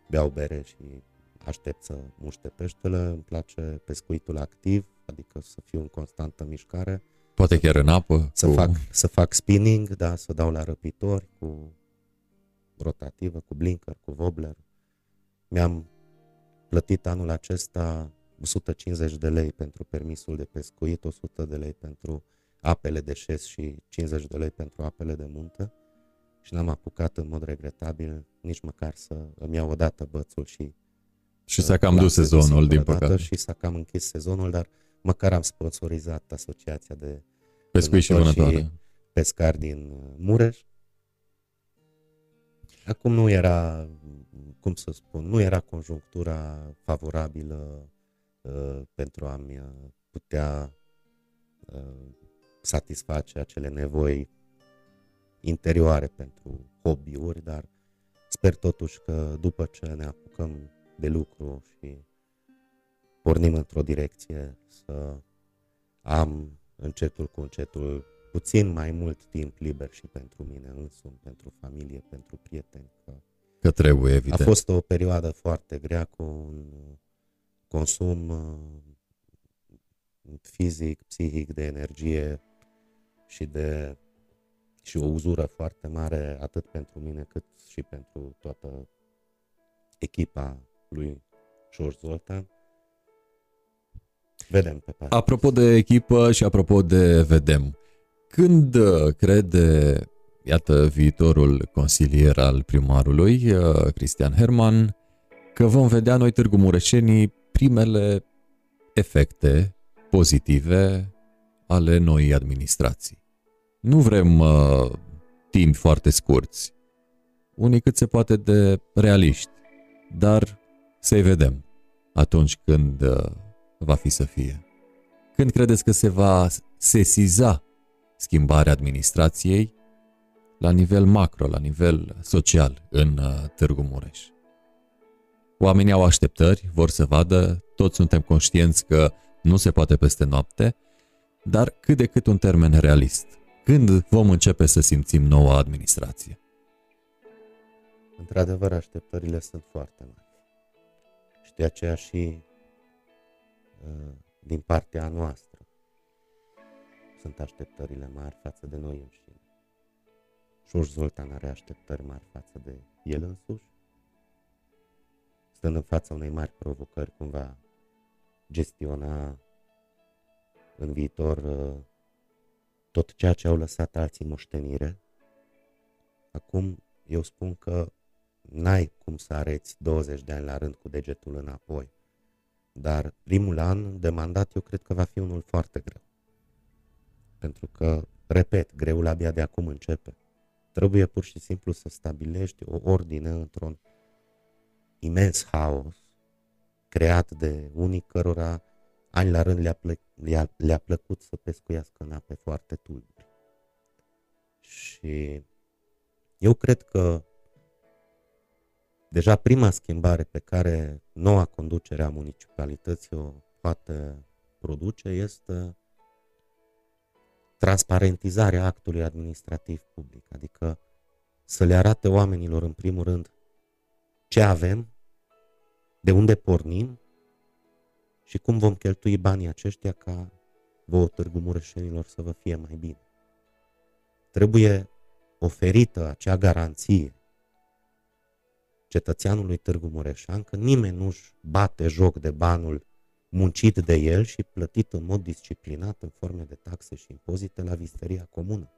beau bere și aștept să muște peștele, îmi place pescuitul activ, adică să fiu în constantă mișcare. Poate chiar în apă? Să, cu... fac, să fac spinning, da, să dau la răpitori cu rotativă, cu blinker, cu wobbler. Mi-am plătit anul acesta 150 de lei pentru permisul de pescuit, 100 de lei pentru apele de șes și 50 de lei pentru apele de munte și n-am apucat în mod regretabil nici măcar să îmi iau odată bățul și și s-a cam dus sezonul, din păcate. Și s-a cam închis sezonul, dar măcar am sponsorizat asociația de pescuit și vânătoare. pescari din uh, Mureș. Acum nu era, cum să spun, nu era conjunctura favorabilă uh, pentru a-mi uh, putea uh, satisface acele nevoi interioare pentru hobby-uri, dar sper totuși că după ce ne apucăm de lucru și pornim într-o direcție să am încetul cu încetul puțin mai mult timp liber și pentru mine însumi, pentru familie, pentru prieteni. Că, că trebuie, evident. A fost o perioadă foarte grea cu un consum uh, fizic, psihic, de energie și de și o uzură foarte mare atât pentru mine cât și pentru toată echipa lui George Zoltan. Vedem pe parte. Apropo de echipă și apropo de vedem, când uh, crede, iată, viitorul consilier al primarului, uh, Cristian Herman, că vom vedea noi Târgu Mureșenii primele efecte pozitive ale noii administrații. Nu vrem uh, timp foarte scurți, unii cât se poate de realiști, dar să-i vedem atunci când uh, va fi să fie. Când credeți că se va sesiza schimbarea administrației la nivel macro, la nivel social în uh, Târgu Mureș? Oamenii au așteptări, vor să vadă, toți suntem conștienți că nu se poate peste noapte, dar cât de cât un termen realist. Când vom începe să simțim noua administrație? Într-adevăr, așteptările sunt foarte mari. Și de aceea și uh, din partea noastră sunt așteptările mari față de noi înșine. Șoș Zoltan are așteptări mari față de el însuși, stând în fața unei mari provocări, cum va gestiona în viitor uh, tot ceea ce au lăsat alții moștenire. Acum eu spun că n-ai cum să areți 20 de ani la rând cu degetul înapoi. Dar primul an de mandat eu cred că va fi unul foarte greu. Pentru că, repet, greul abia de acum începe. Trebuie pur și simplu să stabilești o ordine într-un imens haos creat de unii cărora ani la rând le-a, plă- le-a, le-a plăcut să pescuiască în ape foarte tulburi. Și eu cred că Deja prima schimbare pe care noua conducere a municipalității o poate produce este transparentizarea actului administrativ public, adică să le arate oamenilor în primul rând ce avem, de unde pornim și cum vom cheltui banii aceștia ca vouă Târgu Mureșenilor să vă fie mai bine. Trebuie oferită acea garanție cetățeanului Târgu Mureșan că nimeni nu-și bate joc de banul muncit de el și plătit în mod disciplinat în forme de taxe și impozite la visteria comună.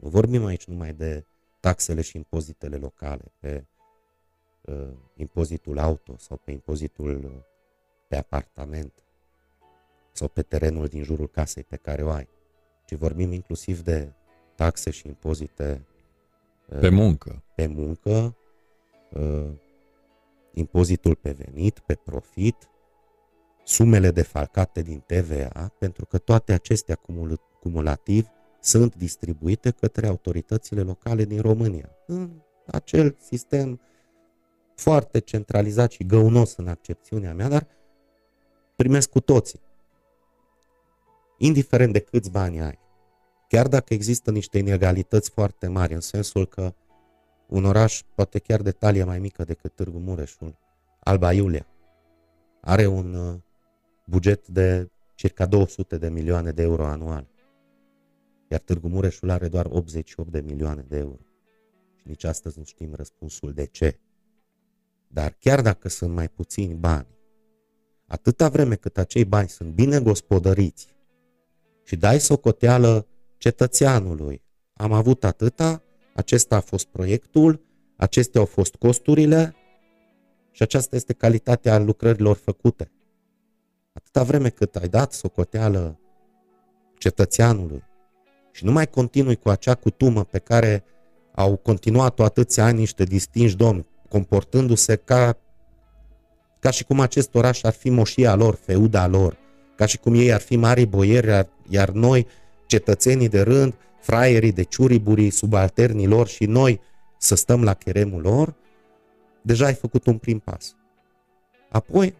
Nu vorbim aici numai de taxele și impozitele locale, pe uh, impozitul auto sau pe impozitul uh, pe apartament sau pe terenul din jurul casei pe care o ai, ci vorbim inclusiv de taxe și impozite uh, pe muncă. Pe muncă, uh, impozitul pe venit, pe profit sumele defalcate din TVA, pentru că toate acestea cumulativ sunt distribuite către autoritățile locale din România. În acel sistem foarte centralizat și găunos în accepțiunea mea, dar primesc cu toții. Indiferent de câți bani ai. Chiar dacă există niște inegalități foarte mari, în sensul că un oraș, poate chiar de talie mai mică decât Târgu Mureșul, Alba Iulia, are un uh, buget de circa 200 de milioane de euro anual, iar Târgu Mureșul are doar 88 de milioane de euro. Și nici astăzi nu știm răspunsul de ce. Dar chiar dacă sunt mai puțini bani, atâta vreme cât acei bani sunt bine gospodăriți și dai socoteală cetățeanului, am avut atâta, acesta a fost proiectul, acestea au fost costurile și aceasta este calitatea lucrărilor făcute. Atâta vreme cât ai dat socoteală cetățeanului și nu mai continui cu acea cutumă pe care au continuat-o atâția ani niște distinși domni, comportându-se ca, ca și cum acest oraș ar fi moșia lor, feuda lor, ca și cum ei ar fi mari boieri, iar, iar noi, cetățenii de rând, fraierii de ciuriburii, subalternii lor și noi să stăm la cheremul lor, deja ai făcut un prim pas. Apoi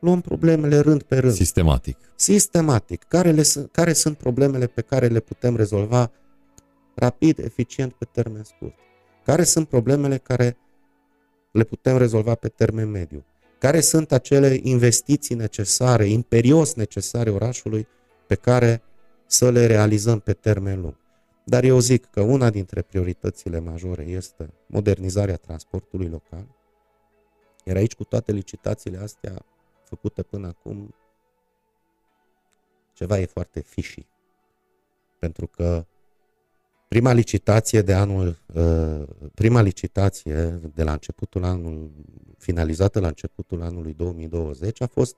luăm problemele rând pe rând. Sistematic. Sistematic. Care, le, care sunt problemele pe care le putem rezolva rapid, eficient, pe termen scurt? Care sunt problemele care le putem rezolva pe termen mediu? Care sunt acele investiții necesare, imperios necesare orașului pe care să le realizăm pe termen lung? Dar eu zic că una dintre prioritățile majore este modernizarea transportului local. Iar aici, cu toate licitațiile astea făcute până acum, ceva e foarte fishy. Pentru că prima licitație de anul, uh, prima licitație de la începutul anului, finalizată la începutul anului 2020 a fost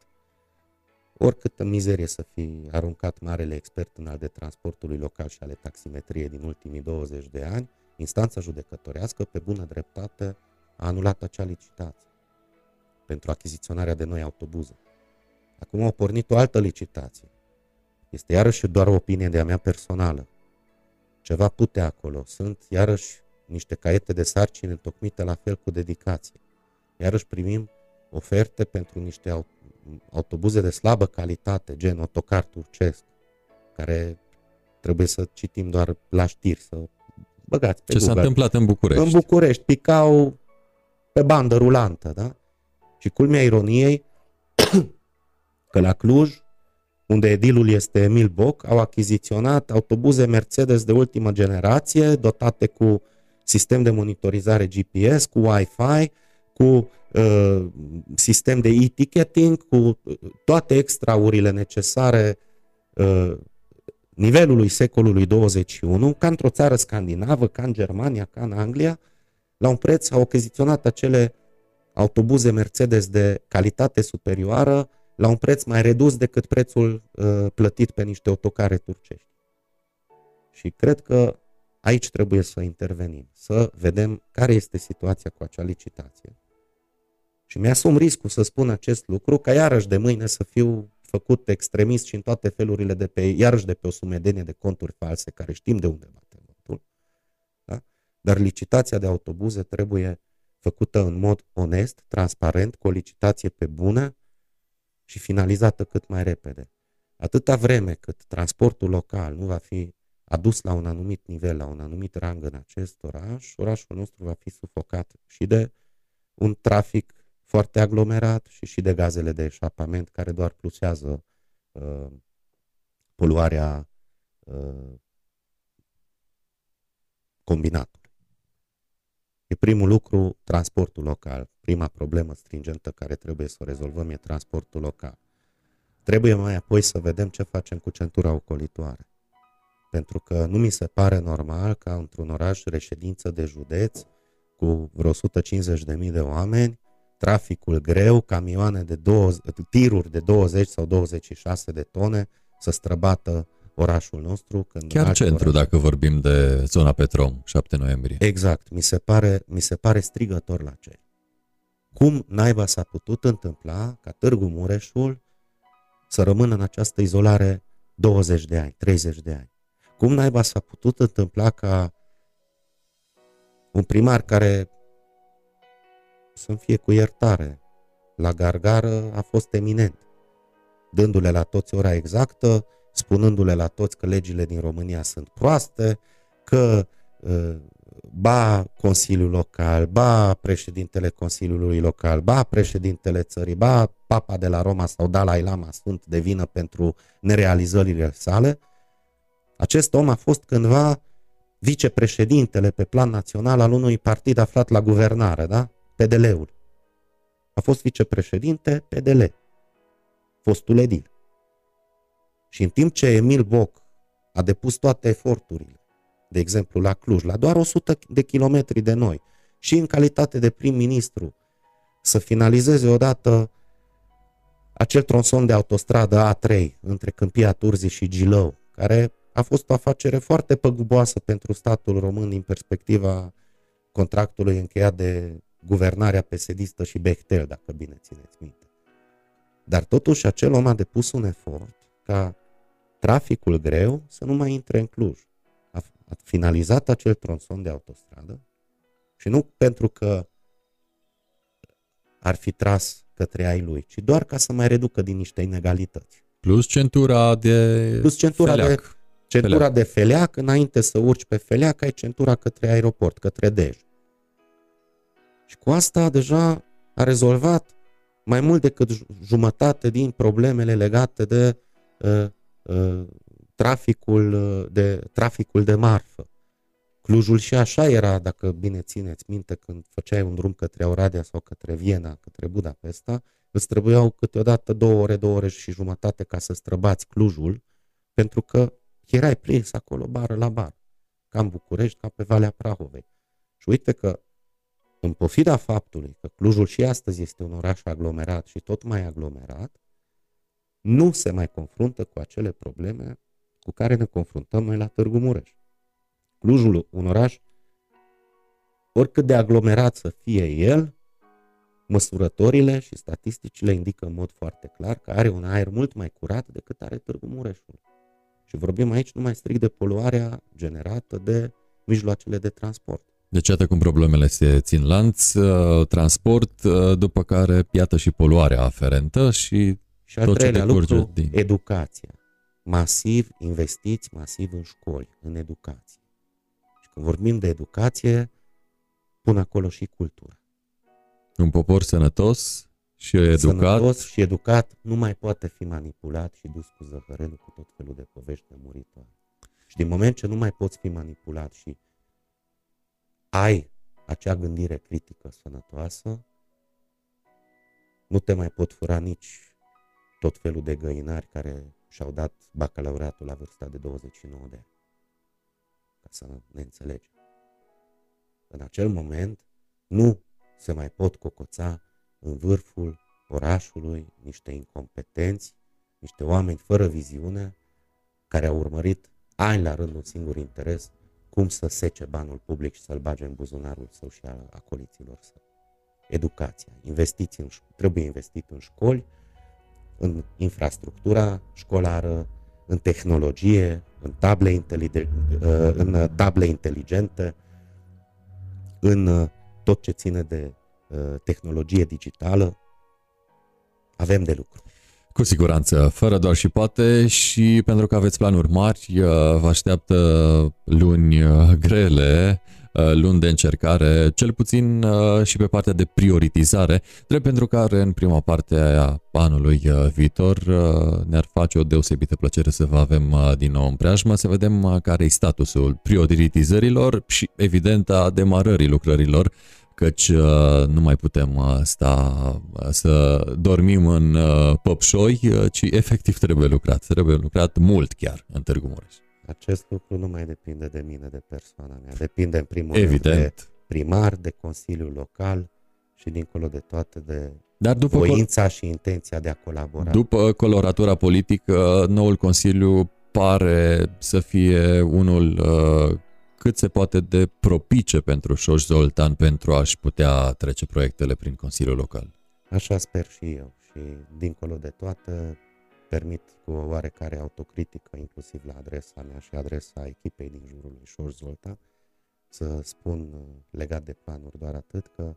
oricât în mizerie să fi aruncat marele expert în al de transportului local și ale taximetriei din ultimii 20 de ani, instanța judecătorească, pe bună dreptate, a anulat acea licitație pentru achiziționarea de noi autobuze. Acum au pornit o altă licitație. Este iarăși doar o opinie de a mea personală. Ceva pute acolo. Sunt iarăși niște caiete de sarcini întocmite la fel cu dedicație. Iarăși primim oferte pentru niște autobuze de slabă calitate, gen autocar turcesc, care trebuie să citim doar la știri, să băgați pe Ce Google. s-a întâmplat în București? În București, picau pe bandă rulantă, da? Și culmea ironiei că la Cluj, unde edilul este Emil Boc, au achiziționat autobuze Mercedes de ultimă generație, dotate cu sistem de monitorizare GPS, cu Wi-Fi, cu uh, sistem de e-ticketing, cu uh, toate extraurile necesare uh, nivelului secolului 21, ca într-o țară scandinavă, ca în Germania, ca în Anglia, la un preț au achiziționat acele autobuze Mercedes de calitate superioară la un preț mai redus decât prețul uh, plătit pe niște autocare turcești. Și cred că aici trebuie să intervenim, să vedem care este situația cu acea licitație. Și mi-asum riscul să spun acest lucru, ca iarăși de mâine să fiu făcut extremist și în toate felurile de pe, iarăși de pe o sumedenie de conturi false, care știm de unde bate votul. Da? Dar licitația de autobuze trebuie făcută în mod onest, transparent, cu o licitație pe bună și finalizată cât mai repede. Atâta vreme cât transportul local nu va fi adus la un anumit nivel, la un anumit rang în acest oraș, orașul nostru va fi sufocat și de un trafic foarte aglomerat și și de gazele de eșapament care doar plusează uh, poluarea uh, combinată. E primul lucru, transportul local. Prima problemă stringentă care trebuie să o rezolvăm e transportul local. Trebuie mai apoi să vedem ce facem cu centura ocolitoare. Pentru că nu mi se pare normal ca într-un oraș reședință de județ cu vreo 150.000 de oameni, traficul greu, camioane de 20, tiruri de 20 sau 26 de tone să străbată orașul nostru. Când Chiar centru, oraș... dacă vorbim de zona Petrom, 7 noiembrie. Exact, mi se pare, mi se pare strigător la cer. Cum naiba s-a putut întâmpla ca Târgu Mureșul, să rămână în această izolare 20 de ani, 30 de ani? Cum naiba s-a putut întâmpla ca un primar care să fie cu iertare, la gargară a fost eminent, dându-le la toți ora exactă, spunându-le la toți că legile din România sunt proaste, că uh, ba Consiliul Local, ba președintele Consiliului Local, ba președintele țării, ba Papa de la Roma sau Dalai Lama sunt de vină pentru nerealizările sale, acest om a fost cândva vicepreședintele pe plan național al unui partid aflat la guvernare, da? PDL-ul. A fost vicepreședinte PDL, fostul edil. Și în timp ce Emil Boc a depus toate eforturile, de exemplu la Cluj, la doar 100 de kilometri de noi, și în calitate de prim-ministru, să finalizeze odată acel tronson de autostradă A3 între Câmpia Turzii și Gilău, care a fost o afacere foarte păguboasă pentru statul român din perspectiva contractului încheiat de guvernarea pesedistă și Bechtel, dacă bine țineți minte. Dar totuși acel om a depus un efort ca traficul greu să nu mai intre în Cluj. A, a finalizat acel tronson de autostradă și nu pentru că ar fi tras către ai lui, ci doar ca să mai reducă din niște inegalități. Plus centura de Plus centura feleac. de centura feleac. de feleac, înainte să urci pe feleac, ai centura către aeroport, către Dej. Și cu asta deja a rezolvat mai mult decât jumătate din problemele legate de uh, uh, traficul, uh, de traficul de marfă. Clujul și așa era, dacă bine țineți minte, când făceai un drum către Oradea sau către Viena, către Budapesta, îți trebuiau câteodată două ore, două ore și jumătate ca să străbați Clujul, pentru că erai prins acolo bară la bar, ca în București, ca pe Valea Prahovei. Și uite că în pofida faptului că Clujul și astăzi este un oraș aglomerat și tot mai aglomerat, nu se mai confruntă cu acele probleme cu care ne confruntăm noi la Târgu Mureș. Clujul, un oraș, oricât de aglomerat să fie el, măsurătorile și statisticile indică în mod foarte clar că are un aer mult mai curat decât are Târgu Mureșul. Și vorbim aici numai strict de poluarea generată de mijloacele de transport. Deci iată cum problemele se țin lanț, uh, transport, uh, după care piată și poluarea aferentă și Și al tot treilea ce lucru, din... educația. Masiv, investiți masiv în școli, în educație. Și când vorbim de educație, pun acolo și cultura. Un popor sănătos și educat. Sănătos și educat nu mai poate fi manipulat și dus cu zăhărelul cu tot felul de povești de muritoare. Și din moment ce nu mai poți fi manipulat și ai acea gândire critică sănătoasă, nu te mai pot fura nici tot felul de găinari care și-au dat bacalaureatul la vârsta de 29 de ani. Ca să ne înțelegem. În acel moment nu se mai pot cocoța în vârful orașului niște incompetenți, niște oameni fără viziune, care au urmărit ani la rând un singur interes, cum să sece banul public și să-l bage în buzunarul său și a acoliților său. Educația. Investiți în, trebuie investit în școli, în infrastructura școlară, în tehnologie, în table, inteligente, în table inteligente, în tot ce ține de tehnologie digitală. Avem de lucru. Cu siguranță, fără doar și poate și pentru că aveți planuri mari, uh, vă așteaptă luni uh, grele, uh, luni de încercare, cel puțin și pe partea de prioritizare, drept pentru care în prima parte a anului viitor ne-ar face o deosebită plăcere să vă avem din nou în preajmă, să vedem care e statusul prioritizărilor și evident a demarării lucrărilor căci uh, nu mai putem uh, sta uh, să dormim în păpșoi, ci efectiv trebuie lucrat. Trebuie lucrat mult chiar în Târgu Mureș. Acest lucru nu mai depinde de mine, de persoana mea. Depinde în primul Evident. rând de primar, de Consiliul Local și dincolo de toate de dar după voința col- și intenția de a colabora. După coloratura politică, noul Consiliu pare să fie unul uh, cât se poate de propice pentru Șoș Zoltan pentru a-și putea trece proiectele prin Consiliul Local. Așa sper și eu și dincolo de toate permit cu o oarecare autocritică, inclusiv la adresa mea și adresa echipei din jurul lui Șor Zolta, să spun uh, legat de planuri doar atât că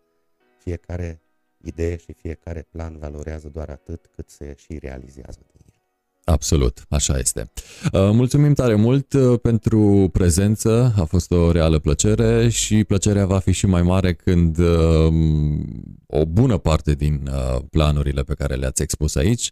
fiecare idee și fiecare plan valorează doar atât cât se și realizează din el. Absolut, așa este. Uh, mulțumim tare mult uh, pentru prezență, a fost o reală plăcere și plăcerea va fi și mai mare când o bună parte din planurile pe care le-ați expus aici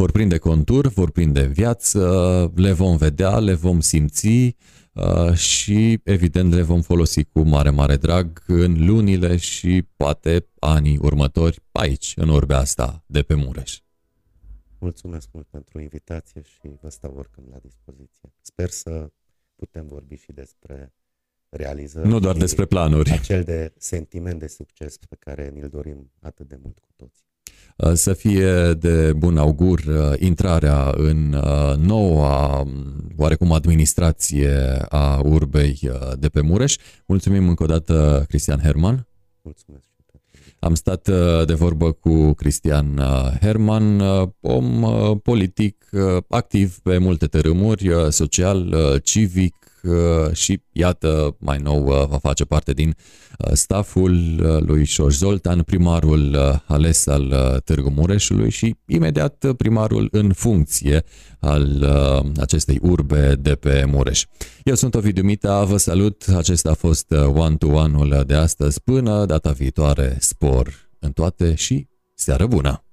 vor prinde contur, vor prinde viață, le vom vedea, le vom simți uh, și evident le vom folosi cu mare, mare drag în lunile și poate anii următori aici, în orbea asta de pe Mureș. Mulțumesc mult pentru invitație și vă stau oricând la dispoziție. Sper să putem vorbi și despre realizări. Nu doar despre planuri. Acel de sentiment de succes pe care ni-l dorim atât de mult cu toții. Uh, să fie de bun augur uh, intrarea în uh, noua, oarecum, administrație a urbei de pe Mureș. Mulțumim încă o dată, Cristian Herman. Mulțumesc. Am stat de vorbă cu Cristian Herman, om politic activ pe multe tărâmuri, social, civic, Uh, și iată, mai nou uh, va face parte din uh, staful lui Șoș Zoltan, primarul ales al Târgu Mureșului și imediat primarul în funcție al acestei urbe de pe Mureș. Eu sunt Ovidiu Mita, vă salut, acesta a fost one-to-one-ul de astăzi, până data viitoare, spor în toate și seară bună!